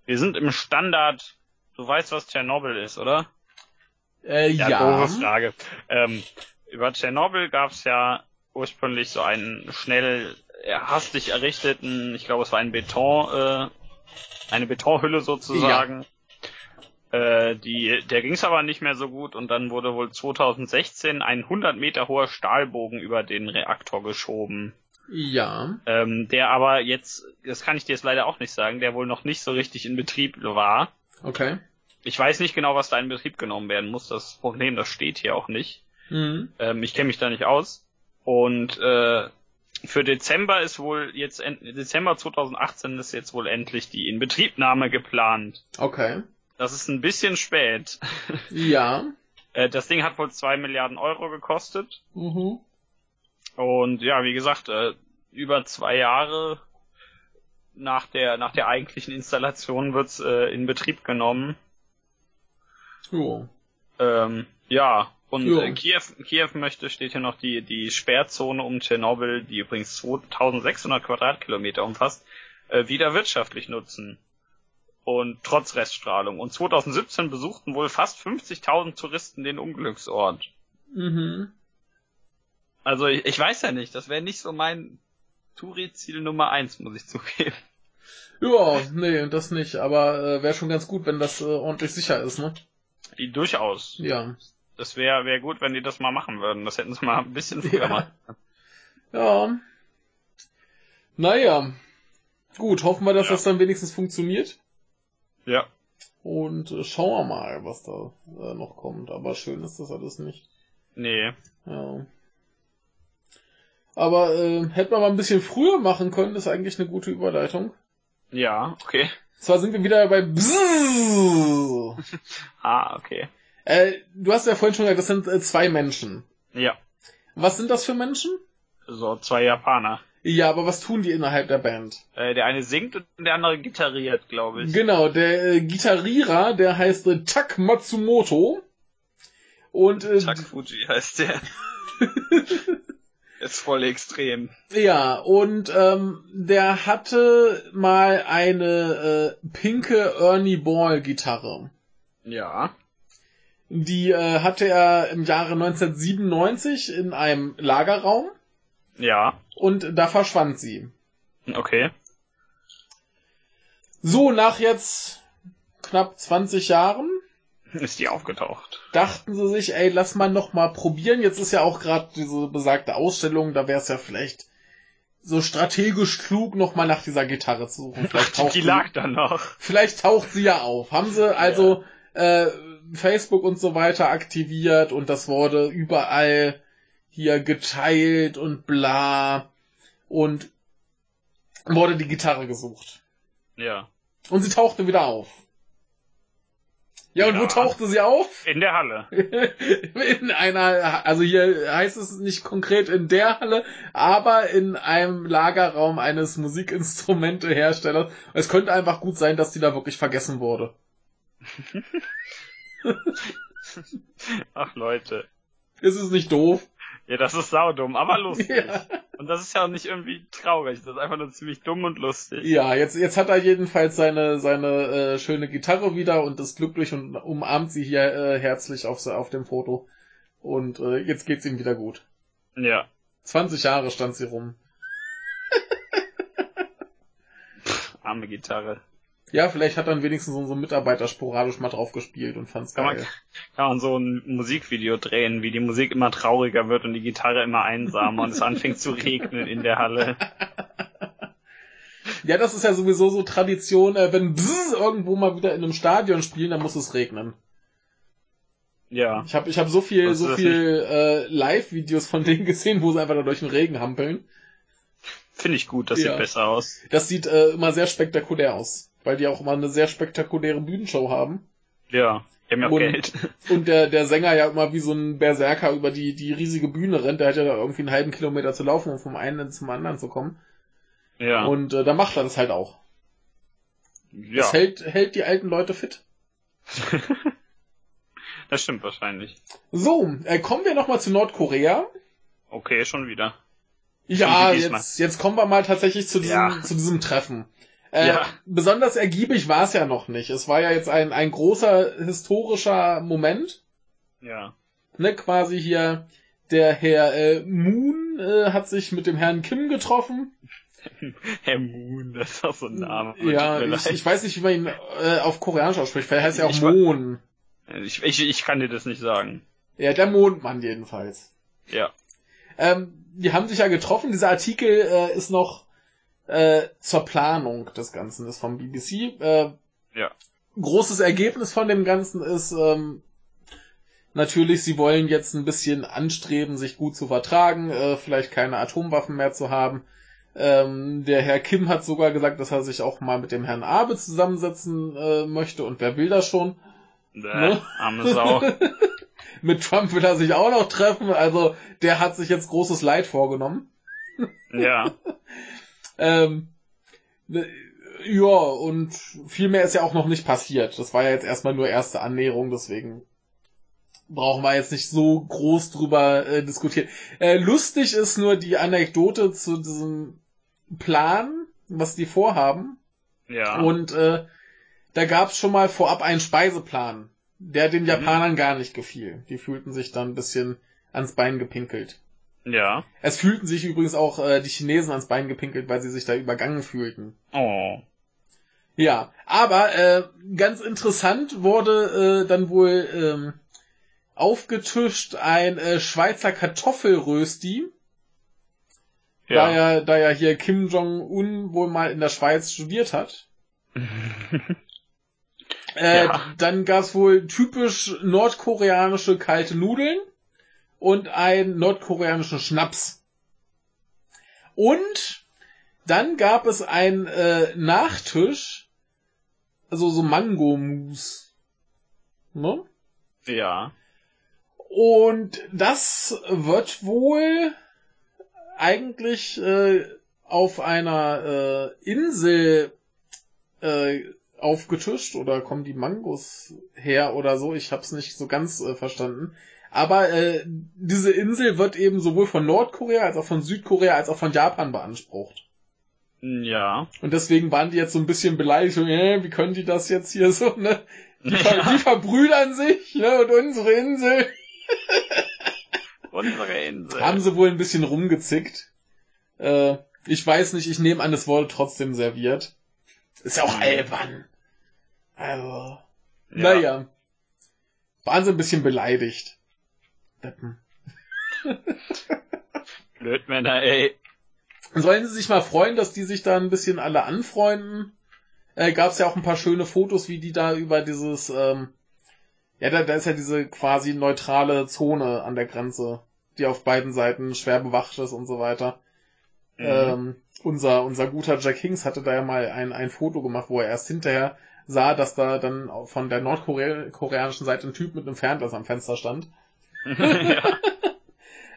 Wir sind im Standard. Du weißt, was Tschernobyl ist, oder? Äh, ja. ja. Frage. Ähm, über Tschernobyl gab es ja ursprünglich so einen schnell hastig errichteten, ich glaube, es war ein Beton, äh, eine Betonhülle sozusagen. Ja äh, die, der ging es aber nicht mehr so gut und dann wurde wohl 2016 ein 100 Meter hoher Stahlbogen über den Reaktor geschoben. Ja. Ähm, der aber jetzt, das kann ich dir jetzt leider auch nicht sagen, der wohl noch nicht so richtig in Betrieb war. Okay. Ich weiß nicht genau, was da in Betrieb genommen werden muss. Das Problem, das steht hier auch nicht. Mhm. Ähm, ich kenne mich da nicht aus. Und äh, für Dezember ist wohl jetzt Dezember 2018 ist jetzt wohl endlich die Inbetriebnahme geplant. Okay. Das ist ein bisschen spät. Ja. [laughs] Äh, das Ding hat wohl zwei Milliarden Euro gekostet. Mhm. Und ja, wie gesagt, äh, über zwei Jahre nach der nach der eigentlichen Installation wird's äh, in Betrieb genommen. Jo. Ähm, ja, und äh, Kiew, Kiew möchte, steht hier noch die, die Sperrzone um Tschernobyl, die übrigens 2600 Quadratkilometer umfasst, wieder wirtschaftlich nutzen. Und trotz Reststrahlung. Und 2017 besuchten wohl fast 50.000 Touristen den Unglücksort. Mhm. Also ich, ich weiß ja nicht, das wäre nicht so mein Touri-Ziel Nummer eins, muss ich zugeben. Ja, nee, das nicht. Aber äh, wäre schon ganz gut, wenn das äh, ordentlich sicher ist, ne? Die durchaus. Ja. Das wäre wär gut, wenn die das mal machen würden. Das hätten sie mal ein bisschen früher Ja. machen. Ja. Naja. Gut, hoffen wir, dass Ja. das dann wenigstens funktioniert. Ja. Und äh, schauen wir mal, was da äh, noch kommt. Aber schön ist das alles nicht. Nee. Ja. Aber äh, hätte man mal ein bisschen früher machen können, ist eigentlich eine gute Überleitung. Ja, okay. Zwar sind wir wieder bei Bzzz. [laughs] Ah, okay. äh, Du hast ja vorhin schon gesagt, das sind äh, zwei Menschen. Ja. Was sind das für Menschen? So, zwei Japaner. Ja, aber was tun die innerhalb der Band? Äh, der eine singt und der andere gitarriert, glaube ich. Genau, der äh, Gitarrierer, der heißt äh, Tak Matsumoto. Und äh, Tak Fuji heißt der. [laughs] Ist voll extrem. ja, und ähm, der hatte mal eine äh, pinke Ernie Ball Gitarre. Ja. Die äh, hatte er im Jahre 1997 in einem Lagerraum Ja. und da verschwand sie. Okay. So, nach jetzt knapp 20 Jahren Ist die aufgetaucht. dachten sie sich, ey, lass mal noch mal probieren. Jetzt ist ja auch gerade diese besagte Ausstellung, da wäre es ja vielleicht so strategisch klug, noch mal nach dieser Gitarre zu suchen. [laughs] Vielleicht taucht, Die sie, lag da noch. vielleicht taucht sie ja auf. Haben sie also äh, Facebook und so weiter aktiviert und das wurde überall hier geteilt und bla und wurde die Gitarre gesucht. Ja. Und sie tauchte wieder auf. Ja, und wo Ja. tauchte sie auf? In der Halle. [laughs] in einer, also hier heißt es nicht konkret in der Halle, aber in einem Lagerraum eines Musikinstrumenteherstellers. Es könnte einfach gut sein, dass die da wirklich vergessen wurde. [laughs] Ach Leute. Ist es nicht doof? Ja, das ist saudumm, aber [laughs] lustig. Ja. Und das ist ja auch nicht irgendwie traurig. Das ist einfach nur ziemlich dumm und lustig. Ja, jetzt, jetzt hat er jedenfalls seine, seine äh, schöne Gitarre wieder und ist glücklich und umarmt sie hier äh, herzlich auf, auf dem Foto. Und äh, jetzt geht's ihm wieder gut. Ja. 20 Jahre stand sie rum. Arme Gitarre. Ja, vielleicht hat dann wenigstens so ein Mitarbeiter sporadisch mal drauf gespielt und fand's geil. kann man so ein Musikvideo drehen, wie die Musik immer trauriger wird und die Gitarre immer einsamer und es anfängt zu regnen in der Halle. [laughs] Ja, das ist ja sowieso so Tradition, äh, wenn Bzzz irgendwo mal wieder in einem Stadion spielen, dann muss es regnen. Ja. Ich habe ich hab so viel, so viel äh, Live-Videos von denen gesehen, wo sie einfach da durch den Regen hampeln. Finde ich gut, das Ja. sieht besser aus. Das sieht äh, immer sehr spektakulär aus, weil die auch immer eine sehr spektakuläre Bühnenshow haben. Ja. Die haben ja auch Und- Geld. [laughs] Und der, der Sänger ja immer wie so ein Berserker über die, die riesige Bühne rennt. Der hat ja da irgendwie einen halben Kilometer zu laufen, um vom einen zum anderen zu kommen. Ja. Und äh, da macht er das halt auch. ja. Das hält, hält die alten Leute fit. [laughs] das stimmt wahrscheinlich. So, äh, kommen wir nochmal zu Nordkorea. Okay, schon wieder. Ja, jetzt, jetzt kommen wir mal tatsächlich zu diesem, Ja. zu diesem Treffen. Äh, Ja. Besonders ergiebig war es ja noch nicht. Es war ja jetzt ein, ein großer historischer Moment. Ja. Ne, quasi hier der Herr äh, Moon äh, hat sich mit dem Herrn Kim getroffen. [laughs] Herr Moon, das ist auch so ein Name. ja, ich, ich weiß nicht, wie man ihn äh, auf Koreanisch ausspricht. Vielleicht heißt er auch Ich Moon. Ich, ich, ich kann dir das nicht sagen. Ja, der Mondmann jedenfalls. Ja. Ähm, die haben sich ja getroffen. Dieser Artikel äh, ist noch äh, zur Planung des Ganzen, ist vom BBC. Äh, Ja. Großes Ergebnis von dem Ganzen ist ähm, natürlich, sie wollen jetzt ein bisschen anstreben, sich gut zu vertragen, äh, vielleicht keine Atomwaffen mehr zu haben. Ähm, der Herr Kim hat sogar gesagt, dass er sich auch mal mit dem Herrn Abe zusammensetzen äh, möchte und wer will das schon? Bäh, Ne? arme Sau. [laughs] Mit Trump will er sich auch noch treffen, also der hat sich jetzt großes Leid vorgenommen. ja. [laughs] Ähm, ne, ja, und viel mehr ist ja auch noch nicht passiert. Das war ja jetzt erstmal nur erste Annäherung, deswegen brauchen wir jetzt nicht so groß drüber äh, diskutieren. Äh, lustig ist nur die Anekdote zu diesem Plan, was die vorhaben. Ja. Und äh, da gab's schon mal vorab einen Speiseplan, der den Japanern mhm. gar nicht gefiel. Die fühlten sich dann ein bisschen ans Bein gepinkelt. Ja. Es fühlten sich übrigens auch äh, die Chinesen ans Bein gepinkelt, weil sie sich da übergangen fühlten. Oh. Ja, aber äh, ganz interessant wurde äh, dann wohl ähm, aufgetischt ein äh, Schweizer Kartoffelrösti. Ja. Da ja, da ja hier Kim Jong-un wohl mal in der Schweiz studiert hat. [laughs] äh, ja. Dann gab's wohl typisch nordkoreanische kalte Nudeln und einen nordkoreanischen Schnaps. Und dann gab es einen äh, Nachtisch, also so Mango-Mousse. Ne? Ja. Und das wird wohl eigentlich äh, auf einer äh, Insel äh, aufgetischt oder kommen die Mangos her oder so. Ich hab's nicht so ganz äh, verstanden. Aber äh, diese Insel wird eben sowohl von Nordkorea als auch von Südkorea als auch von Japan beansprucht. Ja. Und deswegen waren die jetzt so ein bisschen beleidigt, so, äh, wie können die das jetzt hier so, ne? Die, [laughs] ja. die verbrüdern sich, ne? Und unsere Insel. unsere Insel. Haben sie wohl ein bisschen rumgezickt. Äh, ich weiß nicht, ich nehme an, es wurde trotzdem serviert. Ist ja auch albern. Also. Ja. Naja. Waren sie ein bisschen beleidigt. Deppen. [laughs] Blödmänner, ey. Sollen sie sich mal freuen, dass die sich da ein bisschen alle anfreunden? Äh, Gab es ja auch ein paar schöne Fotos, wie die da über dieses, ähm, ja, da, da ist ja diese quasi neutrale Zone an der Grenze, die auf beiden Seiten schwer bewacht ist und so weiter. Mhm. Ähm, unser, unser guter Jack Hings hatte da ja mal ein, ein Foto gemacht, wo er erst hinterher sah, dass da dann von der nordkoreanischen Seite ein Typ mit einem Fernglas am Fenster stand. [laughs] ja.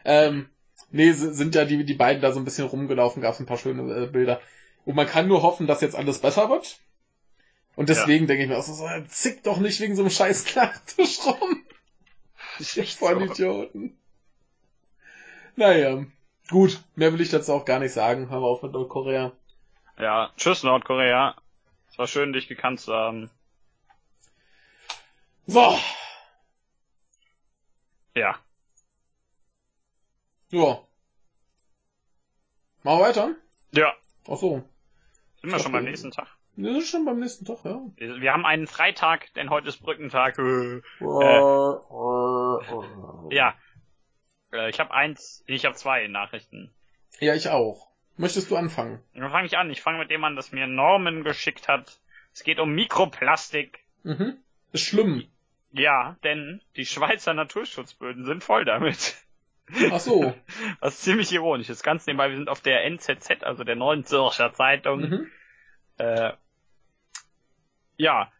ähm, nee, sind ja die, die beiden da so ein bisschen rumgelaufen, gab es ein paar schöne äh, Bilder. Und man kann nur hoffen, dass jetzt alles besser wird. Und deswegen ja. denke ich mir auch so, zick doch nicht wegen so einem scheiß Klartisch rum. [laughs] Voll so. Idioten. Naja, gut, mehr will ich dazu auch gar nicht sagen. Haben wir auf mit Nordkorea. Ja, tschüss Nordkorea. Es war schön, dich gekannt zu haben. So. Ja. Ja. Mal weiter? Ja. Ach so. Sind wir schon beim nächsten Tag? Wir sind schon beim nächsten Tag, ja. Wir haben einen Freitag, denn heute ist Brückentag. äh, ja. Äh, ich habe eins, ich habe zwei Nachrichten. Ja, ich auch. Möchtest du anfangen? Dann fange ich an. Ich fange mit dem an, das mir Norman geschickt hat. Es geht um Mikroplastik. Mhm. Ist schlimm. Ja, denn die Schweizer Naturschutzböden sind voll damit. Ach so. [laughs] Was ziemlich ironisch ist. Ganz nebenbei, wir sind auf der NZZ, also der Neuen Zürcher Zeitung. Mhm. Äh, ja,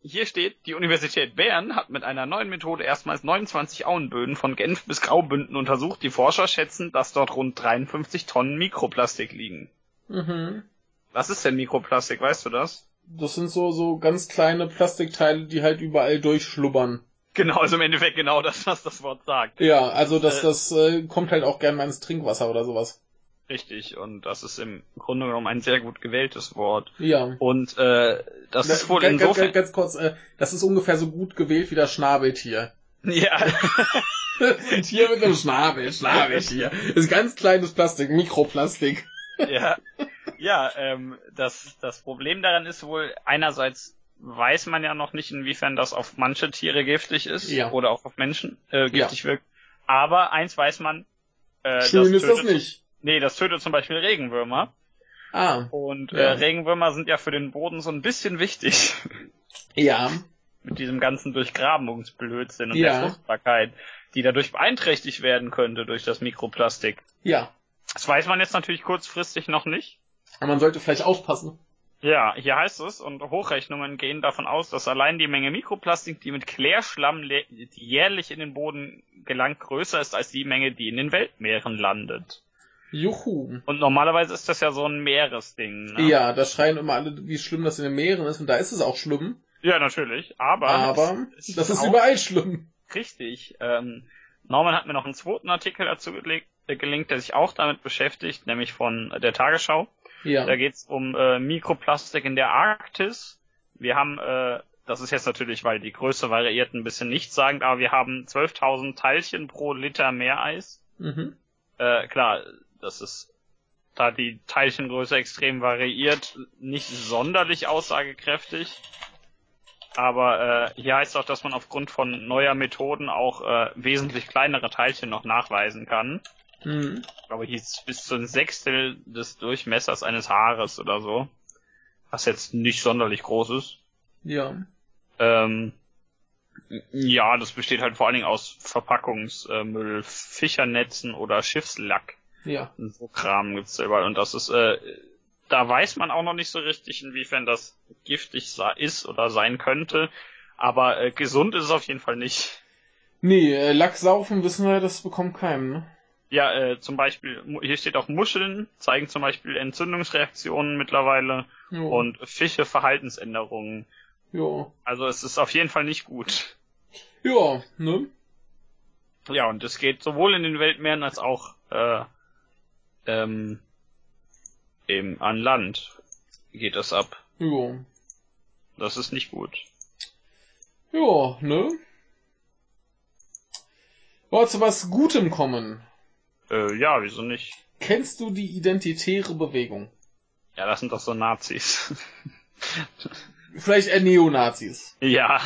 hier steht, die Universität Bern hat mit einer neuen Methode erstmals 29 Auenböden von Genf bis Graubünden untersucht. Die Forscher schätzen, dass dort rund 53 Tonnen Mikroplastik liegen. Mhm. Was ist denn Mikroplastik, weißt du das? Das sind so, so ganz kleine Plastikteile, die halt überall durchschlubbern. Genau, also im Endeffekt genau das, was das Wort sagt. Ja, also das, äh, das äh, kommt halt auch gern mal ins Trinkwasser oder sowas. Richtig, und das ist im Grunde genommen ein sehr gut gewähltes Wort. Ja. Und äh, das Na, ist wohl ganz, insofern... Ganz, ganz kurz, äh, das ist ungefähr so gut gewählt wie das Schnabeltier. Ja. ein [laughs] [laughs] Tier mit einem Schnabel, Schnabeltier. Ist ganz kleines Plastik, Mikroplastik. ja. Ja, ähm, das, das Problem daran ist wohl einerseits weiß man ja noch nicht, inwiefern das auf manche Tiere giftig ist ja. oder auch auf Menschen äh, giftig ja. wirkt. Aber eins weiß man. Äh, Schön das ist das nicht. Nee, das tötet zum Beispiel Regenwürmer. Ah. Und äh, ja. Regenwürmer sind ja für den Boden so ein bisschen wichtig. [laughs] Ja. Mit diesem ganzen Durchgrabungsblödsinn und ja. der Fruchtbarkeit, die dadurch beeinträchtigt werden könnte durch das Mikroplastik. Ja. Das weiß man jetzt natürlich kurzfristig noch nicht. Aber man sollte vielleicht aufpassen. Ja, hier heißt es, und Hochrechnungen gehen davon aus, dass allein die Menge Mikroplastik, die mit Klärschlamm jährlich in den Boden gelangt, größer ist als die Menge, die in den Weltmeeren landet. Juhu. Und normalerweise ist das ja so ein Meeresding. Ne? Ja, da schreien immer alle, wie schlimm das in den Meeren ist, und da ist es auch schlimm. Ja, natürlich, aber... Aber es, es das ist überall schlimm. Richtig. Ähm, Norman hat mir noch einen zweiten Artikel dazu gelegt, äh, gelinkt, der sich auch damit beschäftigt, nämlich von der Tagesschau. Ja. Da geht's um äh, Mikroplastik in der Arktis. wir haben, äh, das ist jetzt natürlich, weil die Größe variiert ein bisschen nichtssagend, aber wir haben 12.000 Teilchen pro Liter Meereis. Mhm. Äh, klar, das ist, da die Teilchengröße extrem variiert, nicht sonderlich aussagekräftig. Aber äh, hier heißt auch, dass man aufgrund von neuer Methoden auch äh, wesentlich kleinere Teilchen noch nachweisen kann. Mhm. Ich glaube, hieß bis zu ein Sechstel des Durchmessers eines Haares oder so. Was jetzt nicht sonderlich groß ist. Ja. Ähm, ja, das besteht halt vor allen Dingen aus Verpackungsmüll, Fischernetzen oder Schiffslack. Ja. Und so Kram gibt's überall. Und das ist, äh, da weiß man auch noch nicht so richtig, inwiefern das giftig ist oder sein könnte. Aber äh, gesund ist es auf jeden Fall nicht. Nee, äh, Lacksaufen wissen wir, das bekommt keinem, ne? Ja, äh, zum Beispiel, hier steht auch Muscheln, zeigen zum Beispiel Entzündungsreaktionen mittlerweile Jo. und Fische Verhaltensänderungen. Ja. Also es ist auf jeden Fall nicht gut. Ja, ne? Ja, und es geht sowohl in den Weltmeeren als auch äh, ähm, eben an Land geht das ab. Ja. Das ist nicht gut. Ja, ne? Wollt zu was Gutem kommen? Äh, ja, wieso nicht? Kennst du die identitäre Bewegung? Ja, das sind doch so Nazis. [laughs] Vielleicht eher Neonazis. ja.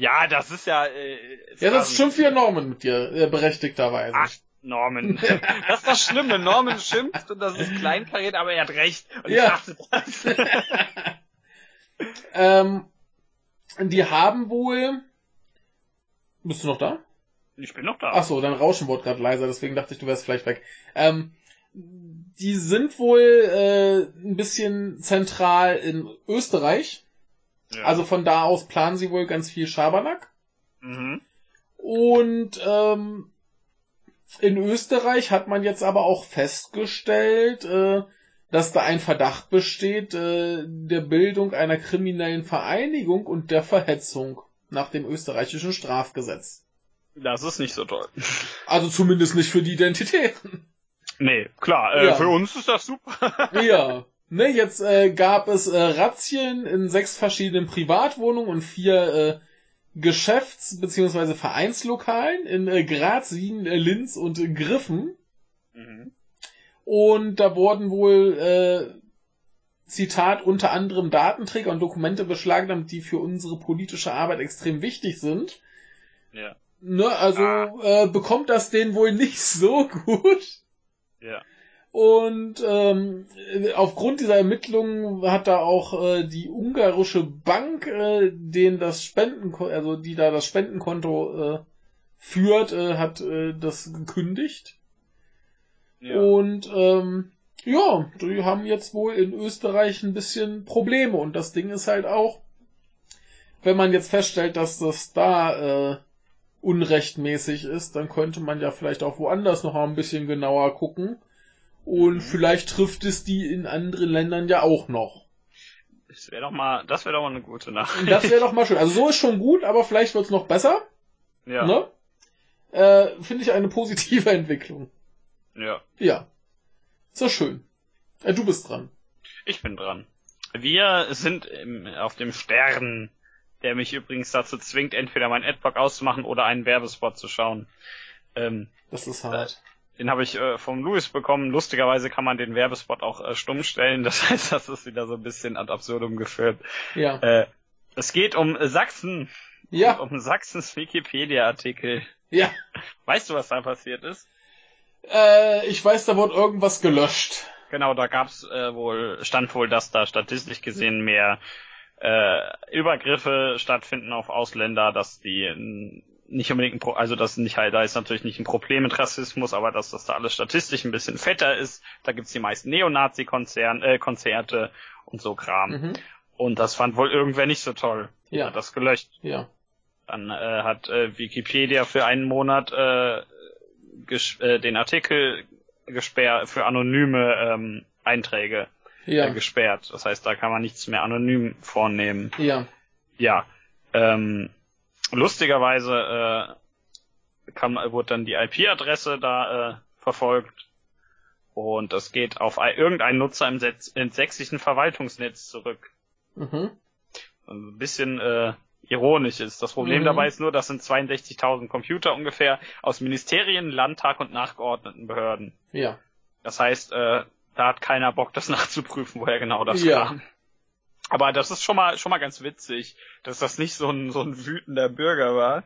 Ja, das ist ja. Äh, Ja, das ist schon für Norman mit dir, äh, berechtigterweise. Ach, Norman. [laughs] Das ist das Schlimme. Norman schimpft und das ist kleinkariert, aber er hat recht. Und Ja. ich dachte das. [laughs] ähm, die haben wohl. Bist du noch da? Ich bin noch da. Ach so, dein Rauschen wurde gerade leiser, deswegen dachte ich, du wärst vielleicht weg. Ähm, die sind wohl äh, ein bisschen zentral in Österreich. Ja. Also von da aus planen sie wohl ganz viel Schabernack. Mhm. Und ähm, in Österreich hat man jetzt aber auch festgestellt, äh, dass da ein Verdacht besteht äh, der Bildung einer kriminellen Vereinigung und der Verhetzung nach dem österreichischen Strafgesetz. Das ist nicht so toll. Also zumindest nicht für die Identitäten. Nee, klar, äh, Ja. für uns ist das super. [laughs] ja. Ne, jetzt äh, gab es äh, Razzien in sechs verschiedenen Privatwohnungen und vier äh, Geschäfts- bzw. Vereinslokalen in äh, Graz, Wien, äh, Linz und äh, Griffen. Mhm. Und da wurden wohl, äh, Zitat, unter anderem Datenträger und Dokumente beschlagnahmt, die für unsere politische Arbeit extrem wichtig sind. Ja. Ne, also Ah. äh, bekommt das denen wohl nicht [laughs] so gut. Ja. Und ähm, äh, aufgrund dieser Ermittlungen hat da auch äh, die ungarische Bank, äh, den das Spendenkonto, also die da das Spendenkonto äh, führt, äh, hat äh, das gekündigt. ja. Und ähm, ja, die haben jetzt wohl in Österreich ein bisschen Probleme. Und das Ding ist halt auch, wenn man jetzt feststellt, dass das da äh, unrechtmäßig ist, dann könnte man ja vielleicht auch woanders noch mal ein bisschen genauer gucken. Und Mhm. vielleicht trifft es die in anderen Ländern ja auch noch. Das wäre doch mal, das wäre doch mal eine gute Nachricht. Das wäre doch mal schön. Also so ist schon gut, aber vielleicht wird's noch besser. ja. Ne? Äh, Finde ich eine positive [laughs] Entwicklung. Ja. Ja. Ist doch schön. Äh, du bist dran. Ich bin dran. Wir sind im, auf dem Stern, der mich übrigens dazu zwingt, entweder mein Adblock auszumachen oder einen Werbespot zu schauen. Ähm, Das ist hart. den habe ich äh, vom Louis bekommen. Lustigerweise kann man den Werbespot auch äh, stumm stellen. [laughs] Das heißt, das ist wieder so ein bisschen ad absurdum geführt. Ja. Äh, es geht um Sachsen. Ja. Um Sachsens Wikipedia-Artikel. Ja. Weißt du, was da passiert ist? Äh, ich weiß, da wurde irgendwas gelöscht. Genau, da gab's äh, wohl, stand wohl, dass da statistisch gesehen mehr äh, Übergriffe stattfinden auf Ausländer, dass die nicht unbedingt ein Pro also das nicht halt, da ist natürlich nicht ein Problem mit Rassismus, aber dass das da alles statistisch ein bisschen fetter ist. Da gibt's die meisten Neonazi-Konzerne äh, Konzerte und so Kram. Mhm. Und das fand wohl irgendwer nicht so toll. Ja. Hat das gelöscht. Ja. Dann äh, hat äh, Wikipedia für einen Monat äh, äh, den Artikel gesperrt für anonyme ähm, Einträge Ja. gesperrt. Das heißt, da kann man nichts mehr anonym vornehmen. Ja. Ja. Ähm, lustigerweise äh, kam, wurde dann die IP-Adresse da äh, verfolgt. Und das geht auf ein- irgendeinen Nutzer im, im sächsischen Verwaltungsnetz zurück. Mhm. Ein bisschen äh, ironisch ist. Das Problem Mhm. dabei ist nur, das sind 62.000 Computer ungefähr aus Ministerien, Landtag und nachgeordneten Behörden. Ja. Das heißt, äh, da hat keiner Bock, das [laughs] nachzuprüfen, woher genau das Ja. kam. Aber das ist schon mal schon mal ganz witzig, dass das nicht so ein so ein wütender Bürger war,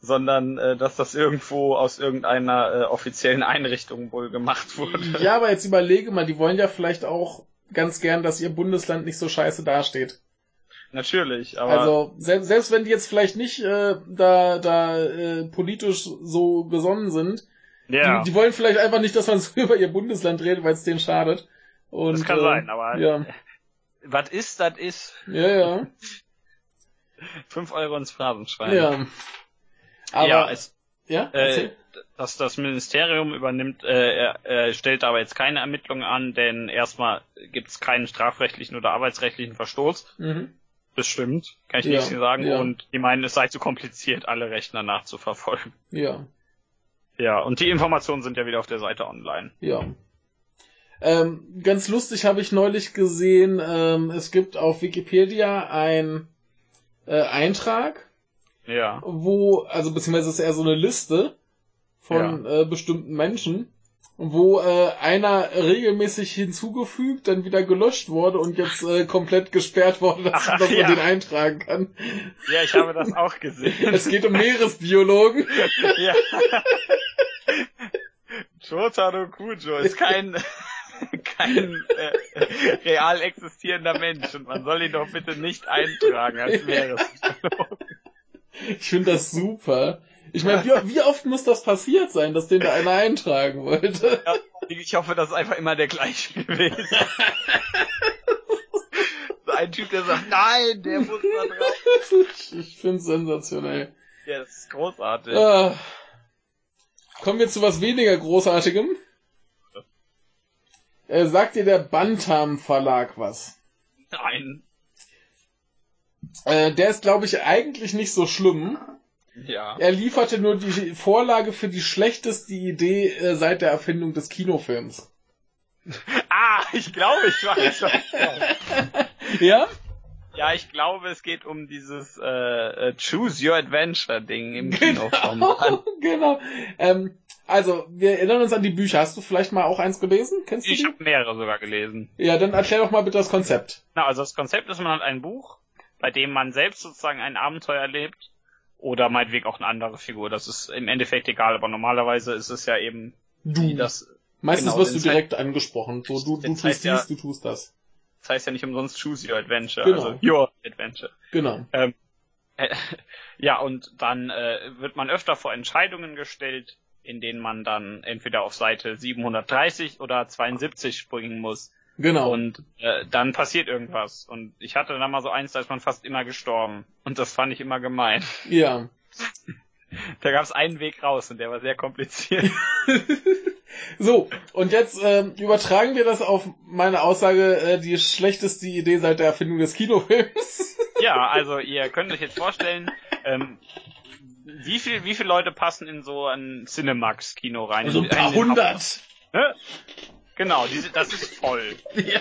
sondern äh, dass das irgendwo aus irgendeiner äh, offiziellen Einrichtung wohl gemacht wurde. Ja, aber jetzt überlege mal, die wollen ja vielleicht auch ganz gern, dass ihr Bundesland nicht so scheiße dasteht. Natürlich, aber Also selbst, selbst wenn die jetzt vielleicht nicht äh, da da äh, politisch so gesonnen sind, ja, die, die wollen vielleicht einfach nicht, dass man [laughs] so über ihr Bundesland redet, weil es denen schadet. Und, das kann äh, sein, aber Ja, [laughs] was ist, das ist. ja, ja. [laughs] Fünf Euro ins Phrasenschwein. ja. Aber, ja, es, ja, äh, dass das Ministerium übernimmt, äh, er, er stellt aber jetzt keine Ermittlungen an, denn erstmal gibt es keinen strafrechtlichen oder arbeitsrechtlichen Verstoß. Mhm. Bestimmt, kann ich Ja, nichts sagen. ja. Und die meinen, es sei zu kompliziert, alle Rechner nachzuverfolgen. Ja, Ja, und die Informationen sind ja wieder auf der Seite online. ja. Ähm, ganz lustig habe ich neulich gesehen, ähm, es gibt auf Wikipedia ein äh, Eintrag, Ja. wo, also beziehungsweise ist eher so eine Liste von äh, bestimmten Menschen, wo äh, einer regelmäßig hinzugefügt, dann wieder gelöscht wurde und jetzt äh, komplett gesperrt wurde, [laughs] dass, Ach, dass man ja. den eintragen kann. Ja, ich habe das auch gesehen. [laughs] Es geht um Meeresbiologen. [laughs] ja. Jotaro Kujo ist kein, kein äh, real existierender Mensch und man soll ihn doch bitte nicht eintragen als Meeresbiologe. Ich finde das super. Ich meine, wie, wie oft muss das passiert sein, dass den da einer [laughs] eintragen wollte? Ja, ich hoffe, das ist einfach immer der gleiche gewesen. [laughs] ein Typ, der sagt, nein, der muss da drauf. Ich finde es sensationell. Ja, das ist großartig. Ah. Kommen wir zu was weniger Großartigem. Äh, sagt dir der Bantam Verlag was? Nein. Äh, der ist, glaube ich, eigentlich nicht so schlimm. Ja. Er lieferte nur die Vorlage für die schlechteste Idee äh, seit der Erfindung des Kinofilms. [laughs] Ah, ich glaube, ich weiß was. Ja? Ja, ich glaube, es geht um dieses äh, äh, Choose Your Adventure Ding im Kinoformat. [laughs] genau. Ähm, also, wir erinnern uns an die Bücher. Hast du vielleicht mal auch eins gelesen? Kennst du Ich habe mehrere sogar gelesen. Ja, dann erklär doch mal bitte das Konzept. Na, also das Konzept ist, man hat ein Buch, bei dem man selbst sozusagen ein Abenteuer erlebt oder meinetwegen auch eine andere Figur. Das ist im Endeffekt egal, aber normalerweise ist es ja eben Du. das. Meistens genau, wirst du direkt angesprochen. So, du, du tust heißt dies, ja- du tust das. Das heißt ja nicht umsonst Choose Your Adventure, Genau. also Your Adventure. Genau. Äh, [laughs] Ja, und dann äh, wird man öfter vor Entscheidungen gestellt, in denen man dann entweder auf Seite 730 oder 72 springen muss. Genau. Und äh, dann passiert irgendwas. Und ich hatte dann mal so eins, da ist man fast immer gestorben. Und das fand ich immer gemein. ja. [laughs] Da gab es einen Weg raus und der war sehr kompliziert. [laughs] So, und jetzt ähm, übertragen wir das auf meine Aussage, äh, die schlechteste Idee seit der Erfindung des Kinofilms. [laughs] ja, also ihr könnt euch jetzt vorstellen, ähm, wie viel, wie viele Leute passen in so ein Cinemax-Kino rein? Also ein In- paar hundert. Genau, diese, das ist voll. [laughs] Ja.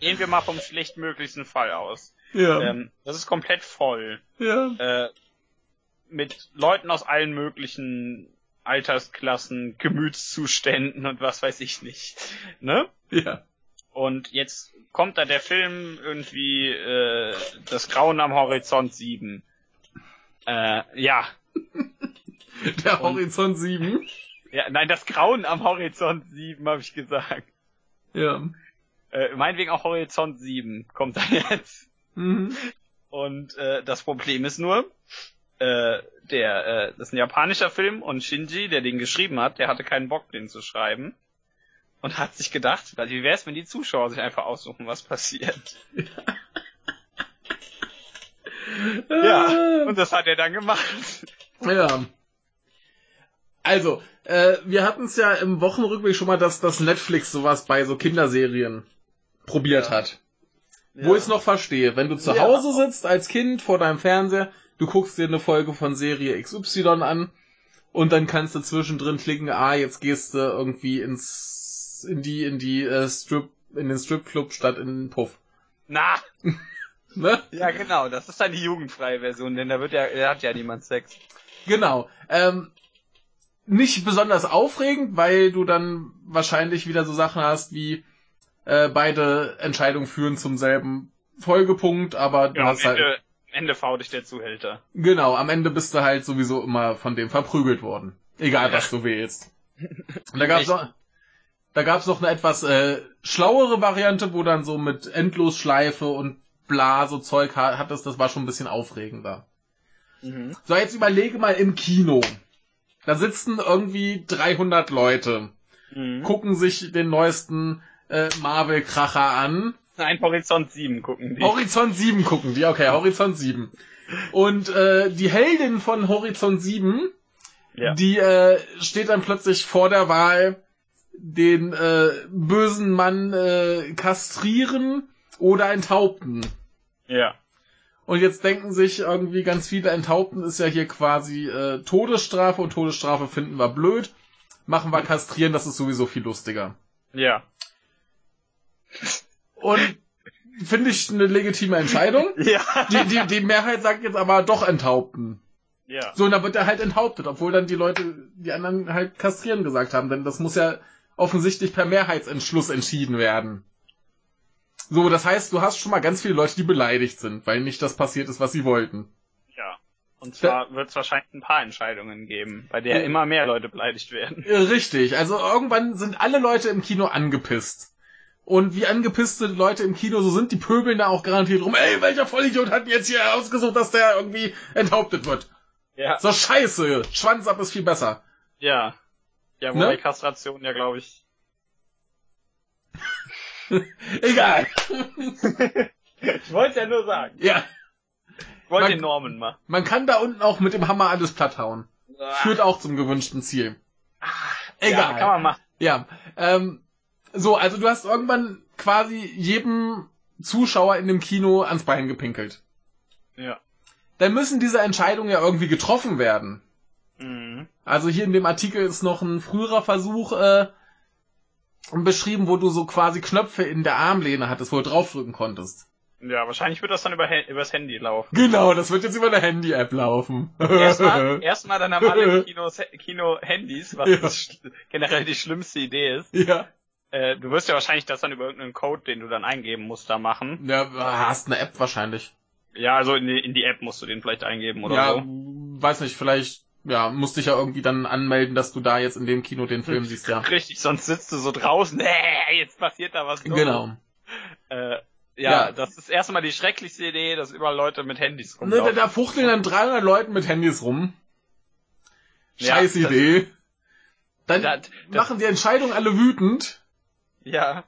Gehen wir mal vom schlechtmöglichsten Fall aus. Ja. Ähm, das ist komplett voll. ja. Äh, mit Leuten aus allen möglichen Altersklassen, Gemütszuständen und was weiß ich nicht. Ne? Ja. Und jetzt kommt da der Film irgendwie äh, Das Grauen am Horizont 7. Äh, ja. [laughs] Der Horizont 7. ja. Nein, das Grauen am Horizont 7, habe ich gesagt. Ja. Äh, meinetwegen auch Horizont 7 kommt da [laughs] jetzt. Mhm. Und äh, das Problem ist nur, äh, der, äh, das ist ein japanischer Film und Shinji, der den geschrieben hat, der hatte keinen Bock, den zu schreiben. Und hat sich gedacht, wie wär's, wenn die Zuschauer sich einfach aussuchen, was passiert. [laughs] Ja, und das hat er dann gemacht. Ja. Also, äh, wir hatten es ja im Wochenrückblick schon mal, dass das Netflix sowas bei so Kinderserien probiert Ja. hat. Wo ich es noch verstehe. Wenn du zu Ja. Hause sitzt als Kind vor deinem Fernseher, du guckst dir eine Folge von Serie XY an und dann kannst du zwischendrin klicken, ah, jetzt gehst du irgendwie ins in die in die äh, Strip in den Stripclub statt in den Puff. Na, [laughs] Ne? Ja, genau, das ist dann die jugendfreie Version, denn da wird ja, da hat ja niemand Sex. Genau. Ähm, nicht besonders aufregend, weil du dann wahrscheinlich wieder so Sachen hast wie äh, beide Entscheidungen führen zum selben Folgepunkt, aber du Ja, hast halt. Ende, am Ende faul dich der Zuhälter. Genau, am Ende bist du halt sowieso immer von dem verprügelt worden. Egal, was du wählst. Und [laughs] da gab's noch, da gab's noch eine etwas äh, schlauere Variante, wo dann so mit Endlosschleife und bla so Zeug ha- hattest, das war schon ein bisschen aufregender. Mhm. So, jetzt überlege mal im Kino. Da sitzen irgendwie 300 Leute, Mhm. gucken sich den neuesten äh, Marvel-Kracher an. Nein, Horizont 7 gucken die. Horizont 7 gucken die, okay, Horizont 7. Und äh, die Heldin von Horizont 7, ja. die äh, steht dann plötzlich vor der Wahl, den äh, bösen Mann äh, kastrieren oder enthaupten. ja. Und jetzt denken sich irgendwie ganz viele, enthaupten ist ja hier quasi äh, Todesstrafe und Todesstrafe finden wir blöd. Machen wir kastrieren, das ist sowieso viel lustiger. Ja. Und finde ich eine legitime Entscheidung. [laughs] Ja. Die, die, die Mehrheit sagt jetzt aber doch enthaupten. Ja. So, und dann wird er halt enthauptet, obwohl dann die Leute, die anderen halt kastrieren gesagt haben, denn das muss ja offensichtlich per Mehrheitsentschluss entschieden werden. So, das heißt, du hast schon mal ganz viele Leute, die beleidigt sind, weil nicht das passiert ist, was sie wollten. Ja. Und zwar wird es wahrscheinlich ein paar Entscheidungen geben, bei der immer mehr Leute beleidigt werden. Äh, Richtig, also irgendwann sind alle Leute im Kino angepisst. Und wie angepisste Leute im Kino so sind, die pöbeln da auch garantiert rum, ey, welcher Vollidiot hat jetzt hier ausgesucht, dass der irgendwie enthauptet wird? Ja. So scheiße, Schwanz ab ist viel besser. Ja. Ja, wobei Ne? Kastration ja, glaube ich. [laughs] Egal. Ich wollte ja nur sagen. Ja, Ich wollte Man- den Norman machen. man kann da unten auch mit dem Hammer alles platt hauen. Führt auch zum gewünschten Ziel. Egal. Ja, kann man machen. Ja, ähm, so, also du hast irgendwann quasi jedem Zuschauer in dem Kino ans Bein gepinkelt. Ja. Dann müssen diese Entscheidungen ja irgendwie getroffen werden. Mhm. Also hier in dem Artikel ist noch ein früherer Versuch äh, beschrieben, wo du so quasi Knöpfe in der Armlehne hattest, wo du draufdrücken konntest. Ja, wahrscheinlich wird das dann über übers Handy laufen. Genau, das wird jetzt über eine Handy-App laufen. Erstmal, [laughs] erstmal dann haben alle [laughs] im Kino, Kino Handys, was Ja. generell die schlimmste Idee ist. ja. Äh, du wirst ja wahrscheinlich das dann über irgendeinen Code, den du dann eingeben musst, da machen. Ja, hast eine App wahrscheinlich. Ja, also in die, in die App musst du den vielleicht eingeben oder ja, so. weiß nicht, vielleicht, ja, musst dich ja irgendwie dann anmelden, dass du da jetzt in dem Kino den Film siehst, ja. [laughs] Richtig, sonst sitzt du so draußen, äh, jetzt passiert da was Dummes. Genau. Äh, Ja. ja, das ist erstmal die schrecklichste Idee, dass überall Leute mit Handys Ne, da, rumlaufen. da fuchteln dann 300 Leuten mit Handys rum. Ja, Scheiß das- Idee. Dann Das- das- machen die Entscheidung alle wütend. ja.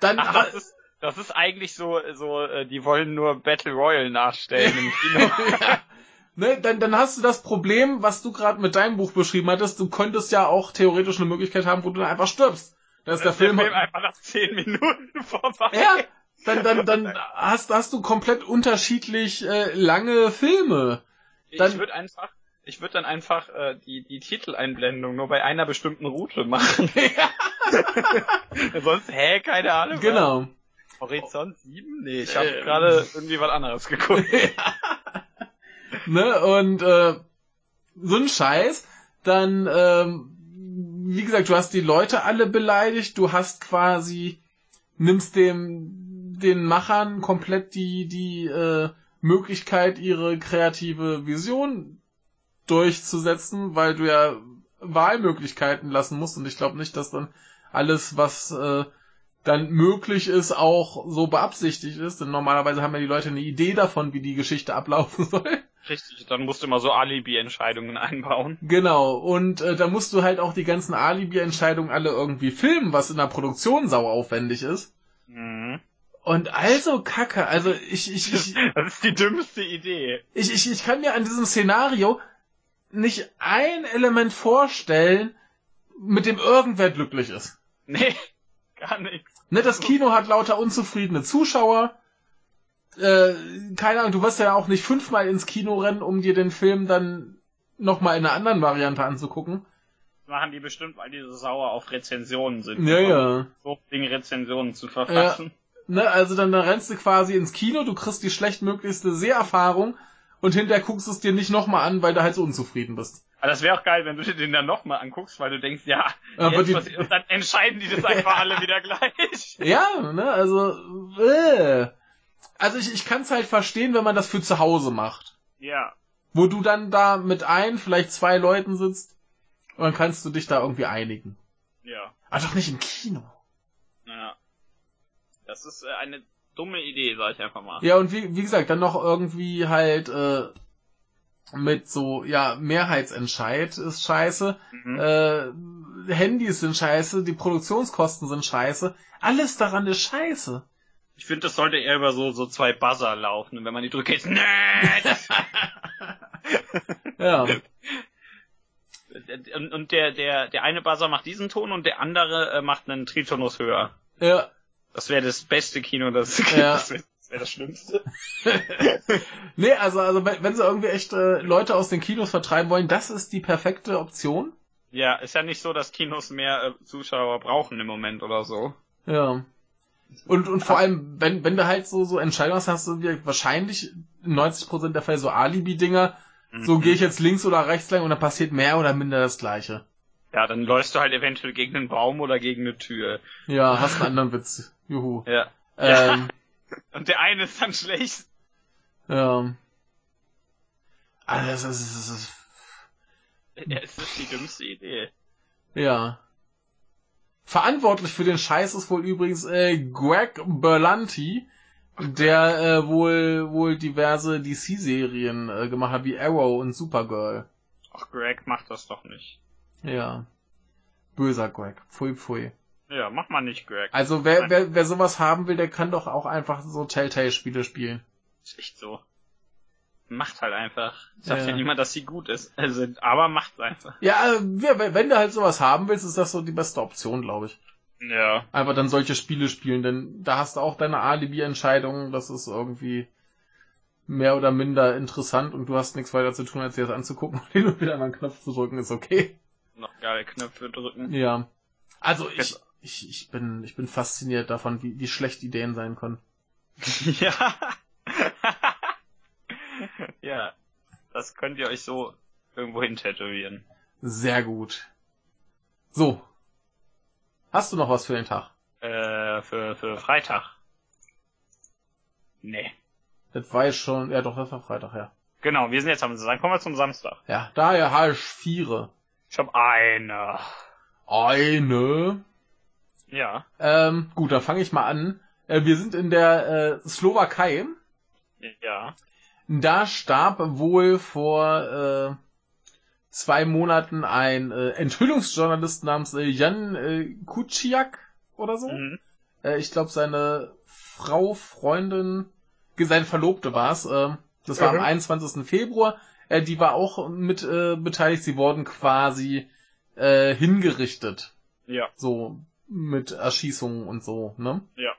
Dann Ach, das ist, das ist eigentlich so, so, äh, die wollen nur Battle Royale nachstellen im Kino. [laughs] [laughs] ne, dann, dann hast du das Problem, was du gerade mit deinem Buch beschrieben hattest. Du könntest ja auch theoretisch eine Möglichkeit haben, wo du dann einfach stirbst. Da ist der der Film, Film einfach nach zehn Minuten vorbei. ja, dann, dann, dann hast, hast du komplett unterschiedlich äh, lange Filme. dann- ich würde einfach, ich würde dann einfach äh, die, die Titeleinblendung nur bei einer bestimmten Route machen. [laughs] [laughs] Sonst, hä, keine Ahnung. genau. Horizont 7? Nee, ich habe Ähm. gerade irgendwie was anderes geguckt. [laughs] ne, und äh, so ein Scheiß, dann, ähm, wie gesagt, du hast die Leute alle beleidigt, du hast quasi, nimmst dem, den Machern komplett die, die äh, Möglichkeit, ihre kreative Vision durchzusetzen, weil du ja Wahlmöglichkeiten lassen musst. Und ich glaube nicht, dass dann alles, was äh, dann möglich ist, auch so beabsichtigt ist, denn normalerweise haben ja die Leute eine Idee davon, wie die Geschichte ablaufen [laughs] soll. Richtig, dann musst du immer so Alibi-Entscheidungen [laughs] einbauen. Genau, und äh, da musst du halt auch die ganzen Alibi-Entscheidungen alle irgendwie filmen, was in der Produktion sau aufwendig ist. Mhm. Und also Kacke, also ich, ich, [laughs] ich, Das ist die dümmste Idee. ich, ich, ich kann mir an diesem Szenario nicht ein Element vorstellen, mit dem irgendwer glücklich ist. Nee, [laughs] gar nichts. Ne, das Kino hat lauter unzufriedene Zuschauer. Äh, keine Ahnung, du wirst ja auch nicht fünfmal ins Kino rennen, um dir den Film dann nochmal in einer anderen Variante anzugucken. Das machen die bestimmt, weil die so sauer auf Rezensionen sind. Ja, ja. So Dinge Rezensionen zu verfassen. ne, also dann, dann rennst du quasi ins Kino, du kriegst die schlechtmöglichste Seherfahrung und hinterher guckst du es dir nicht nochmal an, weil du halt so unzufrieden bist. Aber das wäre auch geil, wenn du dir den dann nochmal anguckst, weil du denkst, ja, Aber die- und dann entscheiden die das [laughs] einfach alle wieder gleich. Ja, ne, also, äh. Also ich, ich kann es halt verstehen, wenn man das für zu Hause macht. Ja. Wo du dann da mit ein, vielleicht zwei Leuten sitzt und dann kannst du dich da irgendwie einigen. Ja. Aber doch nicht im Kino. Ja. Das ist äh, eine dumme Idee, sag ich einfach mal. Ja, und wie, wie gesagt, dann noch irgendwie halt äh, mit so, ja, Mehrheitsentscheid ist scheiße, Mhm. äh, Handys sind scheiße, die Produktionskosten sind scheiße, alles daran ist scheiße. Ich finde, das sollte eher über so, so zwei Buzzer laufen. Und wenn man die drückt, geht's, [laughs] nee! Ja, und und der, der, der eine Buzzer macht diesen Ton und der andere äh, macht einen Tritonus höher. ja, Das wäre das beste Kino, das, Ja. [laughs] das wäre das, wär das Schlimmste. [laughs] Nee, also, also wenn wenn sie irgendwie echt äh, Leute aus den Kinos vertreiben wollen, das ist die perfekte Option. Ja, ist ja nicht so, dass Kinos mehr äh, Zuschauer brauchen im Moment oder so. Ja. Und, und vor allem, wenn, wenn du halt so, so Entscheidungen hast, hast du wahrscheinlich in 90% der Fälle so Alibi-Dinger, so Mhm. gehe ich jetzt links oder rechts lang und dann passiert mehr oder minder das Gleiche. Ja, dann läufst du halt eventuell gegen einen Baum oder gegen eine Tür. Ja, hast einen anderen Witz. Juhu. Ja. Ähm, [laughs] Und der eine ist dann schlecht. ja. Also, das ist, das ist, Ja, es ist die dümmste Idee. ja. Verantwortlich für den Scheiß ist wohl übrigens äh, Greg Berlanti, der äh, wohl wohl diverse DC-Serien äh, gemacht hat, wie Arrow und Supergirl. Ach, Greg, mach das doch nicht. Ja. Böser Greg. Pfui pfui. Ja, mach mal nicht, Greg. Also wer, wer, wer sowas haben will, der kann doch auch einfach so Telltale-Spiele spielen. Ist echt so. Macht halt einfach. Sagt Ja. ja niemand, dass sie gut ist. Also, aber macht's einfach. Ja, ja, wenn wenn du halt sowas haben willst, ist das so die beste Option, glaube ich. Ja. Einfach dann solche Spiele spielen, denn da hast du auch deine Alibi-Entscheidungen, das ist irgendwie mehr oder minder interessant und du hast nichts weiter zu tun, als dir das anzugucken und [laughs] hin und wieder mal einen Knopf zu drücken, ist okay. Noch geile Knöpfe drücken. Ja. Also ich, ich, ich bin, ich bin fasziniert davon, wie, wie schlecht Ideen sein können. [laughs] ja. Ja. Das könnt ihr euch so irgendwo hin tätowieren. Sehr gut. So. Hast du noch was für den Tag? Äh, für, für Freitag. Nee. Das war ich schon, ja doch, das war Freitag, ja. Genau, wir sind jetzt am Dann kommen wir zum Samstag. Ja, daher habe ich vier. Ich habe eine. Eine. Ja. Ähm, gut, dann fange ich mal an. Äh, wir sind in der äh, Slowakei. Ja. Da starb wohl vor äh, zwei Monaten ein äh, Enthüllungsjournalist namens äh, Jan äh, Kuciak oder so. Mhm. Äh, ich glaube, seine Frau, Freundin, seine Verlobte war es. Äh, das war Mhm. am 21. Februar. Äh, die war auch mit äh, beteiligt. Sie wurden quasi äh, hingerichtet. Ja. So mit Erschießungen und so, ne? Ja.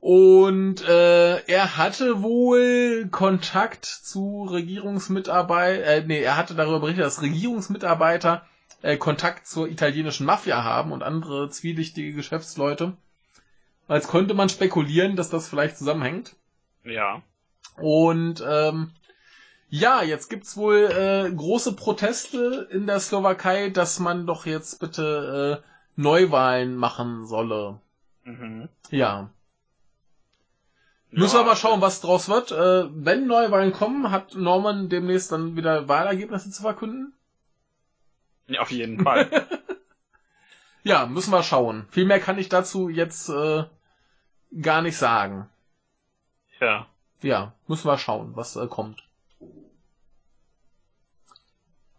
Und äh, er hatte wohl Kontakt zu Regierungsmitarbeitern, äh, nee, er hatte darüber berichtet, dass Regierungsmitarbeiter äh, Kontakt zur italienischen Mafia haben und andere zwielichtige Geschäftsleute. Als konnte man spekulieren, dass das vielleicht zusammenhängt. Ja. Und ähm, ja, jetzt gibt's wohl äh, große Proteste in der Slowakei, dass man doch jetzt bitte äh, Neuwahlen machen solle. Mhm. Ja. Müssen wir Ja, mal schauen, was draus wird. Äh, wenn Neuwahlen kommen, hat Norman demnächst dann wieder Wahlergebnisse zu verkünden? Ja, auf jeden Fall. [laughs] Ja, müssen wir schauen. Viel mehr kann ich dazu jetzt äh, gar nicht sagen. ja. Ja, müssen wir schauen, was äh, kommt.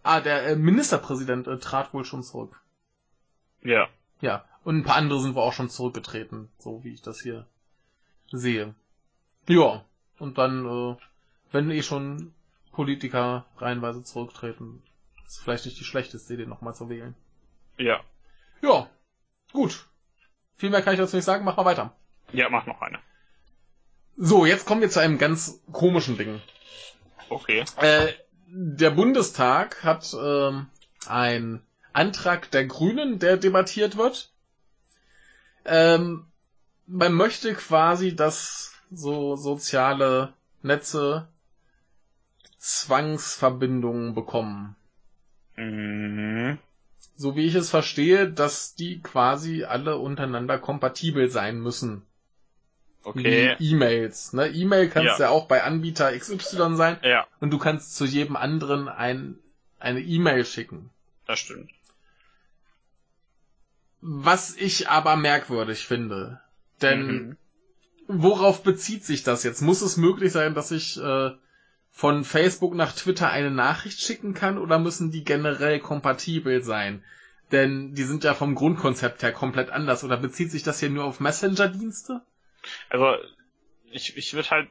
Ah, der äh, Ministerpräsident äh, trat wohl schon zurück. Ja. Ja, und ein paar andere sind wohl auch schon zurückgetreten, so wie ich das hier sehe. Ja, und dann, äh, wenn eh schon Politiker reihenweise zurücktreten, ist vielleicht nicht die schlechteste Idee, nochmal zu wählen. Ja. Ja, gut. Viel mehr kann ich dazu nicht sagen, mach mal weiter. Ja, mach noch eine. So, jetzt kommen wir zu einem ganz komischen Ding. Okay. Äh, der Bundestag hat ähm, einen Antrag der Grünen, der debattiert wird. Ähm, man möchte quasi, dass so soziale Netze Zwangsverbindungen bekommen. Mhm. So wie ich es verstehe, dass die quasi alle untereinander kompatibel sein müssen. Okay. E-Mails. Ne? E-Mail kannst Ja. ja auch bei Anbieter XY sein Ja, und du kannst zu jedem anderen ein, eine E-Mail schicken. das stimmt. Was ich aber merkwürdig finde. Denn Mhm. Worauf bezieht sich das jetzt? Muss es möglich sein, dass ich äh, von Facebook nach Twitter eine Nachricht schicken kann oder müssen die generell kompatibel sein? Denn die sind ja vom Grundkonzept her komplett anders. Oder bezieht sich das hier nur auf Messenger-Dienste? Also ich, ich würde halt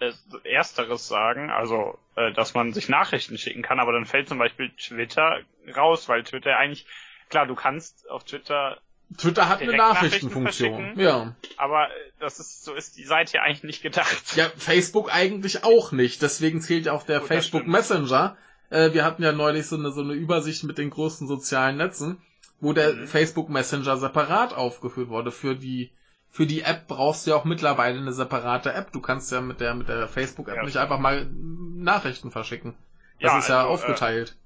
äh, ersteres sagen, also äh, dass man sich Nachrichten schicken kann, aber dann fällt zum Beispiel Twitter raus, weil Twitter eigentlich, klar, du kannst auf Twitter, Twitter hat eine Nachrichtenfunktion. Ja. aber äh, das ist, so ist die Seite ja eigentlich nicht gedacht. Ja, Facebook eigentlich auch nicht. Deswegen zählt ja auch der Gut, Facebook. Messenger. Äh, wir hatten ja neulich so eine, so eine Übersicht mit den großen sozialen Netzen, wo der Mhm. Facebook Messenger separat aufgeführt wurde. Für die, für die App brauchst du ja auch mittlerweile eine separate App. Du kannst ja mit der, mit der Facebook App Ja. nicht einfach mal Nachrichten verschicken. Das Ja, ist ja also, äh, aufgeteilt.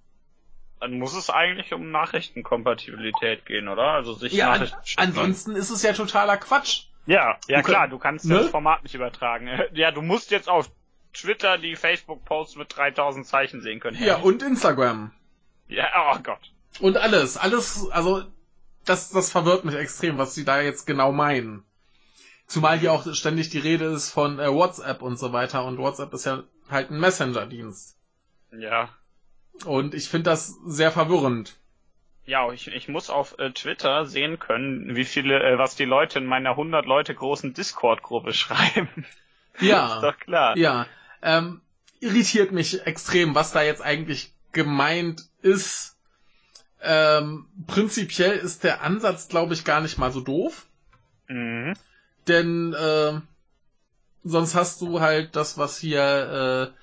Dann muss es eigentlich um Nachrichtenkompatibilität gehen, oder? Also sich ja, an, Nachrichten ansonsten ist es ja totaler Quatsch. Ja, ja Du klar, du kannst ne? das Format nicht übertragen. [laughs] Ja, du musst jetzt auf Twitter die Facebook-Posts mit 3000 Zeichen sehen können. Ja, und Instagram. Ja, oh Gott. Und alles, alles, also das, das verwirrt mich extrem, was sie da jetzt genau meinen. Zumal hier auch ständig die Rede ist von äh, WhatsApp und so weiter und WhatsApp ist ja halt ein Messenger-Dienst. Ja. Und ich finde das sehr verwirrend. Ja, ich, ich muss auf äh, Twitter sehen können, wie viele, äh, was die Leute in meiner 100 Leute großen Discord-Gruppe [laughs] schreiben. ist Ja, doch klar. ja. Ähm, irritiert mich extrem, was da jetzt eigentlich gemeint ist. Ähm, prinzipiell ist der Ansatz, glaube ich, gar nicht mal so doof. Mhm. Denn äh, sonst hast du halt das, was hier äh,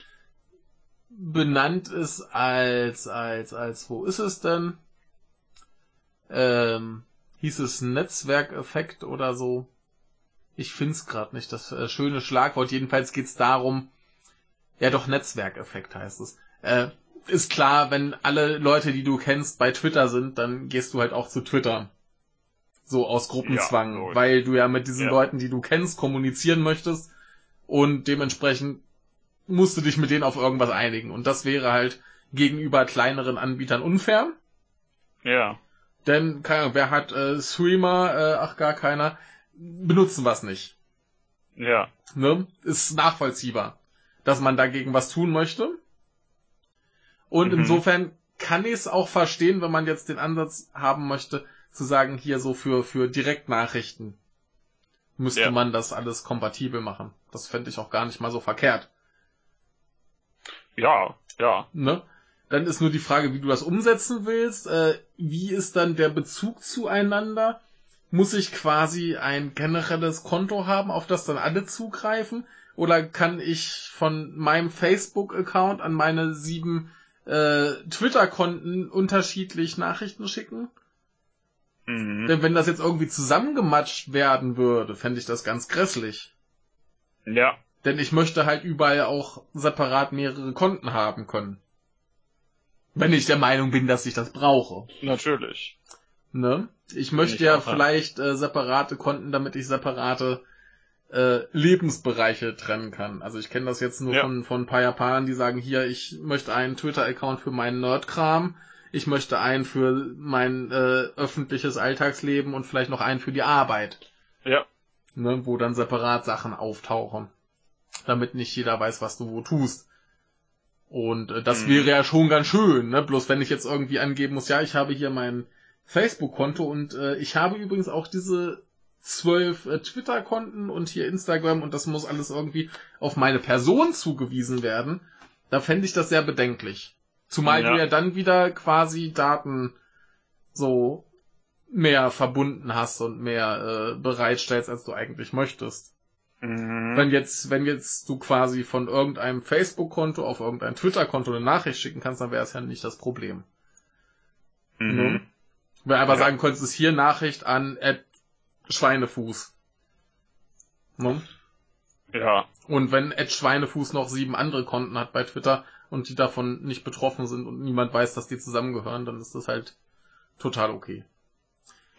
benannt ist als, als, als, wo ist es denn? Ähm, hieß es Netzwerkeffekt oder so? Ich find's grad nicht, das äh, schöne Schlagwort. Jedenfalls geht's darum, ja doch, Netzwerkeffekt heißt es. Äh, ist klar, wenn alle Leute, die du kennst, bei Twitter sind, dann gehst du halt auch zu Twitter. So aus Gruppenzwang, Ja, weil du ja mit diesen Ja. Leuten, die du kennst, kommunizieren möchtest und dementsprechend musst du dich mit denen auf irgendwas einigen. Und das wäre halt gegenüber kleineren Anbietern unfair. Ja. Denn, keine Ahnung, wer hat äh, Streamer, äh, ach gar keiner, benutzen was nicht. Ja. Ne? Ist nachvollziehbar, dass man dagegen was tun möchte. Und Mhm. insofern kann ich es auch verstehen, wenn man jetzt den Ansatz haben möchte, zu sagen, hier so für, für Direktnachrichten müsste Ja. man das alles kompatibel machen. Das fände ich auch gar nicht mal so verkehrt. Ja. Ja. Ne? Dann ist nur die Frage, wie du das umsetzen willst. Äh, wie ist dann der Bezug zueinander? Muss ich quasi ein generelles Konto haben, auf das dann alle zugreifen? Oder kann ich von meinem Facebook-Account an meine sieben äh, Twitter-Konten unterschiedlich Nachrichten schicken? Mhm. Denn wenn das jetzt irgendwie zusammengematscht werden würde, fände ich das ganz grässlich. Ja. Denn ich möchte halt überall auch separat mehrere Konten haben können. Wenn ich der Meinung bin, dass ich das brauche. Natürlich. Ne? Ich möchte ich ja ja. vielleicht äh, separate Konten, damit ich separate äh, Lebensbereiche trennen kann. Also ich kenne das jetzt nur Ja. von, von ein paar Japanern, die sagen, hier, ich möchte einen Twitter-Account für meinen Nerdkram, ich möchte einen für mein äh, öffentliches Alltagsleben und vielleicht noch einen für die Arbeit. Ja. Ne? Wo dann separat Sachen auftauchen. Damit nicht jeder weiß, was du wo tust. Und äh, das Mhm. wäre ja schon ganz schön, ne? Bloß wenn ich jetzt irgendwie angeben muss, ja, ich habe hier mein Facebook-Konto und äh, ich habe übrigens auch diese zwölf äh, Twitter-Konten und hier Instagram und das muss alles irgendwie auf meine Person zugewiesen werden. Da fände ich das sehr bedenklich. Zumal Ja. du ja dann wieder quasi Daten so mehr verbunden hast und mehr äh, bereitstellst, als du eigentlich möchtest. Mhm. Wenn jetzt, wenn jetzt du quasi von irgendeinem Facebook-Konto auf irgendein Twitter-Konto eine Nachricht schicken kannst, dann wäre es ja nicht das Problem. Mhm. Ne? Wenn einfach Ja. sagen könntest, hier Nachricht an Ed Schweinefuß. Ne? Ja. Und wenn Ed Schweinefuß noch sieben andere Konten hat bei Twitter und die davon nicht betroffen sind und niemand weiß, dass die zusammengehören, dann ist das halt total okay.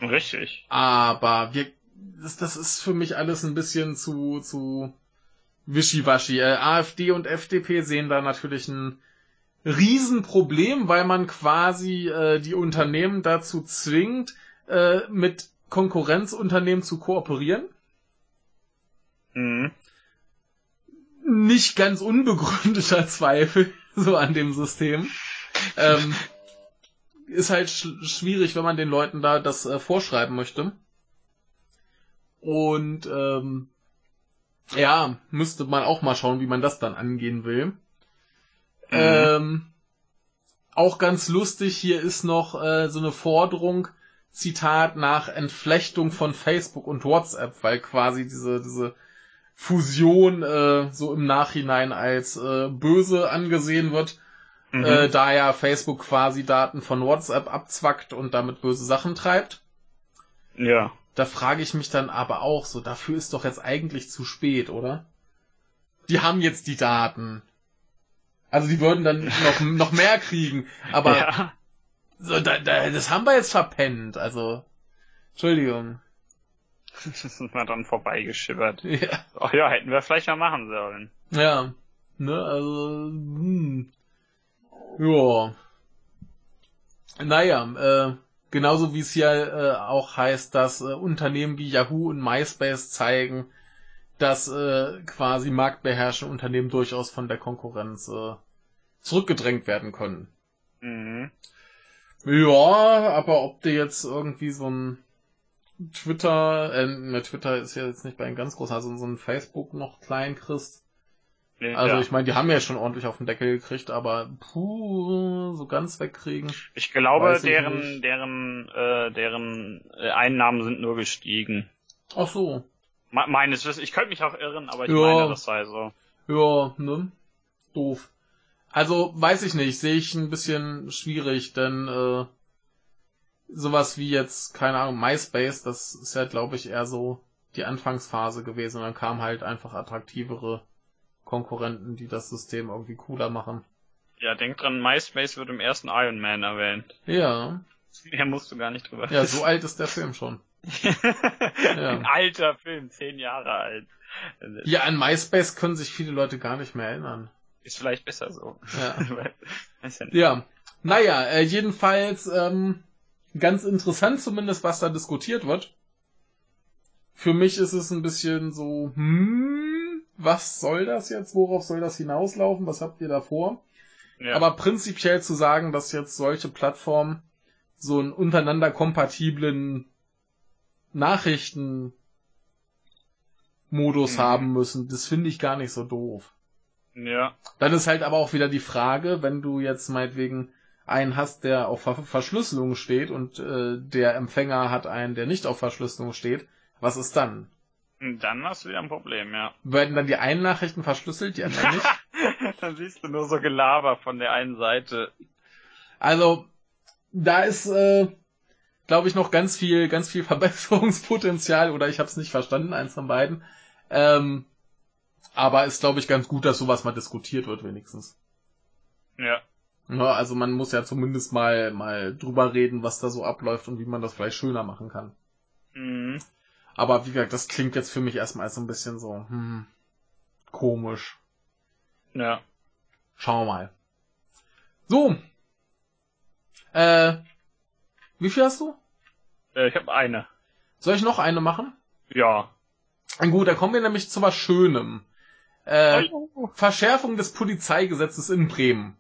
Richtig. Aber wir, das, das ist für mich alles ein bisschen zu, zu wischiwaschi. Äh, AfD und FDP sehen da natürlich ein Riesenproblem, weil man quasi äh, die Unternehmen dazu zwingt, äh, mit Konkurrenzunternehmen zu kooperieren. Mhm. Nicht ganz unbegründeter [laughs] Zweifel so an dem System. Ähm, ist halt sch schwierig, wenn man den Leuten da das äh, vorschreiben möchte. Und ähm, ja, müsste man auch mal schauen, wie man das dann angehen will. Mhm. Ähm, auch ganz lustig, hier ist noch äh, so eine Forderung, Zitat, nach Entflechtung von Facebook und WhatsApp, weil quasi diese, diese Fusion äh, so im Nachhinein als äh, böse angesehen wird, Mhm. äh, da ja Facebook quasi Daten von WhatsApp abzwackt und damit böse Sachen treibt. ja. Da frage ich mich dann aber auch so, dafür ist doch jetzt eigentlich zu spät, oder? Die haben jetzt die Daten. Also die würden dann noch, [laughs] noch mehr kriegen, aber ja. so, da, da, das haben wir jetzt verpennt, also. Entschuldigung. Das ist mal dann vorbeigeschippert. Ja. Ach ja, hätten wir vielleicht mal machen sollen. Ja. Ne, also. Hm. Ja. Naja, äh, genauso wie es hier äh, auch heißt, dass äh, Unternehmen wie Yahoo und MySpace zeigen, dass äh, quasi marktbeherrschende Unternehmen durchaus von der Konkurrenz äh, zurückgedrängt werden können. Mhm. Ja, aber ob du jetzt irgendwie so ein Twitter, äh, ne, Twitter ist ja jetzt nicht bei einem ganz groß, also so ein Facebook noch klein kriegst. Also ja. ich meine, die haben ja schon ordentlich auf den Deckel gekriegt, aber puh, so ganz wegkriegen. Ich glaube, Weiß ich deren, deren, äh, deren äh, Einnahmen sind nur gestiegen. Ach so. Me meines Wissens. Ich könnte mich auch irren, aber ich Ja. meine, das sei so. Ja, ne? Doof. Also, weiß ich nicht, sehe ich ein bisschen schwierig, denn äh, sowas wie jetzt, keine Ahnung, MySpace, das ist ja, glaube ich, eher so die Anfangsphase gewesen und dann kamen halt einfach attraktivere Konkurrenten, die das System irgendwie cooler machen. Ja, denk dran, MySpace wird im ersten Iron Man erwähnt. Ja, [laughs] Ja, musst du gar nicht drüber ja, so alt ist der Film schon. [laughs] Ein alter Film, zehn Jahre alt. Ja, an MySpace können sich viele Leute gar nicht mehr erinnern. Ist vielleicht besser so. Ja. [laughs] Ja. Ja, naja, äh, jedenfalls ähm, ganz interessant zumindest, was da diskutiert wird. Für mich ist es ein bisschen so, hm, was soll das jetzt? Worauf soll das hinauslaufen? Was habt ihr da vor? Ja. Aber prinzipiell zu sagen, dass jetzt solche Plattformen so einen untereinander kompatiblen Nachrichtenmodus Mhm. haben müssen, das finde ich gar nicht so doof. ja. Dann ist halt aber auch wieder die Frage, wenn du jetzt meinetwegen einen hast, der auf Ver Verschlüsselung steht und äh, der Empfänger hat einen, der nicht auf Verschlüsselung steht, was ist dann? Dann hast du wieder ein Problem, ja. Werden dann die einen Nachrichten verschlüsselt, die anderen nicht? [laughs] Dann siehst du nur so Gelaber von der einen Seite. Also, da ist, äh, glaube ich, noch ganz viel, ganz viel [laughs] Verbesserungspotenzial oder ich habe es nicht verstanden, eins von beiden. Ähm, aber ist, glaube ich, ganz gut, dass sowas mal diskutiert wird, wenigstens. Ja. Ja, also man muss ja zumindest mal, mal drüber reden, was da so abläuft und wie man das vielleicht schöner machen kann. Mhm. Aber wie gesagt, das klingt jetzt für mich erstmal so ein bisschen so, hm, komisch. Ja. Schauen wir mal. So. Äh, wie viel hast du? Äh, ich habe eine. Soll ich noch eine machen? Ja. Gut, da kommen wir nämlich zu was Schönem. Äh, Oh. Verschärfung des Polizeigesetzes in Bremen.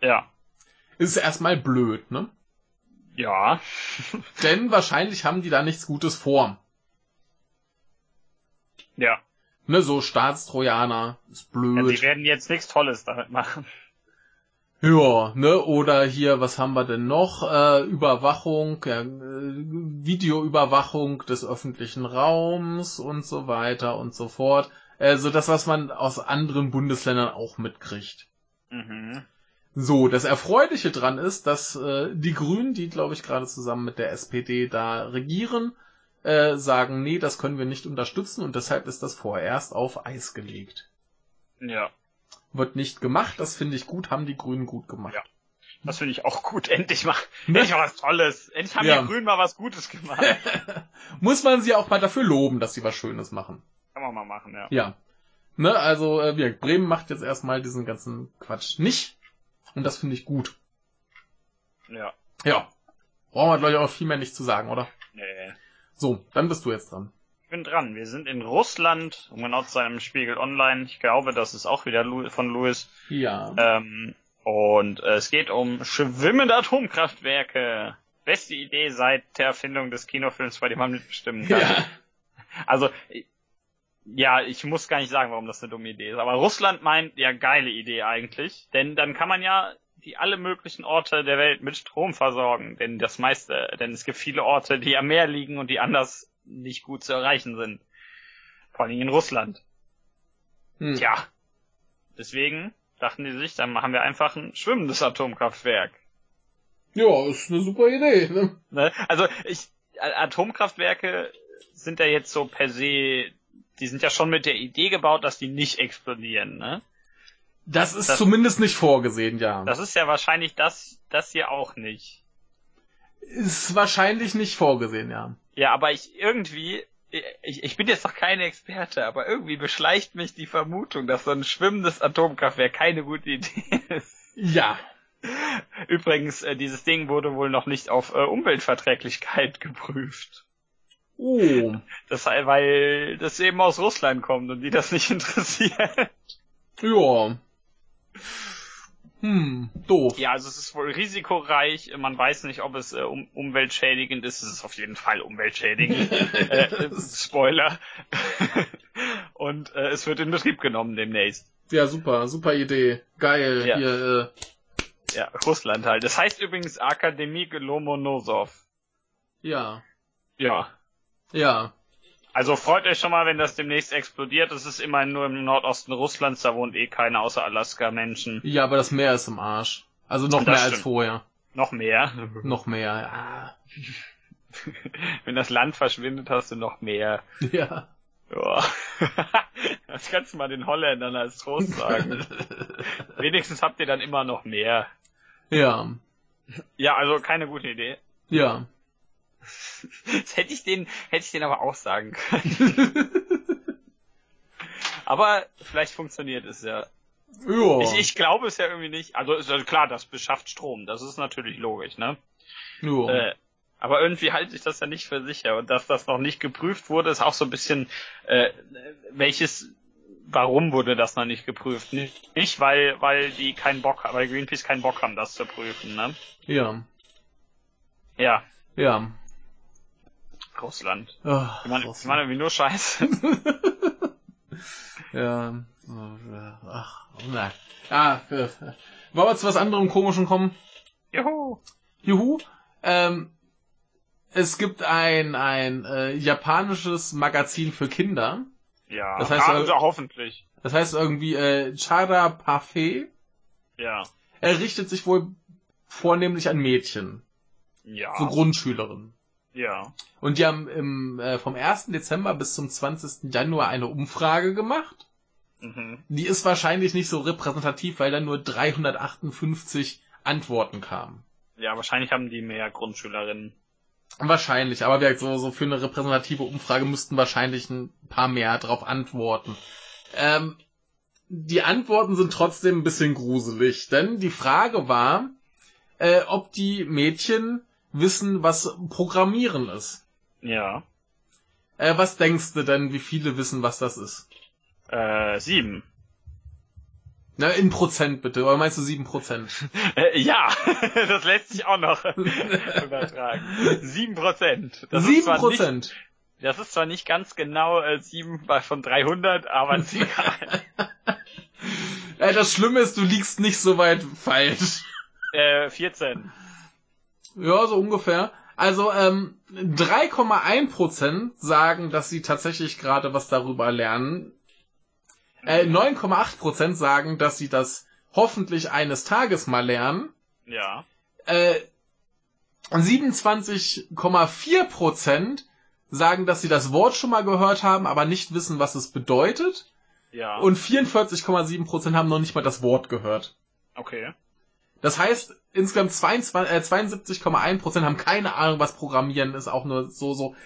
Ja. Ist erstmal blöd, ne? Ja. [laughs] Denn wahrscheinlich haben die da nichts Gutes vor. Ja. Ne, so Staatstrojaner ist ja. blöd. Sie werden jetzt nichts Tolles damit machen. Ja, ne, oder hier, was haben wir denn noch? Äh, Überwachung, ja, äh, Videoüberwachung des öffentlichen Raums und so weiter und so fort. Also das, was man aus anderen Bundesländern auch mitkriegt. Mhm. So, das Erfreuliche dran ist, dass äh, die Grünen, die glaube ich gerade zusammen mit der SPD da regieren, äh, sagen, nee, das können wir nicht unterstützen und deshalb ist das vorerst auf Eis gelegt. Ja. Wird nicht gemacht, das finde ich gut, haben die Grünen gut gemacht. Ja. Das finde ich auch gut. [laughs] Endlich mal, [laughs] Ne? endlich mal was Tolles. Endlich haben Ja. die Grünen mal was Gutes gemacht. [laughs] Muss man sie auch mal dafür loben, dass sie was Schönes machen. Kann man mal machen, ja. Ja. Ne, also äh, Bremen macht jetzt erstmal diesen ganzen Quatsch nicht. Und das finde ich gut. Ja. Ja. Brauchen wir, glaube ich, auch viel mehr nicht zu sagen, oder? Nee. So, dann bist du jetzt dran. Ich bin dran. Wir sind in Russland, um genau zu sein, im Spiegel Online. Ich glaube, das ist auch wieder von Louis. Ja. Ähm, und äh, es geht um schwimmende Atomkraftwerke. Beste Idee seit der Erfindung des Kinofilms, bei dem man mitbestimmen kann. ja. [laughs] Also, ja, ich muss gar nicht sagen, warum das eine dumme Idee ist. Aber Russland meint, ja, geile Idee eigentlich. Denn dann kann man ja die alle möglichen Orte der Welt mit Strom versorgen. Denn das meiste, denn es gibt viele Orte, die am Meer liegen und die anders nicht gut zu erreichen sind. Vor allem in Russland. Hm. Tja. Deswegen dachten die sich, dann machen wir einfach ein schwimmendes Atomkraftwerk. Ja, ist eine super Idee. Ne? Ne? Also ich, Atomkraftwerke sind ja jetzt so per se, die sind ja schon mit der Idee gebaut, dass die nicht explodieren, ne? Das ist Das- zumindest nicht vorgesehen, ja. Das ist ja wahrscheinlich das, das hier auch nicht. ist wahrscheinlich nicht vorgesehen, ja. Ja, aber ich irgendwie, ich, ich bin jetzt noch kein Experte, aber irgendwie beschleicht mich die Vermutung, dass so ein schwimmendes Atomkraftwerk keine gute Idee ist. Ja. Übrigens, äh, dieses Ding wurde wohl noch nicht auf äh, Umweltverträglichkeit geprüft. Oh. Das, weil das eben aus Russland kommt und die das nicht [laughs] interessiert. Ja. Hm, doof. Ja, also es ist wohl risikoreich. Man weiß nicht, ob es äh, um, umweltschädigend ist. Es ist auf jeden Fall umweltschädigend. [laughs] äh, Spoiler. [laughs] und äh, es wird in Betrieb genommen demnächst. Ja, super, super Idee. Geil. Ja. Hier, Ja, Russland halt. Das heißt übrigens Akademie Lomonosov. äh, ja. Ja. Ja. Also freut euch schon mal, wenn das demnächst explodiert. Es ist immerhin nur im Nordosten Russlands, da wohnt eh keiner außer Alaska Menschen. Ja, aber das Meer ist im Arsch. Also noch Das mehr als stimmt. vorher. Noch mehr. [laughs] [laughs] Noch mehr. Ah. [laughs] wenn das Land verschwindet, hast du noch mehr. Ja. Ja. Das kannst du mal den Holländern als Trost sagen. Wenigstens habt ihr dann immer noch mehr. Ja. Ja, also keine gute Idee. Ja. Das hätte ich den, hätte ich den aber auch sagen können. Aber vielleicht funktioniert es ja. Ja. Ich, ich glaube es ja irgendwie nicht. Also ist ja klar, das beschafft Strom. Das ist natürlich logisch, ne? ja. Äh, aber irgendwie halte ich das ja nicht für sicher. Und dass das noch nicht geprüft wurde, ist auch so ein bisschen, äh, welches, warum wurde das noch nicht geprüft? Nicht, nicht weil, weil die keinen Bock haben, weil Greenpeace keinen Bock haben, das zu prüfen, ne? ja. Ja, Ja. Russland. Oh, Ich meine, ich meine irgendwie nur Scheiße. [laughs] ja. Ach, nein. Ah, äh, wollen wir zu was anderem Komischen kommen? Juhu. Juhu. Ähm, es gibt ein, ein äh, japanisches Magazin für Kinder. Ja, Das heißt, also äh, hoffentlich. Das heißt irgendwie äh, Chara Parfait. Ja. Er richtet sich wohl vornehmlich an Mädchen, Ja. so Grundschülerinnen. Ja. Und die haben im, äh, vom 1. Dezember bis zum 20. Januar eine Umfrage gemacht. Mhm. Die ist wahrscheinlich nicht so repräsentativ, weil dann nur 358 Antworten kamen. Ja, wahrscheinlich haben die mehr Grundschülerinnen. Wahrscheinlich, aber gesagt, so, so für eine repräsentative Umfrage müssten wahrscheinlich ein paar mehr drauf antworten. Ähm, die Antworten sind trotzdem ein bisschen gruselig, denn die Frage war, äh, ob die Mädchen wissen, was Programmieren ist. Ja. Äh, was denkst du denn, wie viele wissen, was das ist? Äh, sieben. Na, in Prozent bitte, oder meinst du sieben Prozent? [laughs] Äh, ja, [laughs] das lässt sich auch noch [laughs] übertragen. Sieben Prozent. Das ist Sieben zwar nicht- Prozent. Das ist zwar nicht ganz genau äh, sieben bei- von 300, aber ist egal. Äh, das Schlimme ist, du liegst nicht so weit falsch. äh, 14. Ja, so ungefähr. Also ähm, 3,1% sagen, dass sie tatsächlich gerade was darüber lernen. Äh, 9,8% sagen, dass sie das hoffentlich eines Tages mal lernen. Ja. Äh, 27,4% sagen, dass sie das Wort schon mal gehört haben, aber nicht wissen, was es bedeutet. Ja. Und 44,7% haben noch nicht mal das Wort gehört. okay. Das heißt, insgesamt 22, äh, 72,1% haben keine Ahnung, was Programmieren ist, auch nur so, so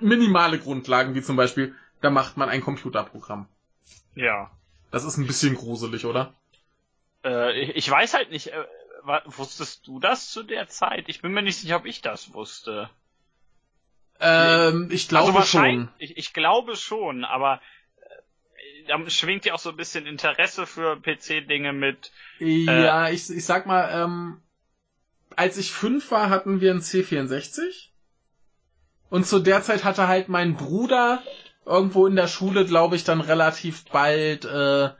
minimale Grundlagen, wie zum Beispiel, da macht man ein Computerprogramm. Ja. Das ist ein bisschen gruselig, oder? Äh, ich, ich weiß halt nicht, äh, wusstest du das zu der Zeit? Ich bin mir nicht sicher, ob ich das wusste. Ähm, ich glaube also schon. ich, ich glaube schon, aber da schwingt ja auch so ein bisschen Interesse für PC-Dinge mit. Ja, ich, ich sag mal, ähm, als ich fünf war, hatten wir einen C64. Und zu der Zeit hatte halt mein Bruder irgendwo in der Schule, glaube ich, dann relativ bald äh,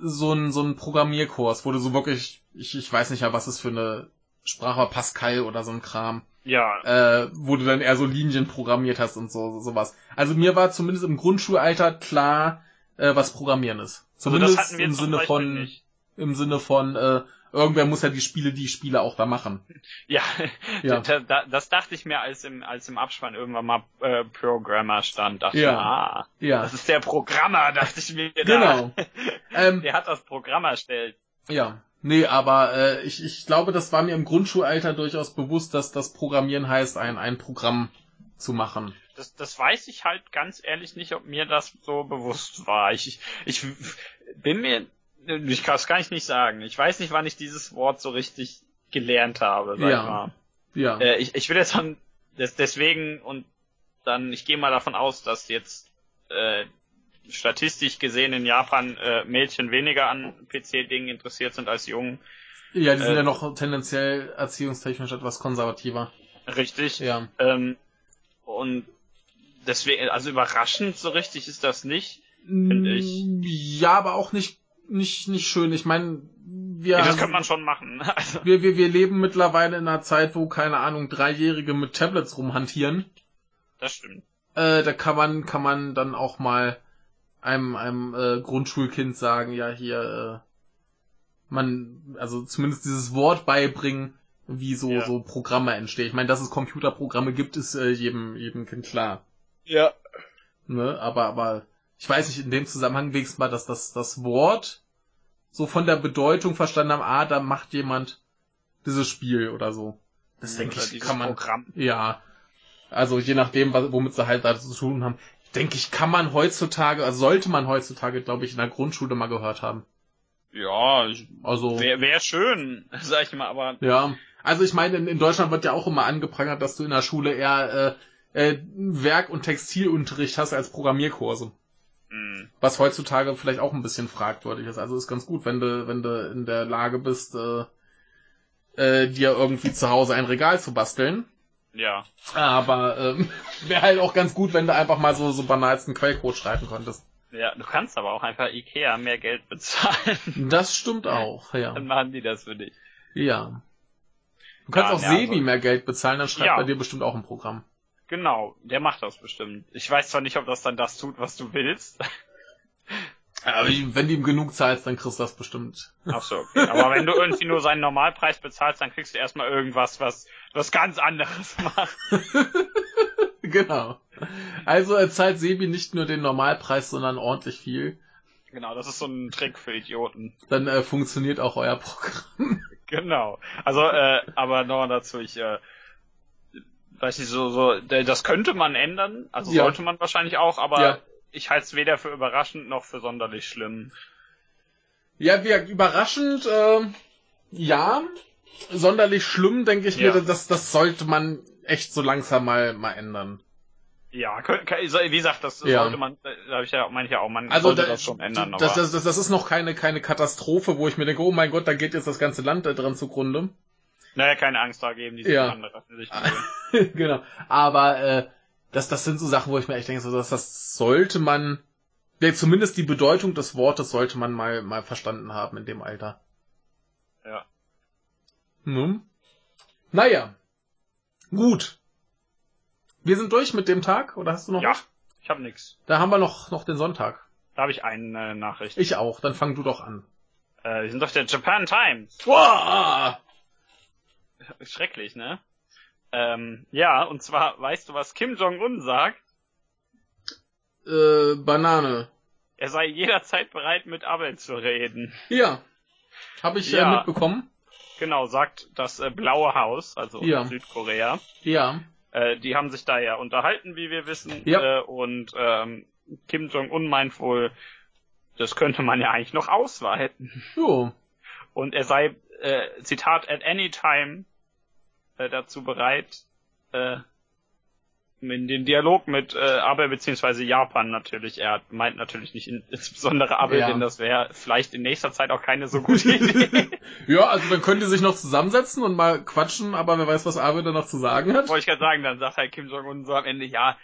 so ein so ein Programmierkurs, wo du so wirklich, ich, ich weiß nicht ja, was es für eine Sprache war, Pascal oder so ein Kram, Ja, äh, wo du dann eher so Linien programmiert hast und so sowas. Also mir war zumindest im Grundschulalter klar, äh, was Programmieren ist. also Zumindest das hatten wir im zum Sinne von im Sinne von, irgendwer muss ja die Spiele, die Spiele auch da machen. [laughs] Ja, Ja. Da, da, das dachte ich mir, als im, als im Abspann irgendwann mal äh, Programmer stand. Dachte Ja. ich mir, ah, Ja, das ist der Programmer, [laughs] dachte ich mir. da. genau. ähm, Der hat das Programm erstellt. ja, nee, aber äh, ich, ich glaube, das war mir im Grundschulalter durchaus bewusst, dass das Programmieren heißt, ein, ein Programm zu machen. Das, das weiß ich halt ganz ehrlich nicht, ob mir das so bewusst war. Ich, ich bin mir, ich kann, das kann ich nicht sagen. Ich weiß nicht, wann ich dieses Wort so richtig gelernt habe. Sag Ja. ich mal. Ja. Äh, ich, ich will jetzt dann des, deswegen und dann, ich gehe mal davon aus, dass jetzt äh, statistisch gesehen in Japan äh, Mädchen weniger an PC-Dingen interessiert sind als Jungen. ja, die sind äh, ja noch tendenziell erziehungstechnisch etwas konservativer. Richtig. Ja. Ähm, und deswegen, also überraschend so richtig ist das nicht. Finde ich. Ja, aber auch nicht, nicht, nicht schön. Ich meine, wir, Ja, das könnte man schon machen. [laughs] Also, wir, wir, wir leben mittlerweile in einer Zeit, wo, keine Ahnung, Dreijährige mit Tablets rumhantieren. das stimmt. Äh, da kann man, kann man dann auch mal einem, einem äh, Grundschulkind sagen, ja, hier, äh, man, also zumindest dieses Wort beibringen, wie so, Ja. so Programme entstehen. Ich meine, dass es Computerprogramme gibt, ist äh, jedem, jedem Kind klar. Ja. Ne? Aber, aber ich weiß nicht, in dem Zusammenhang wenigstens mal, dass das, das Wort so von der Bedeutung verstanden haben, ah, da macht jemand dieses Spiel oder so. Das denke ich, kann man. Programm. Ja. Also je nachdem, was- womit sie halt da zu tun haben, denke ich, kann man heutzutage, also sollte man heutzutage, glaube ich, in der Grundschule mal gehört haben. Ja, ich- Also, wäre wär schön, [laughs] sag ich mal, aber ja. Also ich meine, in, in Deutschland wird ja auch immer angeprangert, dass du in der Schule eher äh, äh, Werk- und Textilunterricht hast als Programmierkurse. mh, Was heutzutage vielleicht auch ein bisschen fragwürdig ist. Also ist ganz gut, wenn du, wenn du in der Lage bist, äh, äh, dir irgendwie zu Hause ein Regal zu basteln. ja. Aber ähm, [laughs] wäre halt auch ganz gut, wenn du einfach mal so, so banalsten Quellcode schreiben konntest. Ja, du kannst aber auch einfach Ikea mehr Geld bezahlen. [laughs] Das stimmt auch, [laughs] ja. Dann machen die das für dich. Ja. Du kannst Ja, auch ja, Sebi also- mehr Geld bezahlen, dann schreibt Ja. bei dir bestimmt auch ein Programm. Genau, der macht das bestimmt. Ich weiß zwar nicht, ob das dann das tut, was du willst. Aber wenn du ihm genug zahlst, dann kriegst du das bestimmt. Ach so, okay. Aber wenn du irgendwie nur seinen Normalpreis bezahlst, dann kriegst du erstmal irgendwas, was was ganz anderes macht. [laughs] genau. Also er zahlt Sebi nicht nur den Normalpreis, sondern ordentlich viel. Genau, das ist so ein Trick für Idioten. Dann äh, funktioniert auch euer Programm. [laughs] Genau. Also, äh, aber noch dazu, ich äh, weiß nicht, so, so, das könnte man ändern, also Ja. sollte man wahrscheinlich auch, aber Ja. ich halte es weder für überraschend noch für sonderlich schlimm. Ja, wir überraschend, äh, ja. Sonderlich schlimm, denke ich Ja. mir, das, das sollte man echt so langsam mal, mal ändern. Ja, wie gesagt, das Ja. sollte man, da habe ich ja, meine ich ja auch, man Also sollte da, das schon ändern, das, aber das, das, das ist noch keine, keine Katastrophe, wo ich mir denke, oh mein Gott, da geht jetzt das ganze Land äh, dran zugrunde. Naja, keine Angst da geben, die sind Ja. andere [laughs] genau. Aber äh, das, das sind so Sachen, wo ich mir echt denke, so, das, das sollte man, ja, zumindest die Bedeutung des Wortes sollte man mal, mal verstanden haben in dem Alter. Ja. Nun. Naja. Gut. Wir sind durch mit dem Tag, oder hast du noch Ja, was? ich habe nix. Da haben wir noch, noch den Sonntag. Da habe ich eine Nachricht. Ich auch, dann fang du doch an. Äh, wir sind doch der Japan Times. Wow! [laughs] Schrecklich, ne? Ähm, ja, und zwar, weißt du, was Kim Jong-un sagt? Äh, Banane. Er sei jederzeit bereit, mit Abel zu reden. Ja. Habe ich Ja. äh, mitbekommen. Genau, sagt das äh, Blaue Haus, also Ja. Südkorea. Ja. Äh, die haben sich da ja unterhalten, wie wir wissen. Ja. Äh, und ähm, Kim Jong-un meint wohl, das könnte man ja eigentlich noch ausweiten. Jo. Und er sei, äh, Zitat, at any time äh, dazu bereit, äh, in den Dialog mit äh, Abe beziehungsweise Japan natürlich. Er meint natürlich nicht in, [laughs] insbesondere Abe, Ja. denn das wäre vielleicht in nächster Zeit auch keine so gute [laughs] Idee. [laughs] Ja, also man könnte sich noch zusammensetzen und mal quatschen, aber wer weiß, was Abe da noch zu sagen hat. Wollte ich gerade sagen, dann sagt halt Kim Jong-un so am Ende, ja,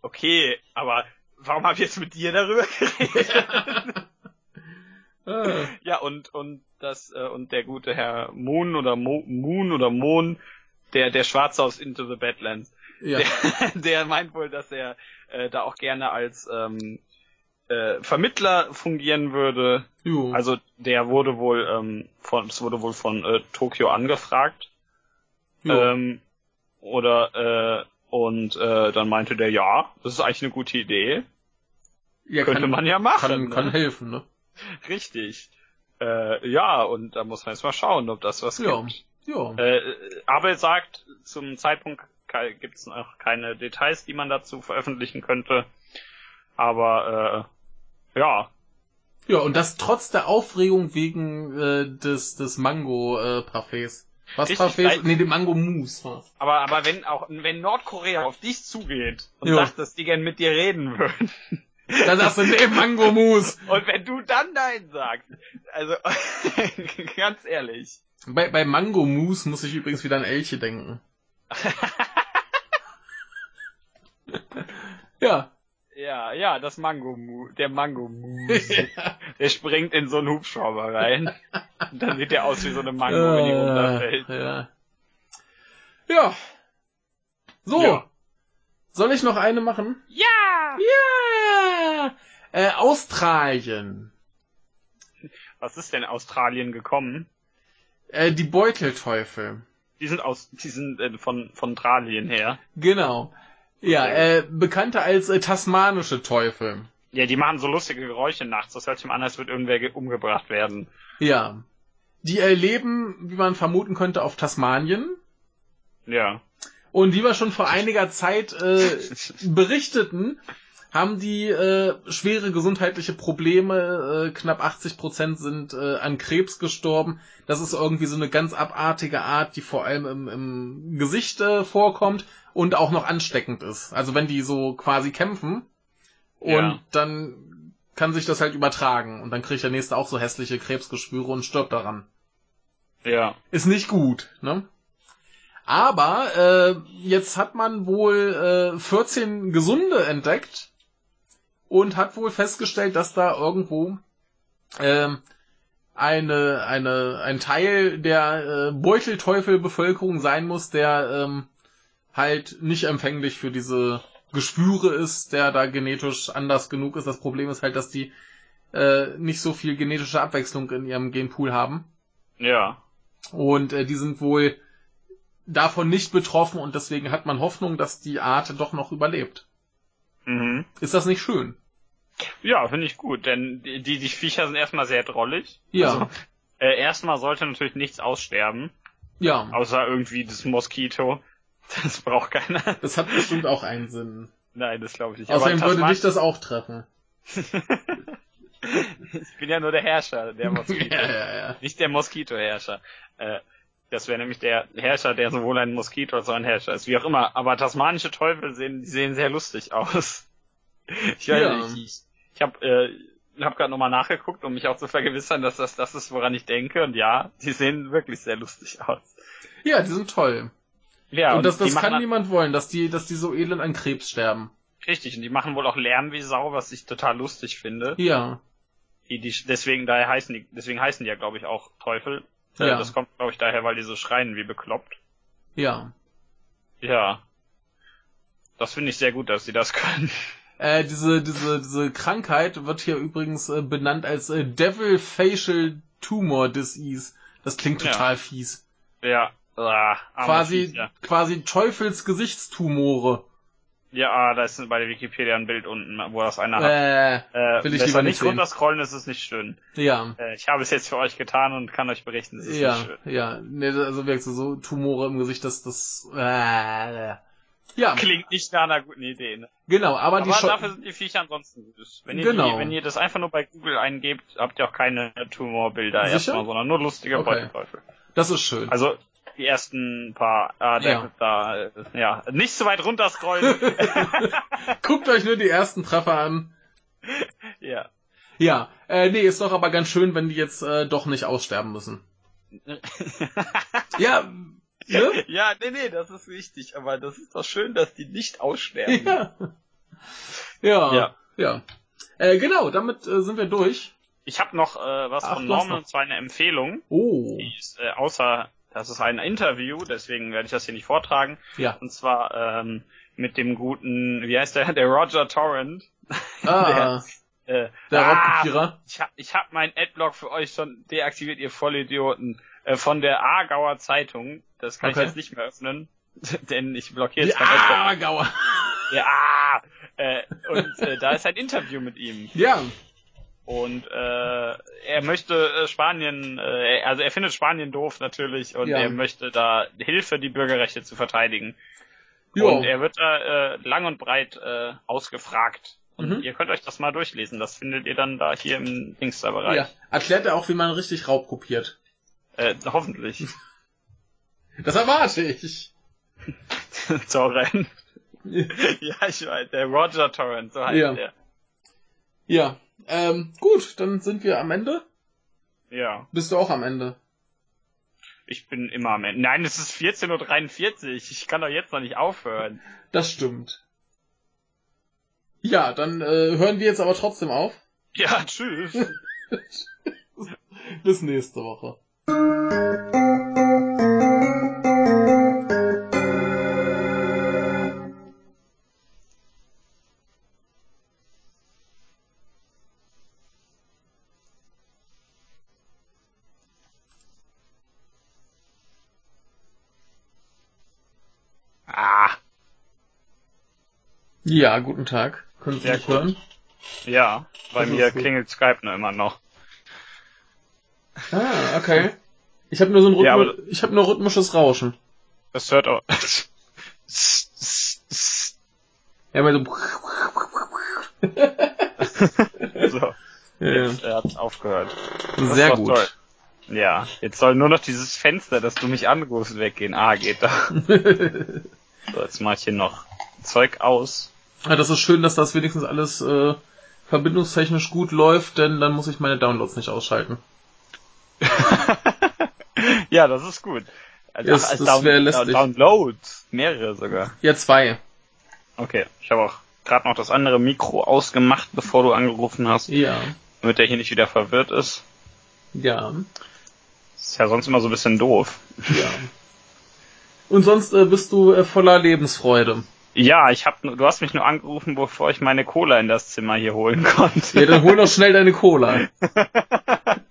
okay, aber warum habe ich jetzt mit dir darüber geredet? Ah, ja, und, und das, äh, und der gute Herr Moon oder Mo, Moon oder Moon, der, der Schwarze aus Into the Badlands, ja. der, [laughs] der meint wohl, dass er äh, da auch gerne als ähm, äh, Vermittler fungieren würde. Jo. Also der wurde wohl ähm, von, es wurde wohl von äh, Tokio angefragt. jo. Ähm, oder äh, und äh, dann meinte der, ja, das ist eigentlich eine gute Idee. ja, Könnte kann, man ja machen. kann, ne? kann helfen, ne? Richtig. Äh, ja, und da muss man jetzt mal schauen, ob das was Ja. gibt. Ja. Äh, Abel sagt, zum Zeitpunkt gibt es noch keine Details, die man dazu veröffentlichen könnte. Aber äh, ja, Ja, und das trotz der Aufregung wegen äh, des, des Mango-Parfaits. Was Richtig, Parfaits? Nee, dem Mango-Mousse war's. aber aber wenn auch wenn Nordkorea auf dich zugeht und Jo. sagt, dass die gern mit dir reden würden Dann sagst du, nee, Mango-Mousse. und wenn du dann nein sagst, also [laughs] ganz ehrlich, Bei, bei Mango-Mousse muss ich übrigens wieder an Elche denken. [laughs] ja. ja ja das Mango der Mango [laughs] der springt in so einen Hubschrauber rein und dann sieht der aus wie so eine Mango, wenn die runterfällt. Äh, ja. ja. So. Ja. Soll ich noch eine machen? Ja! Ja. Äh, Australien. Was ist denn Australien gekommen? Äh, die Beutelteufel. Die sind aus, die sind äh, von von Tralien her. Genau. Ja, Okay. äh, bekannter als äh, tasmanische Teufel. Ja, die machen so lustige Geräusche nachts. Das hört sich an, als würde irgendwer ge- umgebracht werden. Ja. Die äh, leben, wie man vermuten könnte, auf Tasmanien. Ja. Und wie wir schon vor einiger Zeit äh, [laughs] berichteten, haben die äh, schwere gesundheitliche Probleme. Äh, knapp 80 Prozent sind äh, an Krebs gestorben. Das ist irgendwie so eine ganz abartige Art, die vor allem im, im Gesicht äh, vorkommt und auch noch ansteckend ist. Also wenn die so quasi kämpfen und Ja. dann kann sich das halt übertragen und dann kriegt der nächste auch so hässliche Krebsgeschwüre und stirbt daran. Ja. Ist nicht gut, ne? Aber äh, jetzt hat man wohl äh, 14 Gesunde entdeckt und hat wohl festgestellt, dass da irgendwo ähm, eine, eine, ein Teil der äh, Beutelteufel-Bevölkerung sein muss, der ähm, halt nicht empfänglich für diese Geschwüre ist, der da genetisch anders genug ist. Das Problem ist halt, dass die äh, nicht so viel genetische Abwechslung in ihrem Genpool haben. Ja. Und äh, die sind wohl davon nicht betroffen und deswegen hat man Hoffnung, dass die Art doch noch überlebt. Mhm. Ist das nicht schön? Ja, finde ich gut, denn die, die, Viecher sind erstmal sehr drollig. Ja. Also, äh, erstmal sollte natürlich nichts aussterben, Ja. außer irgendwie das Moskito. [laughs] Das braucht keiner. Das hat bestimmt auch einen Sinn. Nein, das glaube ich nicht. Außerdem würde dich das auch treffen. [laughs] ich bin ja nur der Herrscher der [laughs] Moskito. ja, ja, ja. Nicht der Moskito-Herrscher. Äh, das wäre nämlich der Herrscher, der sowohl ein Moskito als auch ein Herrscher ist. Wie auch immer. Aber tasmanische Teufel sehen, die sehen sehr lustig aus. [laughs] Ich weiß Ja. nicht. Ich, ich habe äh, hab gerade nochmal nachgeguckt, um mich auch zu vergewissern, dass das das ist, woran ich denke. Und ja, die sehen wirklich sehr lustig aus. Ja, die sind toll. Ja, und das, die das machen kann niemand wollen, dass die, dass die so elend an Krebs sterben. Richtig, und die machen wohl auch Lärm wie Sau, was ich total lustig finde. Ja. Die, die, deswegen daher heißen die, deswegen heißen die ja, glaube ich, auch Teufel. Äh, Ja. Das kommt, glaube ich, daher, weil die so schreien wie bekloppt. Ja. Ja. Das finde ich sehr gut, dass sie das [laughs] können. Äh, diese, diese, diese Krankheit wird hier übrigens äh, benannt als äh, Devil Facial Tumor Disease. Das klingt Ja. total fies. Ja, Ah, Quasi, Viecher. quasi Teufelsgesichtstumore. Ja, ah, da ist bei der Wikipedia ein Bild unten, wo das einer hat. Äh, Äh, will ich lieber nicht sehen. runterscrollen, das ist nicht schön. ja. Äh, ich habe es jetzt für euch getan und kann euch berichten, es ist Ja, nicht schön. ja. Nee, also wirklich so, so Tumore im Gesicht, das, das, äh, ja, Klingt nicht nach einer guten Idee, ne? genau, aber, Aber die Scho dafür sind die Viecher ansonsten süß. Wenn ihr, Genau. die, wenn ihr das einfach nur bei Google eingebt, habt ihr auch keine Tumorbilder erstmal, sondern nur lustige Okay. Beuteteufel. das ist schön. Also die ersten paar, ah, der, Ja. da, ja, nicht so weit runterscrollen. [laughs] [laughs] Guckt euch nur die ersten Treffer an. ja. Ja, äh, nee, ist doch aber ganz schön, wenn die jetzt äh, doch nicht aussterben müssen. [laughs] Ja, ne? ja, nee, nee, das ist wichtig, aber das ist doch schön, dass die nicht aussterben. Ja. Ja. Ja. Ja. Äh, genau, damit äh, sind wir durch. Ich habe noch äh, was Ach, von Norman, und zwar eine Empfehlung. Oh. Die ist äh, außer, das ist ein Interview, deswegen werde ich das hier nicht vortragen. Ja. Und zwar ähm, mit dem guten, wie heißt der, [laughs] der Roger Torrent. Ah, [laughs] Äh, der ah. Ich hab, ich hab meinen Adblock für euch schon deaktiviert, ihr Vollidioten. Äh, von der Aargauer Zeitung. Das kann Okay. ich jetzt nicht mehr öffnen. [laughs] Denn ich blockiere jetzt mein Adblock. Aargauer. Ja, äh, und äh, da ist ein Interview mit ihm. Ja. Und äh, er möchte äh, Spanien, äh, also er findet Spanien doof natürlich und Ja. er möchte da Hilfe, die Bürgerrechte zu verteidigen. Jo. Und er wird da äh, lang und breit äh, ausgefragt. Und Mhm. ihr könnt euch das mal durchlesen. Das findet ihr dann da hier im Dingster-Bereich. ja. Erklärt er auch, wie man richtig Raub kopiert. Äh, hoffentlich. [laughs] Das erwarte ich. [laughs] Torrent. [laughs] ja, ich weiß, der Roger Torrent, so heißt Ja. der. Ja. Ähm, gut, dann sind wir am Ende. Ja, Bist du auch am Ende? ich bin immer am Ende. Nein, es ist 14.43 Uhr. Ich kann doch jetzt noch nicht aufhören. Das stimmt. Ja, dann äh, hören wir jetzt aber trotzdem auf. Ja, tschüss. [laughs] Bis nächste Woche. Ja, guten Tag. Können Sie Ja, mich gut. hören? ja, bei Das ist mir gut. klingelt Skype nur immer noch. Ah, okay. Ich habe nur so ein Rhythmi Ja, ich habe nur rhythmisches Rauschen. Das hört auch. Ja, aber so [laughs] so, ja, jetzt äh, hat's aufgehört. ja. ist sehr gut. toll. Ja, jetzt soll nur noch dieses Fenster, dass du mich anrufst, weggehen. Ah, geht doch. [laughs] So, jetzt mach ich hier noch Zeug aus. Ja, das ist schön, dass das wenigstens alles äh, verbindungstechnisch gut läuft, denn dann muss ich meine Downloads nicht ausschalten. [laughs] ja, das ist gut. Also, Das- ach, als das Down wär lästig. Downloads. Mehrere sogar. Ja, zwei. Okay, ich habe auch gerade noch das andere Mikro ausgemacht, bevor du angerufen hast, Ja. damit der hier nicht wieder verwirrt ist. Ja. Ist ja sonst immer so ein bisschen doof. Ja. Und sonst äh, bist du äh, voller Lebensfreude. Ja, ich hab, du hast mich nur angerufen, bevor ich meine Cola in das Zimmer hier holen konnte. Ja, dann hol doch schnell deine Cola. [laughs]